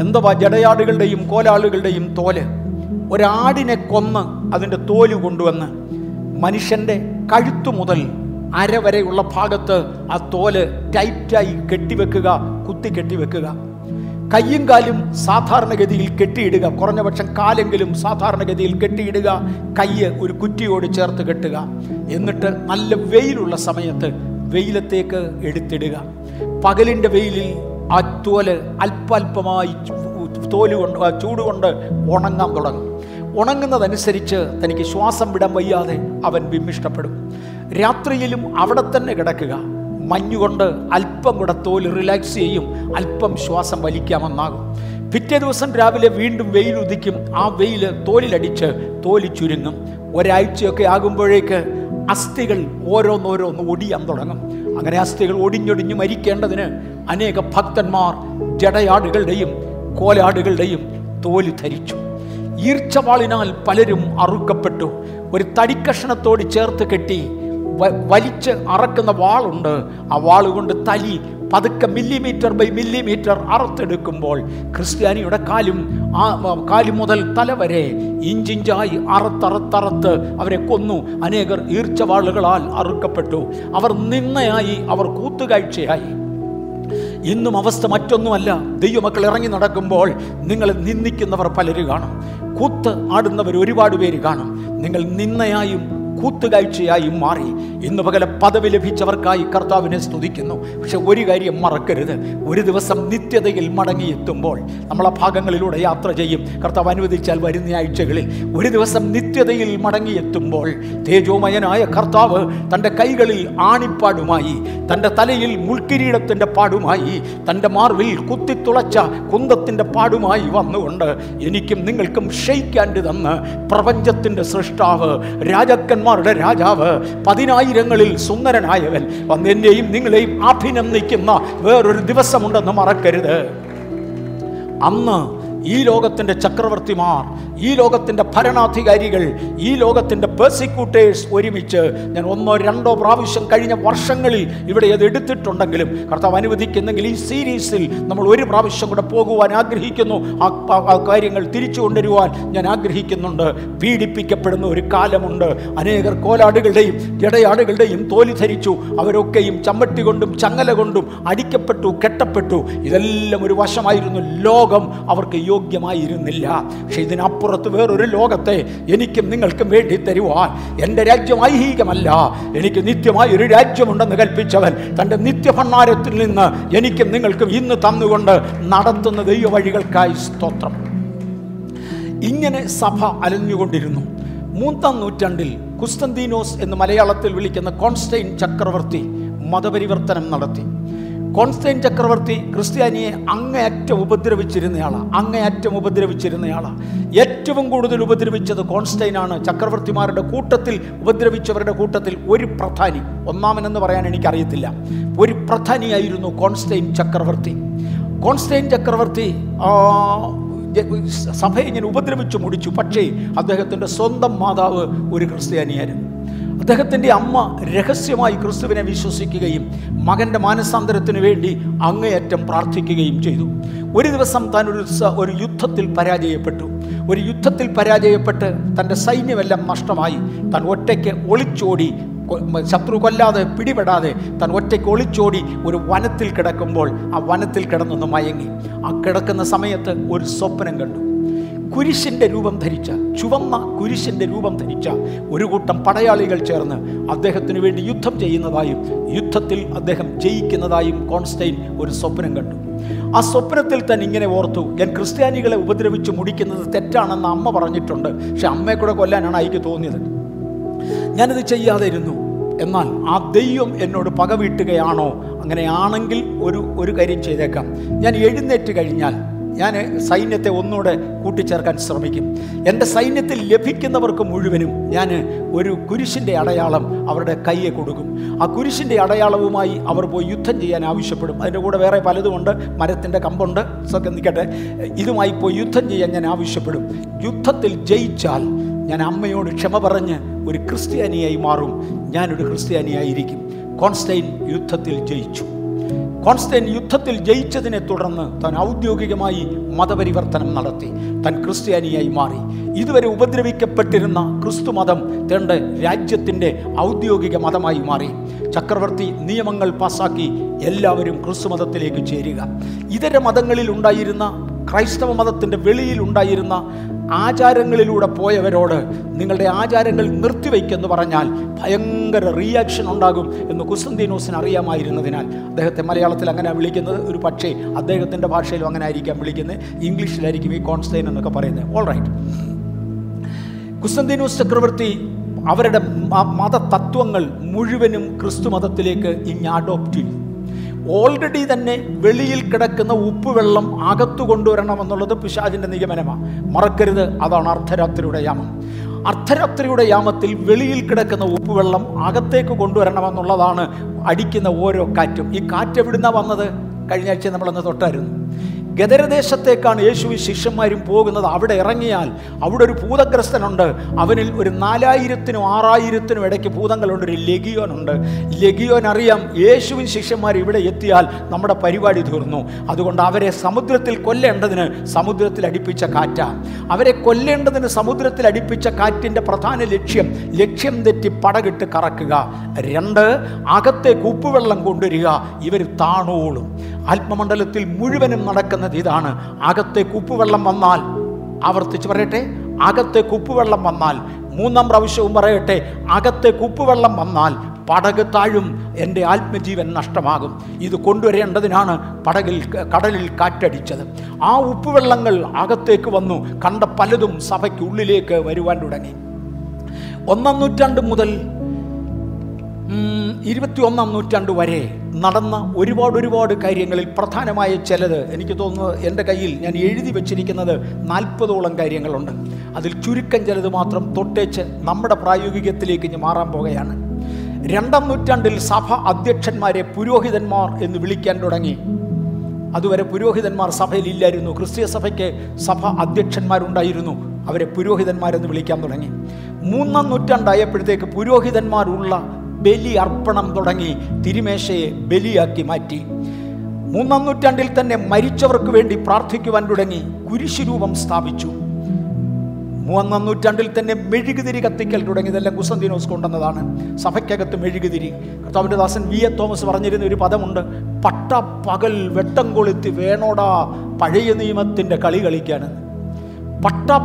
എന്തുവാ ജടയാടുകളുടെയും കോലാടുകളുടെയും തോൽ? ഒരാടിനെ കൊന്ന് അതിന്റെ തോൽ കൊണ്ടുവന്ന് മനുഷ്യന്റെ കഴുത്തു മുതൽ അരവരെയുള്ള ഭാഗത്ത് ആ തോൽ ടൈറ്റായി കെട്ടിവെക്കുക കുത്തി കെട്ടിവെക്കുക. കയ്യും കാലും സാധാരണഗതിയിൽ കെട്ടിയിടുക. കുറഞ്ഞപക്ഷം കാലെങ്കിലും സാധാരണഗതിയിൽ കെട്ടിയിടുക. കയ്യ് ഒരു കുറ്റിയോട് ചേർത്ത് കെട്ടുക. എന്നിട്ട് നല്ല വെയിലുള്ള സമയത്ത് വെയിലത്തേക്ക് എടുത്തിടുക. പകലിന്റെ വെയിലിൽ ആ തോൽ അല്പാൽപമായി തോൽ കൊണ്ട് ആ ചൂട് കൊണ്ട് ഉണങ്ങാൻ തുടങ്ങും. ഉണങ്ങുന്നതനുസരിച്ച് തനിക്ക് ശ്വാസം വിടാൻ വയ്യാതെ അവൻ വിമ്മിഷ്ടപ്പെടും. രാത്രിയിലും അവിടെ തന്നെ കിടക്കുക. മഞ്ഞുകൊണ്ട് അല്പം കൂടെ തോൽ റിലാക്സ് ചെയ്യും. അല്പം ശ്വാസം വലിക്കാമെന്നാകും. പിറ്റേ ദിവസം രാവിലെ വീണ്ടും വെയിൽ ഉദിക്കും. ആ വെയിൽ തോലിലടിച്ച് തോലി ചുരുങ്ങും. ഒരാഴ്ചയൊക്കെ ആകുമ്പോഴേക്ക് അസ്ഥികൾ ഓരോന്നോരോന്ന് ഒടിയാൻ തുടങ്ങും. അങ്ങനെ അസ്ഥികൾ ഒടിഞ്ഞൊടിഞ്ഞ് മരിക്കേണ്ടതിന് അനേക ഭക്തന്മാർ ജടയാടുകളുടെയും കോലാടുകളുടെയും തോൽ ധരിച്ചു. ഈർച്ചവാളിനാൽ പലരും അറുക്കപ്പെട്ടു. ഒരു തടിക്കഷണത്തോട് ചേർത്ത് കെട്ടി വലിച്ച് അറക്കുന്ന വാളുണ്ട്. ആ വാളുകൊണ്ട് തലി പതുക്കെ മില്ലിമീറ്റർ ബൈ മില്ലിമീറ്റർ അറുത്തെടുക്കുമ്പോൾ ക്രിസ്ത്യാനിയുടെ കാലും ആ മുതൽ തല വരെ ഇഞ്ചിഞ്ചായി അറുത്തറുത്തറുത്ത് അവരെ കൊന്നു. അനേകർ ഈർച്ചവാളുകളാൽ അറുക്കപ്പെട്ടു. അവർ നിന്നയായി അവർ കൂത്തുകാഴ്ചയായി. ഇന്നും അവസ്ഥ മറ്റൊന്നുമല്ല. ദൈവമക്കൾ ഇറങ്ങി നടക്കുമ്പോൾ നിങ്ങളെ നിന്ദിക്കുന്നവർ പലരും കാണും. കൂത്ത് ആടുന്നവർ ഒരുപാട് പേര് കാണും. നിങ്ങൾ നിന്നയായും കൂത്തുകാഴ്ചയായും മാറി ഇന്ന് പകല പദവി ലഭിച്ചവർക്കായി കർത്താവിനെ സ്തുതിക്കുന്നു. പക്ഷെ ഒരു കാര്യം മറക്കരുത്. ഒരു ദിവസം നിത്യതയിൽ മടങ്ങിയെത്തുമ്പോൾ നമ്മളെ ഭാഗങ്ങളിലൂടെ യാത്ര ചെയ്യും. കർത്താവ് അനുവദിച്ചാൽ വരുന്ന ആഴ്ചകളിൽ ഒരു ദിവസം നിത്യതയിൽ മടങ്ങിയെത്തുമ്പോൾ തേജോമയനായ കർത്താവ് തന്റെ കൈകളിൽ ആണിപ്പാടുമായി തന്റെ തലയിൽ മുൾക്കിരീടത്തിന്റെ പാടുമായി തന്റെ മാർവിൽ കുത്തിത്തുളച്ച കുന്തത്തിന്റെ പാടുമായി വന്നുകൊണ്ട് എനിക്കും നിങ്ങൾക്കും ക്ഷയിക്കാണ്ട് തന്ന് പ്രപഞ്ചത്തിന്റെ സൃഷ്ടാവ് രാജാക്കന്മാരുടെ രാജാവ് പതിനായിരങ്ങളിൽ സുന്ദരനായവൻ. വന്ന് എന്നെയും നിങ്ങളെയും അഭിനന്ദിക്കുന്ന വേറൊരു ദിവസമുണ്ടെന്ന് മറക്കരുത്. അന്ന് ഈ ലോകത്തിന്റെ ചക്രവർത്തിമാർ ഈ ലോകത്തിന്റെ ഭരണാധികാരികൾ ഈ ലോകത്തിന്റെ പേഴ്സിക്യൂട്ടേഴ്സ് ഒരുമിച്ച് ഞാൻ ഒന്നോ രണ്ടോ പ്രാവശ്യം കഴിഞ്ഞ വർഷങ്ങളിൽ ഇവിടെ അത് എടുത്തിട്ടുണ്ടെങ്കിലും കർത്താവ് അനുവദിക്കുന്നെങ്കിൽ ഈ സീരീസിൽ നമ്മൾ ഒരു പ്രാവശ്യം കൂടെ പോകുവാൻ ആഗ്രഹിക്കുന്നു. ആ കാര്യങ്ങൾ തിരിച്ചു കൊണ്ടുവരുവാൻ ഞാൻ ആഗ്രഹിക്കുന്നുണ്ട്. പീഡിപ്പിക്കപ്പെടുന്ന ഒരു കാലമുണ്ട്. അനേകർ കോലാടുകളുടെയും ജടയാടുകളുടെയും തോലി ധരിച്ചു. അവരൊക്കെയും ചമ്മട്ടി കൊണ്ടും ചങ്ങല കൊണ്ടും അടിക്കപ്പെട്ടു കെട്ടപ്പെട്ടു. ഇതെല്ലാം ഒരു വശമായിരുന്നു. ലോകം അവർക്ക് യോഗ്യമായിരുന്നില്ല. പക്ഷെ ഇതിനപ്പുറത്ത് വേറൊരു ലോകത്തെ എനിക്കും നിങ്ങൾക്കും വേണ്ടി തരുവാൻ. എന്റെ രാജ്യം ഐഹികമല്ല. എനിക്ക് നിത്യമായ ഒരു രാജ്യമുണ്ടെന്ന് കൽപ്പിച്ചവൻ തന്റെ നിത്യഭണ്ണാരത്തിൽ നിന്ന് എനിക്കും നിങ്ങൾക്കും ഇന്ന് തന്നുകൊണ്ട് നടത്തുന്ന ദൈവവഴികൾക്കായി സ്തോത്രം. ഇങ്ങനെ സഭ അലഞ്ഞുകൊണ്ടിരുന്നു. മൂന്നാം നൂറ്റാണ്ടിൽ കുസ്തന്തീനോസ് എന്ന് മലയാളത്തിൽ വിളിക്കുന്ന കോൺസ്റ്റൈൻ ചക്രവർത്തി മതപരിവർത്തനം നടത്തി. കോൺസ്റ്റൈൻ ചക്രവർത്തി ക്രിസ്ത്യാനിയെ അങ്ങേയറ്റം ഉപദ്രവിച്ചിരുന്നയാളാണ് അങ്ങേയറ്റം ഉപദ്രവിച്ചിരുന്നയാളാണ് ഏറ്റവും കൂടുതൽ ഉപദ്രവിച്ചത് കോൺസ്റ്റൈനാണ്. ചക്രവർത്തിമാരുടെ കൂട്ടത്തിൽ ഉപദ്രവിച്ചവരുടെ കൂട്ടത്തിൽ ഒരു പ്രധാനി. ഒന്നാമനെന്ന് പറയാൻ എനിക്കറിയത്തില്ല. ഒരു പ്രധാനിയായിരുന്നു കോൺസ്റ്റൈൻ ചക്രവർത്തി. കോൺസ്റ്റൈൻ ചക്രവർത്തി സഭയെ ഇങ്ങനെ ഉപദ്രവിച്ചു മുടിച്ചു. പക്ഷേ അദ്ദേഹത്തിന്റെ സ്വന്തം മാതാവ് ഒരു ക്രിസ്ത്യാനിയായിരുന്നു. അദ്ദേഹത്തിന്റെ അമ്മ രഹസ്യമായി ക്രിസ്തുവിനെ വിശ്വസിക്കുകയും മകന്റെ മാനസാന്തരത്തിനു വേണ്ടി അങ്ങേയറ്റം പ്രാർത്ഥിക്കുകയും ചെയ്തു. ഒരു ദിവസം താൻ ഒരു ഒരു യുദ്ധത്തിൽ പരാജയപ്പെട്ടു. ഒരു യുദ്ധത്തിൽ പരാജയപ്പെട്ട് തന്റെ സൈന്യമെല്ലാം നഷ്ടമായി. താൻ ഒറ്റയ്ക്ക് ഒളിച്ചോടി ശത്രു കൊല്ലാതെ പിടിപെടാതെ താൻ ഒറ്റയ്ക്ക് ഒളിച്ചോടി ഒരു വനത്തിൽ കിടക്കുമ്പോൾ ആ വനത്തിൽ കിടന്നൊന്ന് മയങ്ങി. ആ കിടക്കുന്ന സമയത്ത് ഒരു സ്വപ്നം കണ്ടു. കുരിശിന്റെ രൂപം ധരിച്ച ചുവന്ന കുരിശിന്റെ രൂപം ധരിച്ച ഒരു കൂട്ടം പടയാളികൾ ചേർന്ന് അദ്ദേഹത്തിന് വേണ്ടി യുദ്ധം ചെയ്യുന്നതായും യുദ്ധത്തിൽ അദ്ദേഹം ജയിക്കുന്നതായും കോൺസ്റ്റൈൻ ഒരു സ്വപ്നം കണ്ടു. ആ സ്വപ്നത്തിൽ തന്നെ ഇങ്ങനെ ഓർത്തു ഞാൻ ക്രിസ്ത്യാനികളെ ഉപദ്രവിച്ച് മുടിക്കുന്നത് തെറ്റാണെന്ന് അമ്മ പറഞ്ഞിട്ടുണ്ട്. പക്ഷെ അമ്മയെ കൂടെ കൊല്ലാനാണ് എനിക്ക് തോന്നിയത്. ഞാനിത് ചെയ്യാതെ ഇരുന്നു എന്നാൽ ആ ദൈവം എന്നോട് പകവീട്ടുകയാണോ? അങ്ങനെയാണെങ്കിൽ ഒരു ഒരു കാര്യം ചെയ്തേക്കാം. ഞാൻ എഴുന്നേറ്റ് കഴിഞ്ഞാൽ ഞാൻ സൈന്യത്തെ ഒന്നുകൂടെ കൂട്ടിച്ചേർക്കാൻ ശ്രമിക്കും. എന്റെ സൈന്യത്തിൽ ലഭിക്കുന്നവർക്ക് മുഴുവനും ഞാൻ ഒരു കുരിശിന്റെ അടയാളം അവരുടെ കയ്യെ കൊടുക്കും. ആ കുരിശിന്റെ അടയാളവുമായി അവർ പോയി യുദ്ധം ചെയ്യാൻ ആവശ്യപ്പെടും. അതിന്റെ കൂടെ വേറെ പലതുമുണ്ട് മരത്തിന്റെ കമ്പുണ്ട്. സൊക്കെ നിൽക്കട്ടെ. ഇതുമായി പോയി യുദ്ധം ചെയ്യാൻ ഞാൻ ആവശ്യപ്പെടും. യുദ്ധത്തിൽ ജയിച്ചാൽ ഞാൻ അമ്മയോട് ക്ഷമ പറഞ്ഞ് ഒരു ക്രിസ്ത്യാനിയായി മാറും. ഞാനൊരു ക്രിസ്ത്യാനിയായിരിക്കും. കോൺസ്റ്റൈൻ യുദ്ധത്തിൽ ജയിച്ചു. കോൺസ്റ്റൈൻ യുദ്ധത്തിൽ ജയിച്ചതിനെ തുടർന്ന് താൻ ഔദ്യോഗികമായി മതപരിവർത്തനം നടത്തി. താൻ ക്രിസ്ത്യാനിയായി മാറി. ഇതുവരെ ഉപദ്രവിക്കപ്പെട്ടിരുന്ന ക്രിസ്തു മതം തേണ്ട രാജ്യത്തിന്റെ ഔദ്യോഗിക മതമായി മാറി. ചക്രവർത്തി നിയമങ്ങൾ പാസാക്കി എല്ലാവരും ക്രിസ്തു മതത്തിലേക്ക് ചേരുക. ഇതര മതങ്ങളിൽ ഉണ്ടായിരുന്ന ക്രൈസ്തവ മതത്തിന്റെ വെളിയിൽ ഉണ്ടായിരുന്ന ആചാരങ്ങളിലൂടെ പോയവരോട് നിങ്ങളുടെ ആചാരങ്ങൾ നിർത്തിവെക്കെന്ന് പറഞ്ഞാൽ ഭയങ്കര റിയാക്ഷൻ ഉണ്ടാകും എന്ന് കുസന്തീനോസിന് അറിയാമായിരുന്നതിനാൽ. അദ്ദേഹത്തെ മലയാളത്തിൽ അങ്ങനെ വിളിക്കുന്നത് ഒരു പക്ഷേ അദ്ദേഹത്തിന്റെ ഭാഷയിലും അങ്ങനെ ആയിരിക്കാം വിളിക്കുന്നത്. ഇംഗ്ലീഷിലായിരിക്കും ഈ കോൺസ്റ്റൈൻ എന്നൊക്കെ പറയുന്നത്. ഓൾ റൈറ്റ് കുസന്തീനോസ് ചക്രവർത്തി അവരുടെ മത മതതത്വങ്ങൾ മുഴുവനും ക്രിസ്തു മതത്തിലേക്ക് ഇങ്ങ് അഡോപ്റ്റ് ചെയ്തു. ഓൾറെഡി തന്നെ വെളിയിൽ കിടക്കുന്ന ഉപ്പുവെള്ളം അകത്തു കൊണ്ടുവരണമെന്നുള്ളത് പിശാജിന്റെ നിഗമനമാണ് മറക്കരുത് അതാണ് അർദ്ധരാത്രിയുടെ യാമം. അർദ്ധരാത്രിയുടെ യാമത്തിൽ വെളിയിൽ കിടക്കുന്ന ഉപ്പുവെള്ളം അകത്തേക്ക് കൊണ്ടുവരണമെന്നുള്ളതാണ് അടിക്കുന്ന ഓരോ കാറ്റും. ഈ കാറ്റ് എവിടുന്ന വന്നത്? കഴിഞ്ഞ ആഴ്ച നമ്മളന്ന് തൊട്ടായിരുന്നു. ഗദരദേശത്തേക്കാണ് യേശുവും ശിഷ്യന്മാരും പോകുന്നത്. അവിടെ ഇറങ്ങിയാൽ അവിടെ ഒരു ഭൂതഗ്രസ്തനുണ്ട്. അവനിൽ ഒരു നാലായിരത്തിനും ആറായിരത്തിനും ഇടയ്ക്ക് ഭൂതങ്ങളുണ്ട്. ഒരു ലഗിയോനുണ്ട്. ലഗിയോൻ അറിയാം യേശുവിൻ ശിഷ്യന്മാർ ഇവിടെ എത്തിയാൽ നമ്മുടെ പരിപാടി തീർന്നു. അതുകൊണ്ട് അവരെ സമുദ്രത്തിൽ കൊല്ലേണ്ടതിന് സമുദ്രത്തിൽ അടിപ്പിച്ച കാറ്റ. അവരെ കൊല്ലേണ്ടതിന് സമുദ്രത്തിൽ അടിപ്പിച്ച കാറ്റിന്റെ പ്രധാന ലക്ഷ്യം ലക്ഷ്യം തെറ്റി പടകിട്ട് കറക്കുക. രണ്ട് അകത്തെ ഉപ്പുവെള്ളം കൊണ്ടുവരിക. ഇവർ താണോളും. ആത്മമണ്ഡലത്തിൽ മുഴുവനും നടക്കുന്നത് ഇതാണ്. അകത്തെ കുപ്പുവെള്ളം വന്നാൽ ആവർത്തിച്ച് പറയട്ടെ അകത്തെ കുപ്പുവെള്ളം വന്നാൽ മൂന്നാം പ്രാവശ്യവും പറയട്ടെ അകത്തെ കുപ്പുവെള്ളം വന്നാൽ പടക് താഴും എന്റെ ആത്മജീവൻ നഷ്ടമാകും. ഇത് കൊണ്ടുവരേണ്ടതിനാണ് പടകിൽ കടലിൽ കാറ്റടിച്ചത്. ആ ഉപ്പുവെള്ളങ്ങൾ അകത്തേക്ക് വന്നു കണ്ട പലതും സഭയ്ക്ക് ഉള്ളിലേക്ക് വരുവാൻ തുടങ്ങി. ഒന്നാം നൂറ്റാണ്ട് മുതൽ ഇരുപത്തി ഒന്നാം നൂറ്റാണ്ട് വരെ നടന്ന ഒരുപാട് ഒരുപാട് കാര്യങ്ങളിൽ പ്രധാനമായ ചിലത് എനിക്ക് തോന്നുന്നത് എന്റെ കയ്യിൽ ഞാൻ എഴുതി വെച്ചിരിക്കുന്നത് നാൽപ്പതോളം കാര്യങ്ങളുണ്ട്. അതിൽ ചുരുക്കം ചിലത് മാത്രം തൊട്ടേച്ച് നമ്മുടെ പ്രായോഗികത്തിലേക്ക് ഇനി മാറാൻ പോകുകയാണ് രണ്ടാം നൂറ്റാണ്ടിൽ സഭ അധ്യക്ഷന്മാരെ പുരോഹിതന്മാർ എന്ന് വിളിക്കാൻ തുടങ്ങി. അതുവരെ പുരോഹിതന്മാർ സഭയിൽ ഇല്ലായിരുന്നു ക്രിസ്തീയ സഭയ്ക്ക് സഭ അധ്യക്ഷന്മാരുണ്ടായിരുന്നു. അവരെ പുരോഹിതന്മാരെന്ന് വിളിക്കാൻ തുടങ്ങി. മൂന്നാം നൂറ്റാണ്ടായപ്പോഴത്തേക്ക് പുരോഹിതന്മാരുള്ള ബലി അർപ്പണം തുടങ്ങി തിരുമേശയെ ബലിയാക്കി മാറ്റി. മൂന്നാം നൂറ്റാണ്ടിൽ തന്നെ മരിച്ചവർക്ക് വേണ്ടി പ്രാർത്ഥിക്കുവാൻ തുടങ്ങി കുരിശുരൂപം സ്ഥാപിച്ചു. മൂന്നാം നൂറ്റാണ്ടിൽ തന്നെ മെഴുകുതിരി കത്തിക്കൽ തുടങ്ങിയതെല്ലാം കുസന്തിനോസ് കൊണ്ടുവന്നതാണ്. സഭയ്ക്കകത്ത് മെഴുകുതിരി. കർത്താവിന്റെ ദാസൻ വി എ തോമസ് പറഞ്ഞിരുന്ന ഒരു പദമുണ്ട്. പട്ട പകൽ വെട്ടം കൊളുത്തി വേണോടാ പഴയ നിയമത്തിന്റെ കളി കളിക്കാനെന്ന്.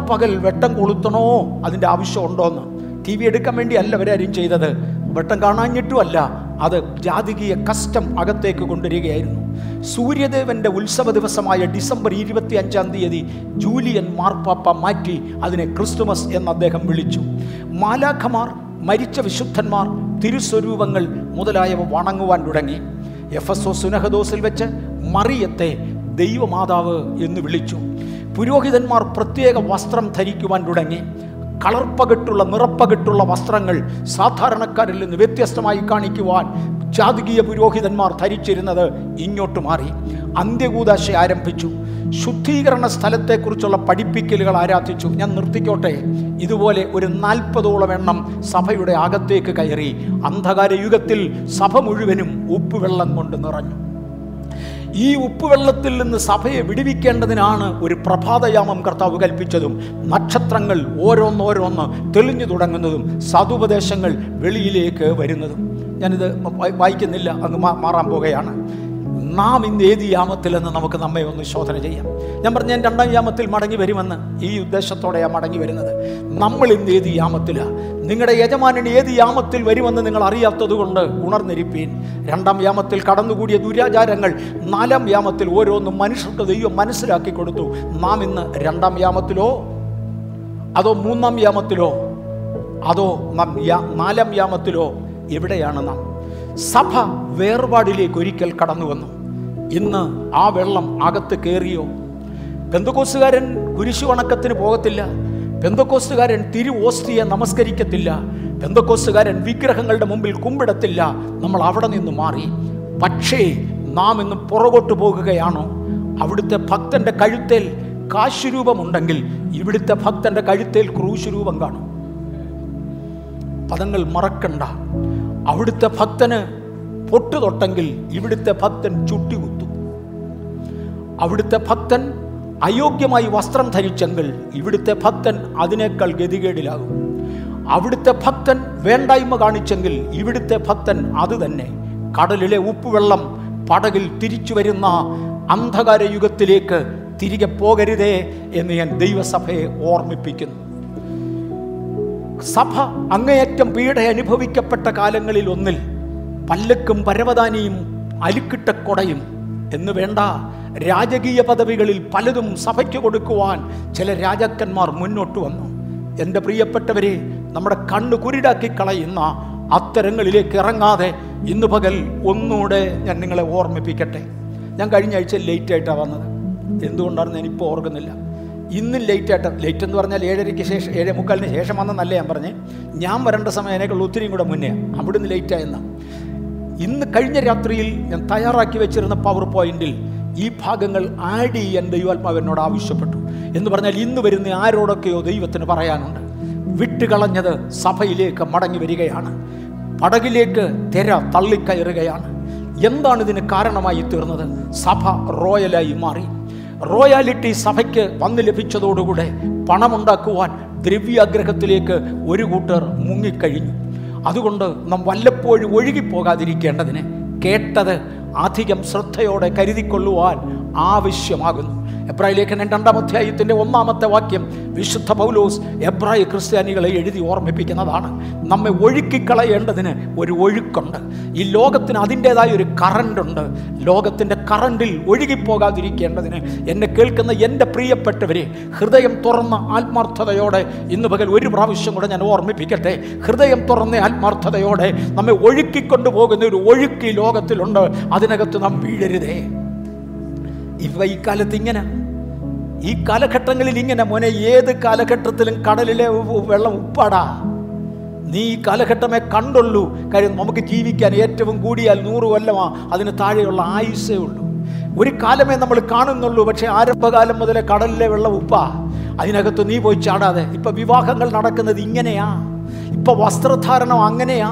പകൽ വെട്ടം കൊളുത്തണോ അതിന്റെ ആവശ്യം ഉണ്ടോയെന്ന് ടി വി എടുക്കാൻ വേണ്ടി അല്ല അവരാരും ചെയ്തത്. വെട്ടം കാണാഞ്ഞിട്ടുമല്ല അത് ജാതികീയ കസ്റ്റം അകത്തേക്ക് കൊണ്ടുവരികയായിരുന്നു. സൂര്യദേവന്റെ ഉത്സവ ദിവസമായ ഡിസംബർ ഇരുപത്തി അഞ്ചാം തീയതി ജൂലിയൻ മാർപ്പാപ്പ മാറ്റി അതിനെ ക്രിസ്തുമസ് എന്ന് അദ്ദേഹം വിളിച്ചു. മാലാഖമാർ മരിച്ച വിശുദ്ധന്മാർ തിരുസ്വരൂപങ്ങൾ മുതലായവ വണങ്ങുവാൻ തുടങ്ങി. എഫ് എസ് ഒ സുനഹദോസിൽ വെച്ച് മറിയത്തെ ദൈവമാതാവ് എന്ന് വിളിച്ചു. പുരോഹിതന്മാർ പ്രത്യേക വസ്ത്രം ധരിക്കുവാൻ തുടങ്ങി. കളർപ്പകട്ടുള്ള നിറപ്പകട്ടുള്ള വസ്ത്രങ്ങൾ സാധാരണക്കാരിൽ നിന്ന് വ്യത്യസ്തമായി കാണിക്കുവാൻ ജാതകീയ പുരോഹിതന്മാർ ധരിച്ചിരുന്നത് ഇങ്ങോട്ട് മാറി. അന്ത്യകൂദാശ ആരംഭിച്ചു. ശുദ്ധീകരണ സ്ഥലത്തെക്കുറിച്ചുള്ള പഠിപ്പിക്കലുകൾ ആരാധിച്ചു. ഞാൻ നിർത്തിക്കോട്ടെ. ഇതുപോലെ ഒരു നാൽപ്പതോളം എണ്ണം സഭയുടെ അകത്തേക്ക് കയറി അന്ധകാര യുഗത്തിൽ സഭ മുഴുവനും ഉപ്പുവെള്ളം കൊണ്ട് നിറഞ്ഞു. ഈ ഉപ്പുവെള്ളത്തിൽ നിന്ന് സഭയെ വിടുവിക്കേണ്ടതിനാണ് ഒരു പ്രഭാതയാമം കർത്താവ് കൽപ്പിച്ചതും. നക്ഷത്രങ്ങൾ ഓരോന്നോരോന്ന് തെളിഞ്ഞു തുടങ്ങുന്നതും സതുപദേശങ്ങൾ വെളിയിലേക്ക് വരുന്നതും. ഞാനിത് വായി- വായിക്കുന്നില്ല അങ്ങ് മാറാൻ പോകുകയാണ് നാം ഇന്ന് ഏത് യാമത്തിലെന്ന് നമുക്ക് നമ്മെ ഒന്ന് ശോധന ചെയ്യാം. ഞാൻ പറഞ്ഞ ഞാൻ രണ്ടാം യാമത്തിൽ മടങ്ങി വരുമെന്ന് ഈ ഉദ്ദേശത്തോടെയാണ് മടങ്ങി വരുന്നത്. നമ്മൾ ഇന്ന് ഏത് യാമത്തിലാണ് നിങ്ങളുടെ യജമാനൻ ഏത് യാമത്തിൽ വരുമെന്ന് നിങ്ങൾ അറിയാത്തത് കൊണ്ട് ഉണർന്നിരിപ്പീൻ. രണ്ടാം യാമത്തിൽ കടന്നുകൂടിയ ദുരാചാരങ്ങൾ നാലാം യാമത്തിൽ ഓരോന്നും മനുഷ്യർക്ക് ദൈവം മനസ്സിലാക്കി കൊടുത്തു. നാം ഇന്ന് രണ്ടാം യാമത്തിലോ? അതോ മൂന്നാം യാമത്തിലോ? അതോ നാലാം യാമത്തിലോ? എവിടെയാണ് നാം? സഭ വേർപാടിലേക്ക് ഒരിക്കൽ കടന്നു വന്നു. ഇന്ന് ആ വെള്ളം അകത്ത് കയറിയോ പെന്തക്കോസുകാരൻ കുരിശു വണക്കത്തിന് പോകത്തില്ല. പെന്തക്കോസ്തുകാരൻ തിരു ഓസ്തിയെ നമസ്കരിക്കത്തില്ല. പെന്തക്കോസ്തുകാരൻ വിഗ്രഹങ്ങളുടെ മുമ്പിൽ കുമ്പിടത്തില്ല. നമ്മൾ അവിടെ നിന്ന് മാറി. പക്ഷേ നാം ഇന്ന് പുറകോട്ട് പോകുകയാണോ? അവിടുത്തെ ഭക്തന്റെ കഴുത്തേൽ കാശുരൂപമുണ്ടെങ്കിൽ ഇവിടുത്തെ ഭക്തന്റെ കഴുത്തേൽ ക്രൂശുരൂപം കാണും. പദങ്ങൾ മറക്കണ്ട. അവിടുത്തെ ഭക്തന് പൊട്ടു തൊട്ടെങ്കിൽ ഇവിടുത്തെ ഭക്തൻ ചുട്ടികുത്തും. അവിടുത്തെ ഭക്തൻ അയോഗ്യമായി വസ്ത്രം ധരിച്ചെങ്കിൽ ഇവിടുത്തെ ഭക്തൻ അതിനേക്കാൾ ഗതികേടിലാകും. അവിടുത്തെ ഭക്തൻ വേണ്ടായ്മ കാണിച്ചെങ്കിൽ ഇവിടുത്തെ ഭക്തൻ അത് തന്നെ. കടലിലെ ഉപ്പുവെള്ളം പടകിൽ തിരിച്ചു വരുന്ന അന്ധകാര യുഗത്തിലേക്ക് തിരികെ പോകരുതേ എന്ന് ഞാൻ ദൈവസഭയെ ഓർമ്മിപ്പിക്കുന്നു. സഭ അങ്ങേയറ്റം പീഡ അനുഭവിക്കപ്പെട്ട കാലങ്ങളിൽ ഒന്നിൽ പല്ലക്കും പരവതാനിയും അലുക്കിട്ട കൊടയും. എന്ന് വേണ്ട രാജകീയ പദവികളിൽ പലതും സഭയ്ക്ക് കൊടുക്കുവാൻ ചില രാജാക്കന്മാർ മുന്നോട്ട് വന്നു. എന്റെ പ്രിയപ്പെട്ടവരെ നമ്മുടെ കണ്ണ് കുരുടാക്കി കളയുന്ന അത്തരങ്ങളിലേക്ക് ഇറങ്ങാതെ ഇന്ന് പകൽ ഒന്നുകൂടെ ഞാൻ നിങ്ങളെ ഓർമ്മിപ്പിക്കട്ടെ. ഞാൻ കഴിഞ്ഞ ആഴ്ച ലേറ്റ് ആയിട്ടാണ് വന്നത്. എന്തുകൊണ്ടാണെന്ന് ഞാനിപ്പോൾ ഓർക്കുന്നില്ല. ഇന്നും ലേറ്റ് ആയിട്ട് ലേറ്റ് എന്ന് പറഞ്ഞാൽ ഏഴരയ്ക്ക് ശേഷം ഏഴേ മുക്കാലിന് ശേഷം വന്നെന്നല്ല ഞാൻ പറഞ്ഞേ. ഞാൻ വരേണ്ട സമയം അതിനേക്കാൾ ഒത്തിരിയും കൂടെ മുന്നേ. അവിടുന്ന് ഇന്ന് കഴിഞ്ഞ രാത്രിയിൽ ഞാൻ തയ്യാറാക്കി വെച്ചിരുന്ന പവർ പോയിന്റിൽ ഈ ഭാഗങ്ങൾ ആഡ് ചെയ്യാൻ ദൈവാത്മാവ് എന്നോട് ആവശ്യപ്പെട്ടു. എന്ന് പറഞ്ഞാൽ ഇന്ന് വരുന്ന ആരോടൊക്കെയോ ദൈവത്തിന് പറയാനുണ്ട്. വിട്ടുകളഞ്ഞത് സഭയിലേക്ക് മടങ്ങി വരികയാണ്. പടകിലേക്ക് തിര തള്ളിക്കയറുകയാണ്. എന്താണ് ഇതിന് കാരണമായി തീർന്നത്? സഭ റോയലായി മാറി. റോയാലിറ്റി സഭയ്ക്ക് വന്നു ലഭിച്ചതോടുകൂടെ പണമുണ്ടാക്കുവാൻ ദ്രവ്യാഗ്രഹത്തിലേക്ക് ഒരു കൂട്ടർ മുങ്ങിക്കഴിഞ്ഞു. അതുകൊണ്ട് നാം വല്ലപ്പോഴും ഒഴുകിപ്പോകാതിരിക്കേണ്ടതിന് കേട്ടത് അധികം ശ്രദ്ധയോടെ കരുതിക്കൊള്ളുവാൻ ആവശ്യമാകുന്നു. എബ്രായ ലേഖനം രണ്ടാം അധ്യായത്തിന്റെ ഒന്നാമത്തെ വാക്യം വിശുദ്ധ പൗലോസ് എബ്രായ ക്രിസ്ത്യാനികളെ എഴുതി ഓർമ്മിപ്പിക്കുന്നതാണ്. നമ്മെ ഒഴുക്കിക്കളയേണ്ടതിന് ഒരു ഒഴുക്കുണ്ട്. ഈ ലോകത്തിന് അതിന്റെതായ ഒരു കറണ്ടുണ്ട്. ലോകത്തിന്റെ കറണ്ടിൽ ഒഴുകിപ്പോകാതിരിക്കേണ്ടതിന് എന്നെ കേൾക്കുന്ന എന്റെ പ്രിയപ്പെട്ടവരെ ഹൃദയം തുറന്ന ആത്മാർത്ഥതയോടെ ഇന്ന് പകൽ ഒരു പ്രാവശ്യം കൂടെ ഞാൻ ഓർമ്മിപ്പിക്കട്ടെ. ഹൃദയം തുറന്ന ആത്മാർത്ഥതയോടെ നമ്മെ ഒഴുക്കിക്കൊണ്ടു പോകുന്ന ഒരു ഒഴുക്ക് ലോകത്തിലുണ്ട്. അതിനകത്ത് നാം വീഴരുതേ. ഇവ ഈ കാലത്ത് ഇങ്ങനെ. ഈ കാലഘട്ടങ്ങളിൽ ഇങ്ങനെ മോനെ ഏത് കാലഘട്ടത്തിലും കടലിലെ വെള്ളം ഉപ്പാടാ. നീ ഈ കാലഘട്ടമേ കണ്ടുള്ളൂ. കാര്യം നമുക്ക് ജീവിക്കാൻ ഏറ്റവും കൂടിയാൽ നൂറ് കൊല്ലമാ അതിന് താഴെയുള്ള ആയുസ്സേ ഉള്ളൂ. ഒരു കാലമേ നമ്മൾ കാണുന്നുള്ളൂ പക്ഷേ ആരംഭകാലം മുതലേ കടലിലെ വെള്ളം ഉപ്പാ. അതിനകത്ത് നീ പോയി ചാടാതെ. ഇപ്പൊ വിവാഹങ്ങൾ നടക്കുന്നത് ഇങ്ങനെയാ. ഇപ്പൊ വസ്ത്രധാരണം അങ്ങനെയാ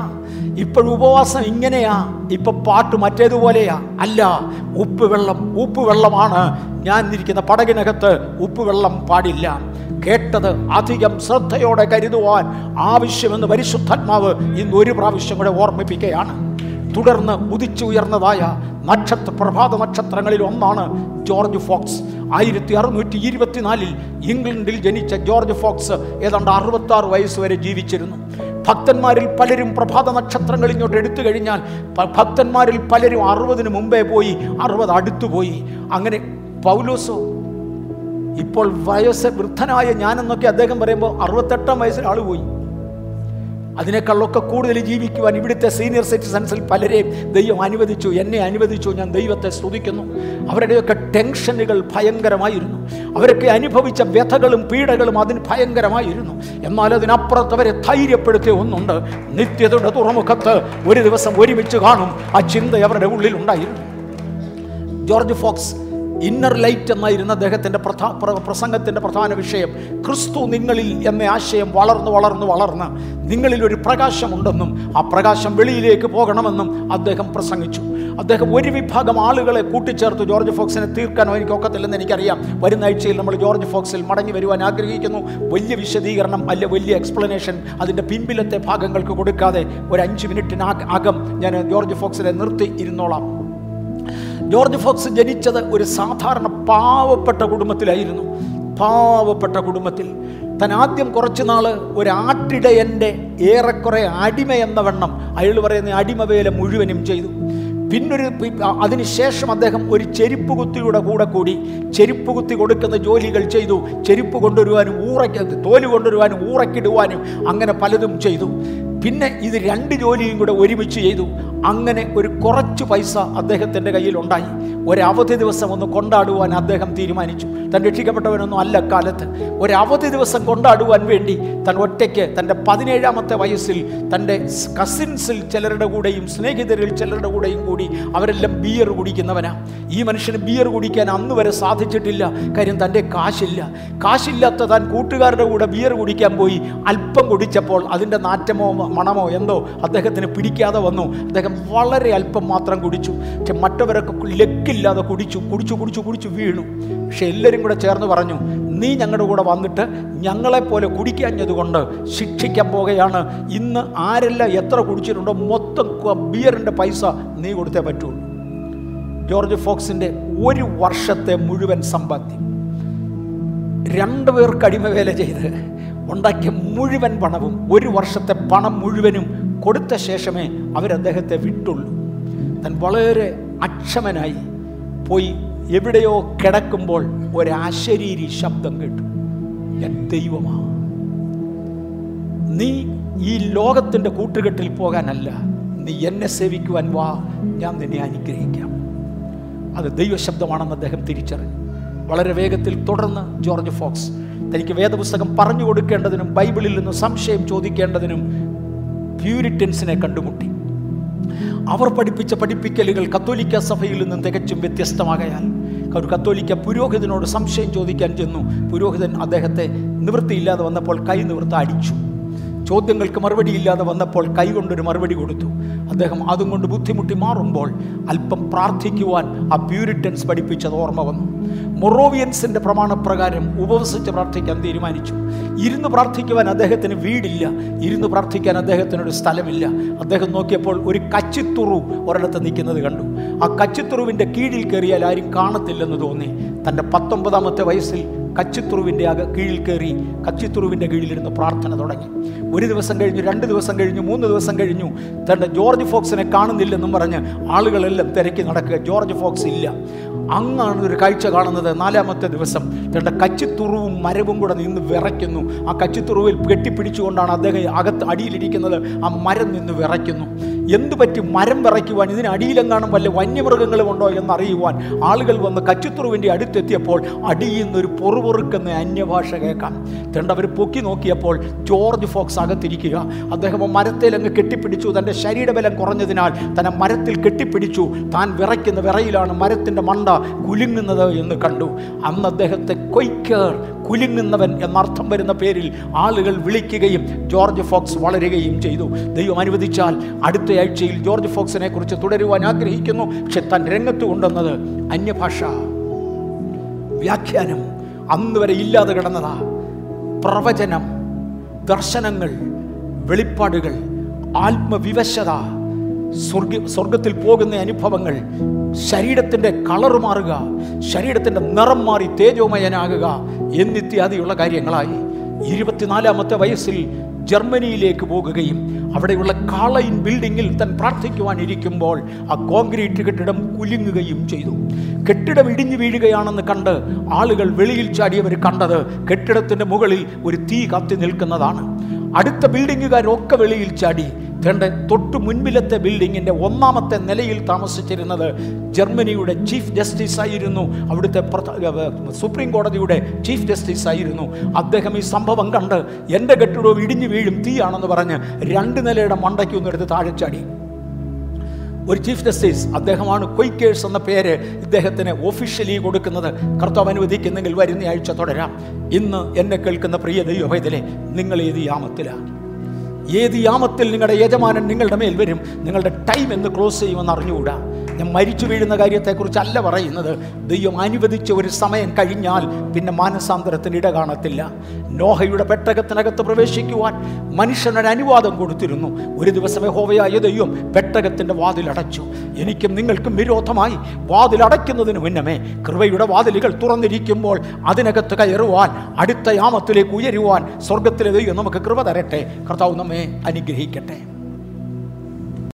ഇപ്പോൾ ഉപവാസം ഇങ്ങനെയാ ഇപ്പൊ പാട്ട് മറ്റേതുപോലെയാ. അല്ല ഉപ്പ് വെള്ളം ഉപ്പ് വെള്ളമാണ്. ഞാൻ ഇരിക്കുന്ന പടകിനകത്ത് ഉപ്പ് വെള്ളം പാടില്ല. കേട്ടത് അധികം ശ്രദ്ധയോടെ കരുതുവാൻ ആവശ്യമെന്ന് പരിശുദ്ധാത്മാവ് ഇന്ന് ഒരു പ്രാവശ്യം കൂടെ ഓർമ്മിപ്പിക്കുകയാണ്. തുടർന്ന് ഉദിച്ചുയർന്നതായ നക്ഷത്ര പ്രഭാത നക്ഷത്രങ്ങളിൽ ഒന്നാണ് ജോർജ് ഫോക്സ്. ആയിരത്തി അറുന്നൂറ്റി ഇരുപത്തിനാലിൽ ഇംഗ്ലണ്ടിൽ ജനിച്ച ജോർജ് ഫോക്സ് ഏതാണ്ട് അറുപത്തി ആറ് വയസ്സ് വരെ ജീവിച്ചിരുന്നു. ഭക്തന്മാരിൽ പലരും പ്രഭാത നക്ഷത്രങ്ങൾ ഇങ്ങോട്ട് എടുത്തു കഴിഞ്ഞാൽ ഭക്തന്മാരിൽ പലരും അറുപതിന് മുമ്പേ പോയി അറുപത് അടുത്തുപോയി അങ്ങനെ പൗലോസോ ഇപ്പോൾ വയസ്സ് വൃദ്ധനായ ഞാനെന്നൊക്കെ അദ്ദേഹം പറയുമ്പോൾ അറുപത്തെട്ടാം വയസ്സിൽ ആൾ പോയി. അതിനേക്കാളൊക്കെ കൂടുതൽ ജീവിക്കുവാൻ ഇവിടുത്തെ സീനിയർ സിറ്റിസൺസിൽ പലരെയും ദൈവം അനുവദിച്ചു എന്നെ അനുവദിച്ചു ഞാൻ ദൈവത്തെ സ്തുതിക്കുന്നു. അവരുടെയൊക്കെ ടെൻഷനുകൾ ഭയങ്കരമായിരുന്നു. അവരൊക്കെ അനുഭവിച്ച വ്യഥകളും പീഡകളും അതിന് ഭയങ്കരമായിരുന്നു. എന്നാൽ അതിനപ്പുറത്ത് അവരെ ധൈര്യപ്പെടുത്തിയ ഒന്നുണ്ട്. നിത്യതയുടെ തുറമുഖത്ത് ഒരു ദിവസം ഒരുമിച്ച് കാണും ആ ചിന്ത അവരുടെ ഉള്ളിൽ ഉണ്ടായിരുന്നു ജോർജ് ഫോക്സ് ഇന്നർ ലൈറ്റ് എന്നായിരുന്ന അദ്ദേഹത്തിന്റെ പ്രധാ പ്രസംഗത്തിന്റെ പ്രധാന വിഷയം ക്രിസ്തു നിങ്ങളിൽ എന്ന ആശയം വളർന്നു വളർന്നു വളർന്ന് നിങ്ങളിൽ ഒരു പ്രകാശമുണ്ടെന്നും ആ പ്രകാശം വെളിയിലേക്ക് പോകണമെന്നും അദ്ദേഹം പ്രസംഗിച്ചു. അദ്ദേഹം ഒരു വിഭാഗം ആളുകളെ കൂട്ടിച്ചേർത്ത്. ജോർജ് ഫോക്സിനെ തീർക്കാനോ എനിക്ക് ഒക്കത്തില്ലെന്ന് എനിക്കറിയാം. വരുന്ന ആഴ്ചയിൽ നമ്മൾ ജോർജ് ഫോക്സിൽ മടങ്ങി വരുവാൻ ആഗ്രഹിക്കുന്നു. വലിയ വിശദീകരണം അല്ല വലിയ എക്സ്പ്ലനേഷൻ അതിന്റെ പിൻപിലത്തെ ഭാഗങ്ങൾക്ക് കൊടുക്കാതെ ഒരു അഞ്ച് മിനിറ്റിനകം ഞാൻ ജോർജ് ഫോക്സിനെ നിർത്തി ഇരുന്നോളാം. ജോർജ് ഫോക്സ് ജനിച്ചത് ഒരു സാധാരണ പാവപ്പെട്ട കുടുംബത്തിലായിരുന്നു. പാവപ്പെട്ട കുടുംബത്തിൽ. താൻ ആദ്യം കുറച്ച് നാൾ ഒരാട്ടിടയന്റെ ഏറെക്കുറെ അടിമ എന്ന വണ്ണം അയാൾ പറയുന്ന അടിമവേല മുഴുവനും ചെയ്തു. പിന്നൊരു അതിനുശേഷം അദ്ദേഹം ഒരു ചെരുപ്പ് കുത്തിയുടെ കൂടെ കൂടി ചെരുപ്പ് കുത്തി കൊടുക്കുന്ന ജോലികൾ ചെയ്തു. ചെരുപ്പ് കൊണ്ടുവരുവാനും ഊറയ്ക്ക് തോൽ കൊണ്ടുവരുവാനും ഊറക്കിടുവാനും അങ്ങനെ പലതും ചെയ്തു. പിന്നെ ഇത് രണ്ട് ജോലിയും കൂടെ ഒരുമിച്ച് ചെയ്തു. അങ്ങനെ ഒരു കുറച്ച് പൈസ അദ്ദേഹത്തിന്റെ കയ്യിലുണ്ടായി ഒരവധി ദിവസം ഒന്ന് കൊണ്ടാടുവാൻ അദ്ദേഹം തീരുമാനിച്ചു. താൻ രക്ഷിക്കപ്പെട്ടവനൊന്നും അല്ല കാലത്ത്. ഒരവധി ദിവസം കൊണ്ടാടുവാൻ വേണ്ടി താൻ ഒറ്റയ്ക്ക് തന്റെ പതിനേഴാമത്തെ വയസ്സിൽ തന്റെ കസിൻസിൽ ചിലരുടെ കൂടെയും സ്നേഹിതരിൽ ചിലരുടെ കൂടെയും കൂടി അവരെല്ലാം ബിയർ കുടിക്കുന്നവനാ. ഈ മനുഷ്യന് ബിയർ കുടിക്കാൻ അന്ന് വരെ സാധിച്ചിട്ടില്ല. കാര്യം തന്റെ കാശില്ല. കാശില്ലാത്ത താൻ കൂട്ടുകാരുടെ കൂടെ ബിയർ കുടിക്കാൻ പോയി. അല്പം കുടിച്ചപ്പോൾ അതിന്റെ നാറ്റമോ മണമോ എന്തോ അദ്ദേഹത്തിന് പിടിക്കാതെ വന്നു. അദ്ദേഹം വളരെ അല്പം മാത്രം കുടിച്ചു. പക്ഷെ മറ്റവരൊക്കെ ലെക്കില്ലാതെ കുടിച്ചു കുടിച്ചു കുടിച്ചു കുടിച്ചു വീണു. പക്ഷെ എല്ലാവരും കൂടെ ചേർന്ന് പറഞ്ഞു നീ ഞങ്ങളുടെ കൂടെ വന്നിട്ട് ഞങ്ങളെപ്പോലെ കുടിക്കാഞ്ഞതുകൊണ്ട് ശിക്ഷിക്കാൻ പോകുകയാണ് ഇന്ന് ആരെല്ലാം എത്ര കുടിച്ചിട്ടുണ്ടോ മൊത്തം ബിയറിന്റെ പൈസ നീ കൊടുത്തേ പറ്റുള്ളൂ ജോർജ് ഫോക്സിന്റെ ഒരു വർഷത്തെ മുഴുവൻ സമ്പാദ്യം. രണ്ടു പേർക്ക് അടിമവേല ചെയ്ത് ഉണ്ടാക്കിയ മുഴുവൻ പണവും ഒരു വർഷത്തെ പണം മുഴുവനും കൊടുത്ത ശേഷമേ അവരദ്ദേഹത്തെ വിട്ടുള്ളൂ. താൻ വളരെ അക്ഷമനായി പോയി എവിടെയോ കിടക്കുമ്പോൾ ഒരാശരീരി ശബ്ദം കേട്ടു. ഞാൻ ദൈവമാ. നീ ഈ ലോകത്തിന്റെ കൂട്ടുകെട്ടിൽ പോകാനല്ല നീ എന്നെ സേവിക്കുവാൻ വാ. ഞാൻ നിന്നെ അനുഗ്രഹിക്കാം. അത് ദൈവശബ്ദമാണെന്ന് അദ്ദേഹം തിരിച്ചറിഞ്ഞു. വളരെ വേഗത്തിൽ തുടർന്ന് ജോർജ് ഫോക്സ് തനിക്ക് വേദപുസ്തകം പറഞ്ഞു കൊടുക്കേണ്ടതിനും ബൈബിളിൽ നിന്ന് സംശയം ചോദിക്കേണ്ടതിനും പ്യൂരിറ്റൻസിനെ കണ്ടുമുട്ടി. അവർ പഠിപ്പിച്ച പഠിപ്പിക്കലുകൾ കത്തോലിക്ക സഭയിൽ നിന്നും തികച്ചും വ്യത്യസ്തമാകയാൽ ഒരു കത്തോലിക്ക പുരോഹിതനോട് സംശയം ചോദിക്കാൻ ചെന്നു. പുരോഹിതൻ അദ്ദേഹത്തെ നിവൃത്തിയില്ലാതെ വന്നപ്പോൾ കൈ നിവൃത്ത അടിച്ചു. ചോദ്യങ്ങൾക്ക് മറുപടിയില്ലാതെ വന്നപ്പോൾ കൈകൊണ്ടൊരു മറുപടി കൊടുത്തു. അദ്ദേഹം അതും കൊണ്ട് ബുദ്ധിമുട്ടി മാറുമ്പോൾ അല്പം പ്രാർത്ഥിക്കുവാൻ ആ പ്യൂരിറ്റൻസ് പഠിപ്പിച്ചത് ഓർമ്മ വന്നു. മൊറോവിയൻസിന്റെ പ്രമാണപ്രകാരം ഉപവസിച്ച് പ്രാർത്ഥിക്കാൻ തീരുമാനിച്ചു. ഇരുന്ന് പ്രാർത്ഥിക്കുവാൻ അദ്ദേഹത്തിന് വീടില്ല. ഇരുന്ന് പ്രാർത്ഥിക്കാൻ അദ്ദേഹത്തിനൊരു സ്ഥലമില്ല. അദ്ദേഹം നോക്കിയപ്പോൾ ഒരു കച്ചിത്തുറു ഒരിടത്ത് നിൽക്കുന്നത് കണ്ടു. ആ കച്ചിത്തുറുവിന്റെ കീഴിൽ കയറിയാൽ ആരും കാണത്തില്ലെന്ന് തോന്നി. തന്റെ പത്തൊമ്പതാമത്തെ വയസ്സിൽ കച്ചിത്തുറുവിന്റെ അക കീഴിൽ കയറി കച്ചിത്തുറുവിന്റെ കീഴിലിരുന്ന് പ്രാർത്ഥന തുടങ്ങി. ഒരു ദിവസം കഴിഞ്ഞു രണ്ട് ദിവസം കഴിഞ്ഞു മൂന്ന് ദിവസം കഴിഞ്ഞു. തന്റെ ജോർജ് ഫോക്സിനെ കാണുന്നില്ലെന്നും പറഞ്ഞ് ആളുകളെല്ലാം തിരക്കി നടക്കുക. ജോർജ് ഫോക്സ് ഇല്ല. അങ്ങാണ് ഒരു കാഴ്ച കാണുന്നത്. നാലാമത്തെ ദിവസം തന്റെ കച്ചിത്തുറുവും മരവും കൂടെ നിന്ന് വിറയ്ക്കുന്നു. ആ കച്ചിത്തുറുവിൽ കെട്ടിപ്പിടിച്ചുകൊണ്ടാണ് അദ്ദേഹം അകത്ത് അടിയിലിരിക്കുന്നത്. ആ മരം നിന്ന് വിറയ്ക്കുന്നു. എന്തു പറ്റി മരം വിറയ്ക്കുവാൻ ഇതിനടിയിലെങ്ങാനും വല്ല വന്യമൃഗങ്ങളും ഉണ്ടോ എന്നറിയുവാൻ ആളുകൾ വന്ന് കച്ചിത്തുറുവിന്റെ അടുത്തെത്തിയപ്പോൾ അടിയിൽ നിന്നൊരു പൊറുപൊറുക്കുന്ന അന്യഭാഷ കേൾക്കാം. തണ്ട് പൊക്കി നോക്കിയപ്പോൾ ജോർജ് ഫോക്സ് അകത്തിരിക്കുക. അദ്ദേഹം മരത്തിൽ അങ്ങ് കെട്ടിപ്പിടിച്ചു. തന്റെ ശരീരബലം കുറഞ്ഞതിനാൽ തന്നെ മരത്തിൽ കെട്ടിപ്പിടിച്ചു. താൻ വിറയ്ക്കുന്ന വിറയിലാണ് മരത്തിന്റെ മണ്ട കുലുങ്ങുന്നത് എന്ന് കണ്ടു. അന്ന് അദ്ദേഹത്തെ കൊയ്ക്കർ കുലുങ്ങുന്നവൻ എന്നർത്ഥം വരുന്ന പേരിൽ ആളുകൾ വിളിക്കുകയും ജോർജ് ഫോക്സ് വളരുകയും ചെയ്തു. ദൈവം അനുവദിച്ചാൽ അടുത്തയാഴ്ചയിൽ ജോർജ് ഫോക്സിനെ കുറിച്ച് തുടരുവാൻ ആഗ്രഹിക്കുന്നു. പക്ഷെ താൻ രംഗത്ത് കൊണ്ടുവന്നത് അന്യഭാഷ. വ്യാഖ്യാനം. അന്ന് വരെ ഇല്ലാതെ കിടന്നതാ. പ്രവചനം. ദർശനങ്ങൾ. വെളിപ്പാടുകൾ. ആത്മവിവശത. സ്വർഗ സ്വർഗത്തിൽ പോകുന്ന അനുഭവങ്ങൾ. ശരീരത്തിന്റെ കളർ മാറുക. ശരീരത്തിന്റെ നിറം മാറി തേജോമയനാകുക. എന്നിത്യാദിയുള്ള കാര്യങ്ങളായി ഇരുപത്തിനാലാമത്തെ വയസ്സിൽ ജർമ്മനിയിലേക്ക് പോകുകയും അവിടെയുള്ള കാളയിൻ ബിൽഡിങ്ങിൽ തൻ പ്രാർത്ഥിക്കുവാനിരിക്കുമ്പോൾ ആ കോൺക്രീറ്റ് കെട്ടിടം കുലുങ്ങുകയും ചെയ്തു. കെട്ടിടം ഇടിഞ്ഞു വീഴുകയാണെന്ന് കണ്ട് ആളുകൾ വെളിയിൽ ചാടിയവർ കണ്ടത് കെട്ടിടത്തിന്റെ മുകളിൽ ഒരു തീ കത്തി നിൽക്കുന്നതാണ്. അടുത്ത ബിൽഡിങ്ങുകാരൊക്കെ വെളിയിൽ ചാടി തന്റെ തൊട്ടു മുൻപിലത്തെ ബിൽഡിങ്ങിന്റെ ഒന്നാമത്തെ നിലയിൽ താമസിച്ചിരുന്നത് ജർമ്മനിയുടെ ചീഫ് ജസ്റ്റിസ് ആയിരുന്നു. അവിടുത്തെ സുപ്രീം കോടതിയുടെ ചീഫ് ജസ്റ്റിസ് ആയിരുന്നു. അദ്ദേഹം ഈ സംഭവം കണ്ട് എന്റെ കെട്ടിടവും ഇടിഞ്ഞു വീഴും തീയാണെന്ന് പറഞ്ഞ് രണ്ട് നിലയുടെ മണ്ടയ്ക്ക് ഒന്നെടുത്ത് താഴെ ചാടി. ഒരു ചീഫ് ജസ്റ്റിസ് അദ്ദേഹമാണ് കൊയ്ക്കേഴ്സ് എന്ന പേര് ഇദ്ദേഹത്തിന് ഒഫീഷ്യലി കൊടുക്കുന്നത്. കർത്താവ് അനുവദിക്കുന്നെങ്കിൽ വരുന്ന ആഴ്ച തുടരാം. ഇന്ന് എന്നെ കേൾക്കുന്ന പ്രിയ ദൈവഭൈതലെ നിങ്ങൾ ഏത് യാമത്തിലാണ്? ഏത് യാമത്തിൽ നിങ്ങളുടെ യജമാനൻ നിങ്ങളുടെ മേൽ വരും നിങ്ങളുടെ ടൈം എന്ന് ക്ലോസ് ചെയ്യുമെന്ന് അറിഞ്ഞുകൂടാ. ഞാൻ മരിച്ചു വീഴുന്ന കാര്യത്തെക്കുറിച്ചല്ല പറയുന്നത്. ദൈവം അനുവദിച്ച ഒരു സമയം കഴിഞ്ഞാൽ പിന്നെ മാനസാന്തരത്തിന് ഇട കാണത്തില്ല. നോഹയുടെ പെട്ടകത്തിനകത്ത് പ്രവേശിക്കുവാൻ മനുഷ്യനൊരു അനുവാദം കൊടുത്തിരുന്നു. ഒരു ദിവസം ഹോവയായ ദൈവം പെട്ടകത്തിന്റെ വാതിലടച്ചു എനിക്കും നിങ്ങൾക്കും വിരോധമായി വാതിലടയ്ക്കുന്നതിന് മുന്നമേ കൃപയുടെ വാതിലുകൾ തുറന്നിരിക്കുമ്പോൾ അതിനകത്ത് കയറുവാൻ അടുത്ത യാമത്തിലേക്ക് ഉയരുവാൻ സ്വർഗത്തിലെ ദൈവം നമുക്ക് കൃപ തരട്ടെ. കർത്താവ് നമ്മെ അനുഗ്രഹിക്കട്ടെ.